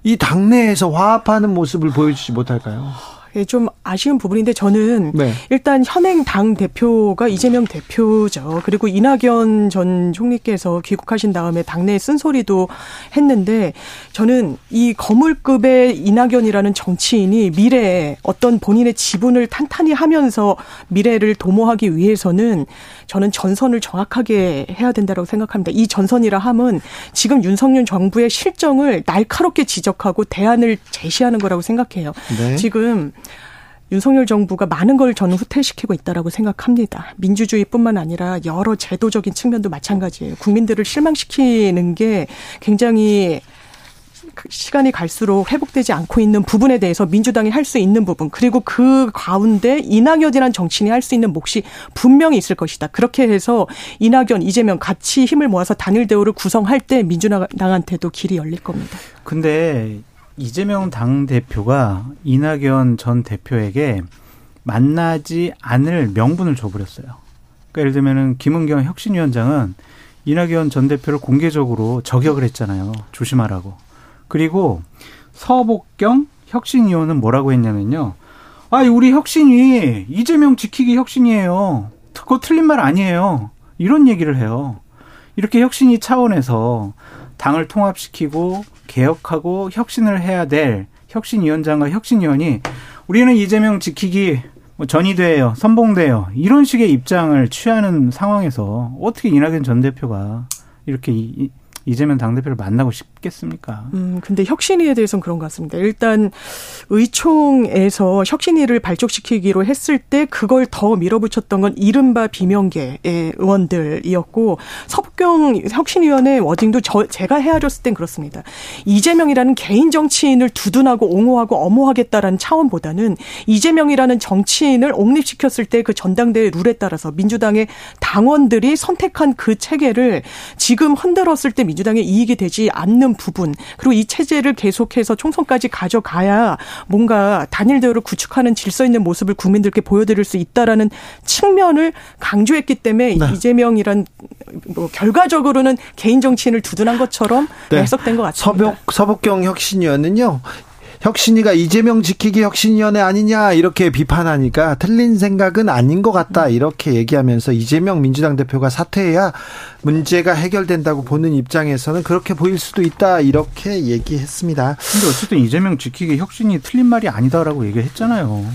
이 당내에서 화합하는 모습을 보여주지 못할까요? 예, 좀 아쉬운 부분인데 저는 네. 일단 현행 당 대표가 이재명 대표죠. 그리고 이낙연 전 총리께서 귀국하신 다음에 당내 쓴소리도 했는데 저는 이 거물급의 이낙연이라는 정치인이 미래에 어떤 본인의 지분을 탄탄히 하면서 미래를 도모하기 위해서는 저는 전선을 정확하게 해야 된다고 생각합니다. 이 전선이라 함은 지금 윤석열 정부의 실정을 날카롭게 지적하고 대안을 제시하는 거라고 생각해요. 네. 지금 윤석열 정부가 많은 걸 저는 후퇴시키고 있다라고 생각합니다. 민주주의뿐만 아니라 여러 제도적인 측면도 마찬가지예요. 국민들을 실망시키는 게 굉장히 그 시간이 갈수록 회복되지 않고 있는 부분에 대해서 민주당이 할 수 있는 부분 그리고 그 가운데 이낙연이란 정치인이 할 수 있는 몫이 분명히 있을 것이다. 그렇게 해서 이낙연, 이재명 같이 힘을 모아서 단일 대우를 구성할 때 민주당한테도 길이 열릴 겁니다. 근데 이재명 당 대표가 이낙연 전 대표에게 만나지 않을 명분을 줘버렸어요. 그러니까 예를 들면은 김은경 혁신위원장은 이낙연 전 대표를 공개적으로 저격을 했잖아요. 조심하라고. 그리고 서복경 혁신위원은 뭐라고 했냐면요. 아, 우리 혁신이 이재명 지키기 혁신이에요. 그거 틀린 말 아니에요. 이런 얘기를 해요. 이렇게 혁신이 차원에서 당을 통합시키고 개혁하고 혁신을 해야 될 혁신위원장과 혁신위원이 우리는 이재명 지키기 뭐 전이돼요, 선봉돼요 이런 식의 입장을 취하는 상황에서 어떻게 이낙연 전 대표가 이렇게 이, 이재명 당대표를 만나고 싶겠습니까? 음, 근데 혁신위에 대해서는 그런 것 같습니다. 일단 의총에서 혁신위를 발족시키기로 했을 때 그걸 더 밀어붙였던 건 이른바 비명계의 의원들이었고 석경 혁신위원회 워딩도 저, 제가 헤아렸을 땐 그렇습니다. 이재명이라는 개인 정치인을 두둔하고 옹호하고 엄호하겠다라는 차원보다는 이재명이라는 정치인을 옹립시켰을 때 그 전당대회 룰에 따라서 민주당의 당원들이 선택한 그 체계를 지금 흔들었을 때 민 주당의 이익이 되지 않는 부분 그리고 이 체제를 계속해서 총선까지 가져가야 뭔가 단일 대우를 구축하는 질서 있는 모습을 국민들께 보여드릴 수 있다라는 측면을 강조했기 때문에 네. 이재명이란 뭐 결과적으로는 개인 정치인을 두둔한 것처럼 네. 해석된 것 같습니다. 서복 서복경 혁신위원은요 혁신이가 이재명 지키기 혁신위원회 아니냐 이렇게 비판하니까 틀린 생각은 아닌 것 같다 이렇게 얘기하면서 이재명 민주당 대표가 사퇴해야 문제가 해결된다고 보는 입장에서는 그렇게 보일 수도 있다 이렇게 얘기했습니다. 근데 어쨌든 이재명 지키기 혁신이 틀린 말이 아니다라고 얘기했잖아요.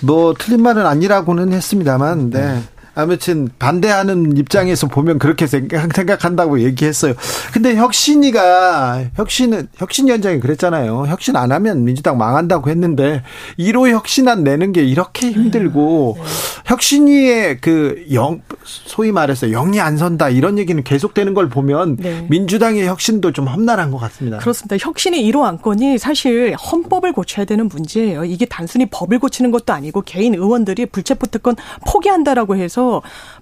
뭐 틀린 말은 아니라고는 했습니다만 네. 네. 아무튼 반대하는 입장에서 보면 그렇게 생각, 한다고 얘기했어요. 근데 혁신이가 혁신은 혁신위원장이 그랬잖아요. 혁신 안 하면 민주당 망한다고 했는데 1호 혁신안 내는 게 이렇게 힘들고 네. 혁신위의 그 영 소위 말해서 영이 안 선다 이런 얘기는 계속되는 걸 보면 네. 민주당의 혁신도 좀 험난한 것 같습니다. 그렇습니다. 혁신의 1호 안건이 사실 헌법을 고쳐야 되는 문제예요. 이게 단순히 법을 고치는 것도 아니고 개인 의원들이 불체포 특권 포기한다라고 해서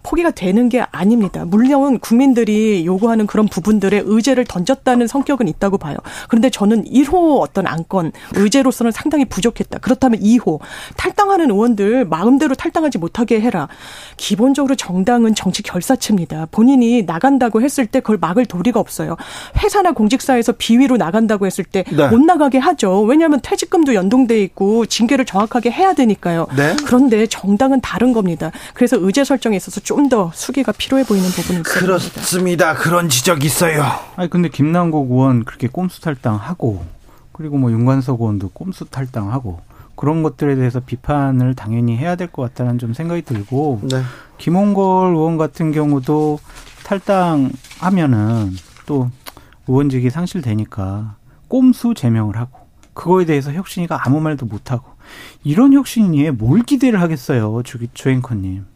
포기가 되는 게 아닙니다. 물론 국민들이 요구하는 그런 부분들의 의제를 던졌다는 성격은 있다고 봐요. 그런데 저는 1호 어떤 안건 의제로서는 상당히 부족했다. 그렇다면 2호 탈당하는 의원들 마음대로 탈당하지 못하게 해라. 기본적으로 정당은 정치 결사체입니다. 본인이 나간다고 했을 때 그걸 막을 도리가 없어요. 회사나 공직사에서 비위로 나간다고 했을 때못 네. 나가게 하죠. 왜냐하면 퇴직금도 연동돼 있고 징계를 정확하게 해야 되니까요. 네. 그런데 정당은 다른 겁니다. 그래서 의제 설 정에 있어서 좀 더 수기가 필요해 보이는 부분이 있습니다. 그렇습니다. 그런 지적 있어요. 아니 근데 김남국 의원 그렇게 꼼수 탈당하고 그리고 뭐 윤관석 의원도 꼼수 탈당하고 그런 것들에 대해서 비판을 당연히 해야 될 것 같다는 좀 생각이 들고 네. 김홍걸 의원 같은 경우도 탈당하면은 또 의원직이 상실되니까 꼼수 제명을 하고 그거에 대해서 혁신이가 아무 말도 못 하고 이런 혁신이에 뭘 기대를 하겠어요, 조, 조앵커님.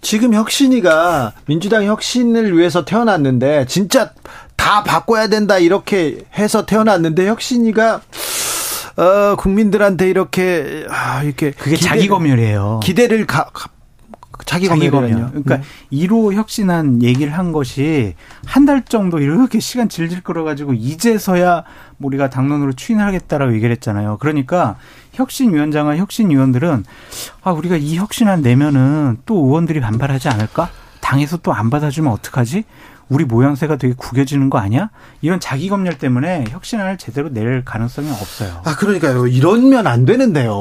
지금 혁신이가 민주당 혁신을 위해서 태어났는데 진짜 다 바꿔야 된다 이렇게 해서 태어났는데 혁신이가 어 국민들한테 이렇게 아 이렇게 그게 기대, 자기 검열이에요. 기대를 가, 자기 검열이요. 그러니까 네. 1호 혁신한 얘기를 한 것이 한 달 정도 이렇게 시간 질질 끌어가지고 이제서야 우리가 당론으로 추인하겠다라고 얘기를 했잖아요. 그러니까 혁신위원장과 혁신위원들은 아 우리가 이 혁신안 내면은 또 의원들이 반발하지 않을까? 당에서 또 안 받아주면 어떡하지? 우리 모양새가 되게 구겨지는 거 아니야? 이런 자기 검열 때문에 혁신안을 제대로 낼 가능성이 없어요. 아 그러니까요. 이러면 안 되는데요.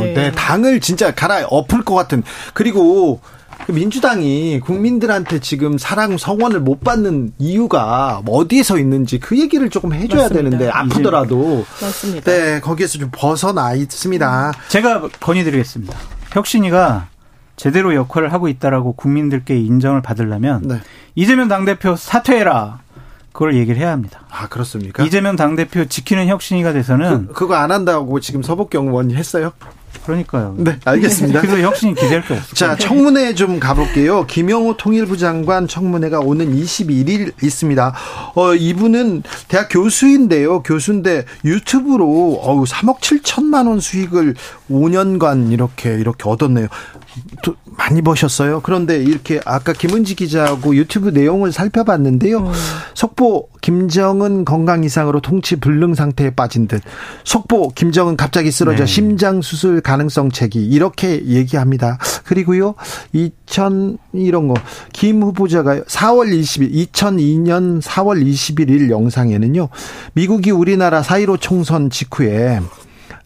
네, 네 당을 진짜 갈아 엎을 것 같은 그리고 그 민주당이 국민들한테 지금 사랑 성원을 못 받는 이유가 어디에서 있는지 그 얘기를 조금 해줘야 맞습니다. 되는데 아프더라도 맞습니다. 네 거기에서 좀 벗어나 있습니다. 제가 건의드리겠습니다. 혁신이가 제대로 역할을 하고 있다라고 국민들께 인정을 받으려면 네. 이재명 당대표 사퇴해라. 그걸 얘기를 해야 합니다. 아 그렇습니까? 이재명 당대표 지키는 혁신이가 돼서는 그, 그거 안 한다고 지금 서복경 의원이 했어요? 그러니까요. 네, 알겠습니다. 그래서 혁신이 기대할 게 없어요. 자, 청문회 좀 가볼게요. 김영호 통일부 장관 청문회가 오는 21일 있습니다. 어, 이분은 대학 교수인데요. 교수인데 유튜브로 어우 3억 7천만 원 수익을 5년간 이렇게 이렇게 얻었네요. 많이 버셨어요. 그런데 이렇게 아까 김은지 기자하고 유튜브 내용을 살펴봤는데요. 음. 속보 김정은 건강 이상으로 통치 불능 상태에 빠진 듯. 속보 김정은 갑자기 쓰러져 네. 심장 수술 가능성 제기 이렇게 얘기합니다. 그리고요. 2000 이런 거 김 후보자가 4월 20일 2002년 4월 21일 영상에는요. 미국이 우리나라 사이로 총선 직후에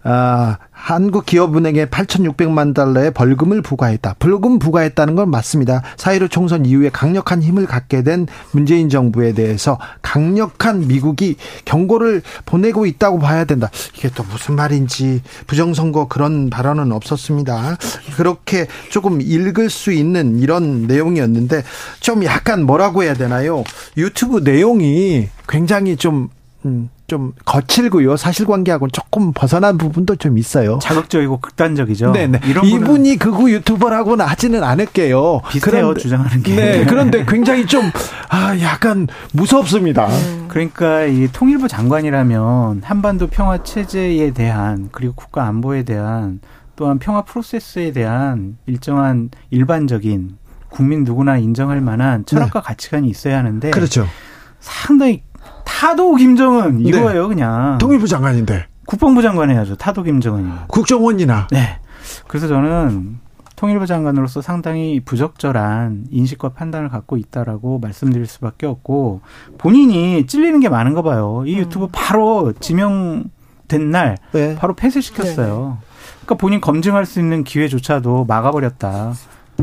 아, 한국 기업은행에 8,600만 달러의 벌금을 부과했다. 벌금 부과했다는 건 맞습니다. 사이로 총선 이후에 강력한 힘을 갖게 된 문재인 정부에 대해서 강력한 미국이 경고를 보내고 있다고 봐야 된다. 이게 또 무슨 말인지 부정선거 그런 발언은 없었습니다. 그렇게 조금 읽을 수 있는 이런 내용이었는데 좀 약간 뭐라고 해야 되나요? 유튜브 내용이 굉장히 좀 음, 좀 거칠고요. 사실관계하고는 조금 벗어난 부분도 좀 있어요. 자극적이고 극단적이죠. 네네. 이런 이분이 극우 유튜버라고는 하지는 않을게요. 비슷해요. 그런데, 주장하는 게. 네. 그런데 굉장히 좀 아, 약간 무섭습니다. 음. 그러니까 이 통일부 장관이라면 한반도 평화 체제에 대한 그리고 국가 안보에 대한 또한 평화 프로세스에 대한 일정한 일반적인 국민 누구나 인정할 만한 철학과 네. 가치관이 있어야 하는데 그렇죠. 상당히 타도 김정은 네. 이거예요, 네. 그냥. 통일부 장관인데. 국방부 장관 해야죠. 타도 김정은이. 국정원이나. 네. 그래서 저는 통일부 장관으로서 상당히 부적절한 인식과 판단을 갖고 있다라고 말씀드릴 수밖에 없고 본인이 찔리는 게 많은가 봐요. 이 음. 유튜브 바로 지명된 날 네. 바로 폐쇄시켰어요. 네. 그러니까 본인 검증할 수 있는 기회조차도 막아버렸다.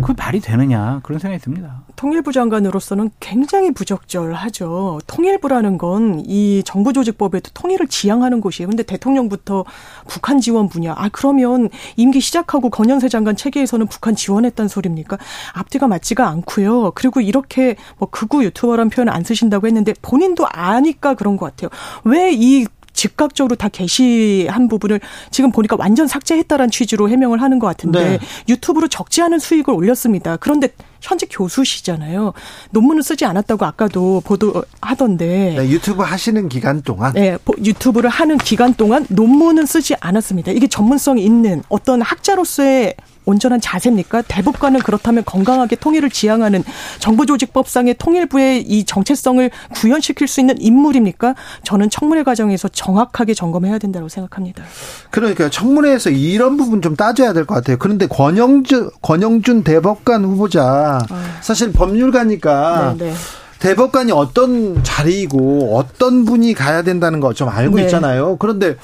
그 말이 되느냐 그런 생각이 듭니다. 통일부 장관으로서는 굉장히 부적절하죠. 통일부라는 건 이 정부 조직법에도 통일을 지향하는 곳이에요. 근데 대통령부터 북한 지원 분야. 아 그러면 임기 시작하고 건현세 장관 체계에서는 북한 지원했단 소리입니까? 앞뒤가 맞지가 않고요. 그리고 이렇게 뭐 극우 유튜버란 표현 안 쓰신다고 했는데 본인도 아니까 그런 것 같아요. 왜 이 즉각적으로 다 게시한 부분을 지금 보니까 완전 삭제했다라는 취지로 해명을 하는 것 같은데 네. 유튜브로 적지 않은 수익을 올렸습니다. 그런데 현재 교수시잖아요. 논문을 쓰지 않았다고 아까도 보도하던데. 네, 유튜브 하시는 기간 동안? 네, 유튜브를 하는 기간 동안 논문은 쓰지 않았습니다. 이게 전문성 있는 어떤 학자로서의 온전한 자세입니까? 대법관은 그렇다면 건강하게 통일을 지향하는 정부조직법상의 통일부의 이 정체성을 구현시킬 수 있는 인물입니까? 저는 청문회 과정에서 정확하게 점검해야 된다고 생각합니다. 그러니까 청문회에서 이런 부분 좀 따져야 될 것 같아요. 그런데 권영준 권영준 대법관 후보자 아. 사실 법률가니까 네, 네. 대법관이 어떤 자리이고 어떤 분이 가야 된다는 거 좀 알고 네. 있잖아요. 그런데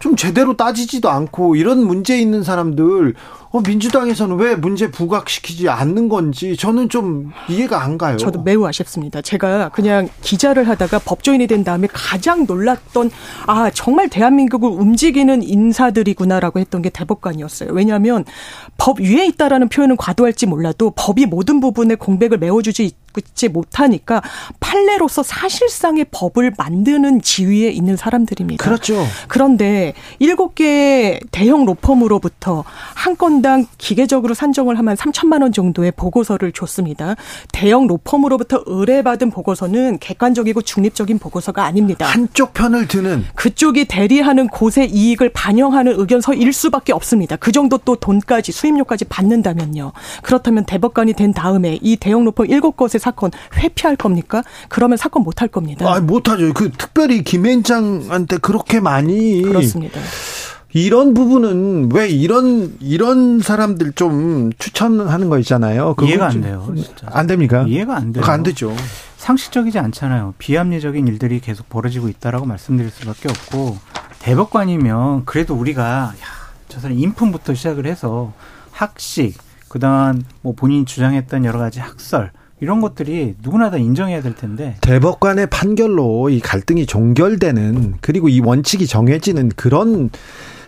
좀 제대로 따지지도 않고 이런 문제 있는 사람들 어, 민주당에서는 왜 문제 부각시키지 않는 건지 저는 좀 이해가 안 가요. 저도 매우 아쉽습니다. 제가 그냥 기자를 하다가 법조인이 된 다음에 가장 놀랐던 아 정말 대한민국을 움직이는 인사들이구나라고 했던 게 대법관이었어요. 왜냐하면 법 위에 있다라는 표현은 과도할지 몰라도 법이 모든 부분에 공백을 메워주지 있지 못하니까 판례로서 사실상의 법을 만드는 지위에 있는 사람들입니다. 그렇죠. 그런데 일곱 개의 대형 로펌으로부터 한 건당 기계적으로 산정을 하면 3천만 원 정도의 보고서를 줬습니다. 대형 로펌으로부터 의뢰받은 보고서는 객관적이고 중립적인 보고서가 아닙니다. 한쪽 편을 드는 그쪽이 대리하는 곳의 이익을 반영하는 의견서일 수밖에 없습니다. 그 정도 또 돈까지 수임료까지 받는다면요. 그렇다면 대법관이 된 다음에 이 대형 로펌 일곱 곳의 사건 회피할 겁니까? 그러면 사건 못 할 겁니다. 아, 못하죠. 그 특별히 김앤장한테 그렇게 많이 그렇습니다. 이런 부분은 왜 이런 이런 사람들 좀 추천하는 거 있잖아요. 이해가 안 돼요. 진짜. 안 됩니까? 이해가 안 돼요. 안 되죠. 상식적이지 않잖아요. 비합리적인 일들이 계속 벌어지고 있다라고 말씀드릴 수밖에 없고 대법관이면 그래도 우리가 야, 저 사람 인품부터 시작을 해서 학식, 그다음 뭐 본인이 주장했던 여러 가지 학설 이런 것들이 누구나 다 인정해야 될 텐데. 대법관의 판결로 이 갈등이 종결되는 그리고 이 원칙이 정해지는 그런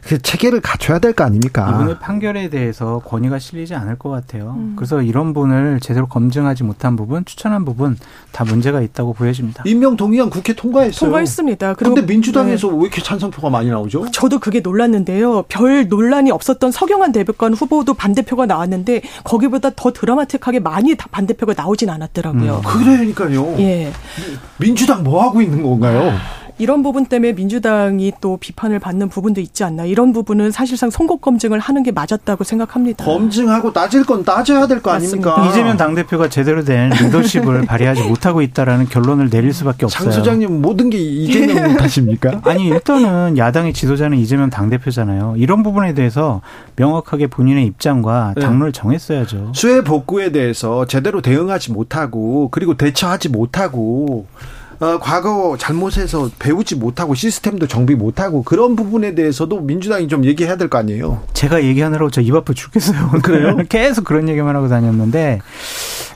그 체계를 갖춰야 될 거 아닙니까? 이분의 판결에 대해서 권위가 실리지 않을 것 같아요. 음. 그래서 이런 분을 제대로 검증하지 못한 부분, 추천한 부분 다 문제가 있다고 보여집니다. 임명 동의안 국회 통과했어요. 통과했습니다. 그런데 민주당에서 네. 왜 이렇게 찬성표가 많이 나오죠? 저도 그게 놀랐는데요. 별 논란이 없었던 서경환 대법관 후보도 반대표가 나왔는데 거기보다 더 드라마틱하게 많이 반대표가 나오진 않았더라고요. 음. 그러니까요. 예. 민주당 뭐 하고 있는 건가요? 이런 부분 때문에 민주당이 또 비판을 받는 부분도 있지 않나. 이런 부분은 사실상 선거 검증을 하는 게 맞았다고 생각합니다. 검증하고 따질 건 따져야 될 거 아닙니까? 이재명 당대표가 제대로 된 리더십을 발휘하지 못하고 있다라는 결론을 내릴 수밖에 없어요. 장 소장님 모든 게 이재명 탓입니까? 아니 일단은 야당의 지도자는 이재명 당대표잖아요. 이런 부분에 대해서 명확하게 본인의 입장과 네. 당론을 네. 정했어야죠. 수해 복구에 대해서 제대로 대응하지 못하고 그리고 대처하지 못하고 어, 과거 잘못해서 배우지 못하고 시스템도 정비 못하고 그런 부분에 대해서도 민주당이 좀 얘기해야 될 거 아니에요. 제가 얘기하느라고 저 입 아파 죽겠어요. 그래요? 계속 그런 얘기만 하고 다녔는데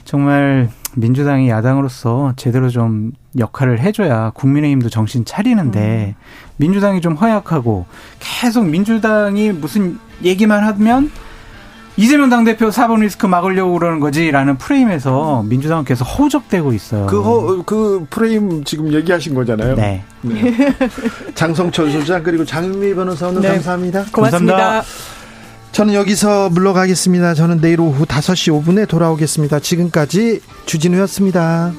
정말 민주당이 야당으로서 제대로 좀 역할을 해줘야 국민의힘도 정신 차리는데 음. 민주당이 좀 허약하고 계속 민주당이 무슨 얘기만 하면 이재명 당대표 4번 리스크 막으려고 그러는 거지라는 프레임에서 민주당은 계속 허우적대고 있어요. 그, 허, 그 프레임 지금 얘기하신 거잖아요. 네. 네. 장성철 소장 그리고 장미 변호사 오늘 네. 감사합니다. 고맙습니다. 감사합니다. 저는 여기서 물러가겠습니다. 저는 내일 오후 5시 5분에 돌아오겠습니다. 지금까지 주진우였습니다.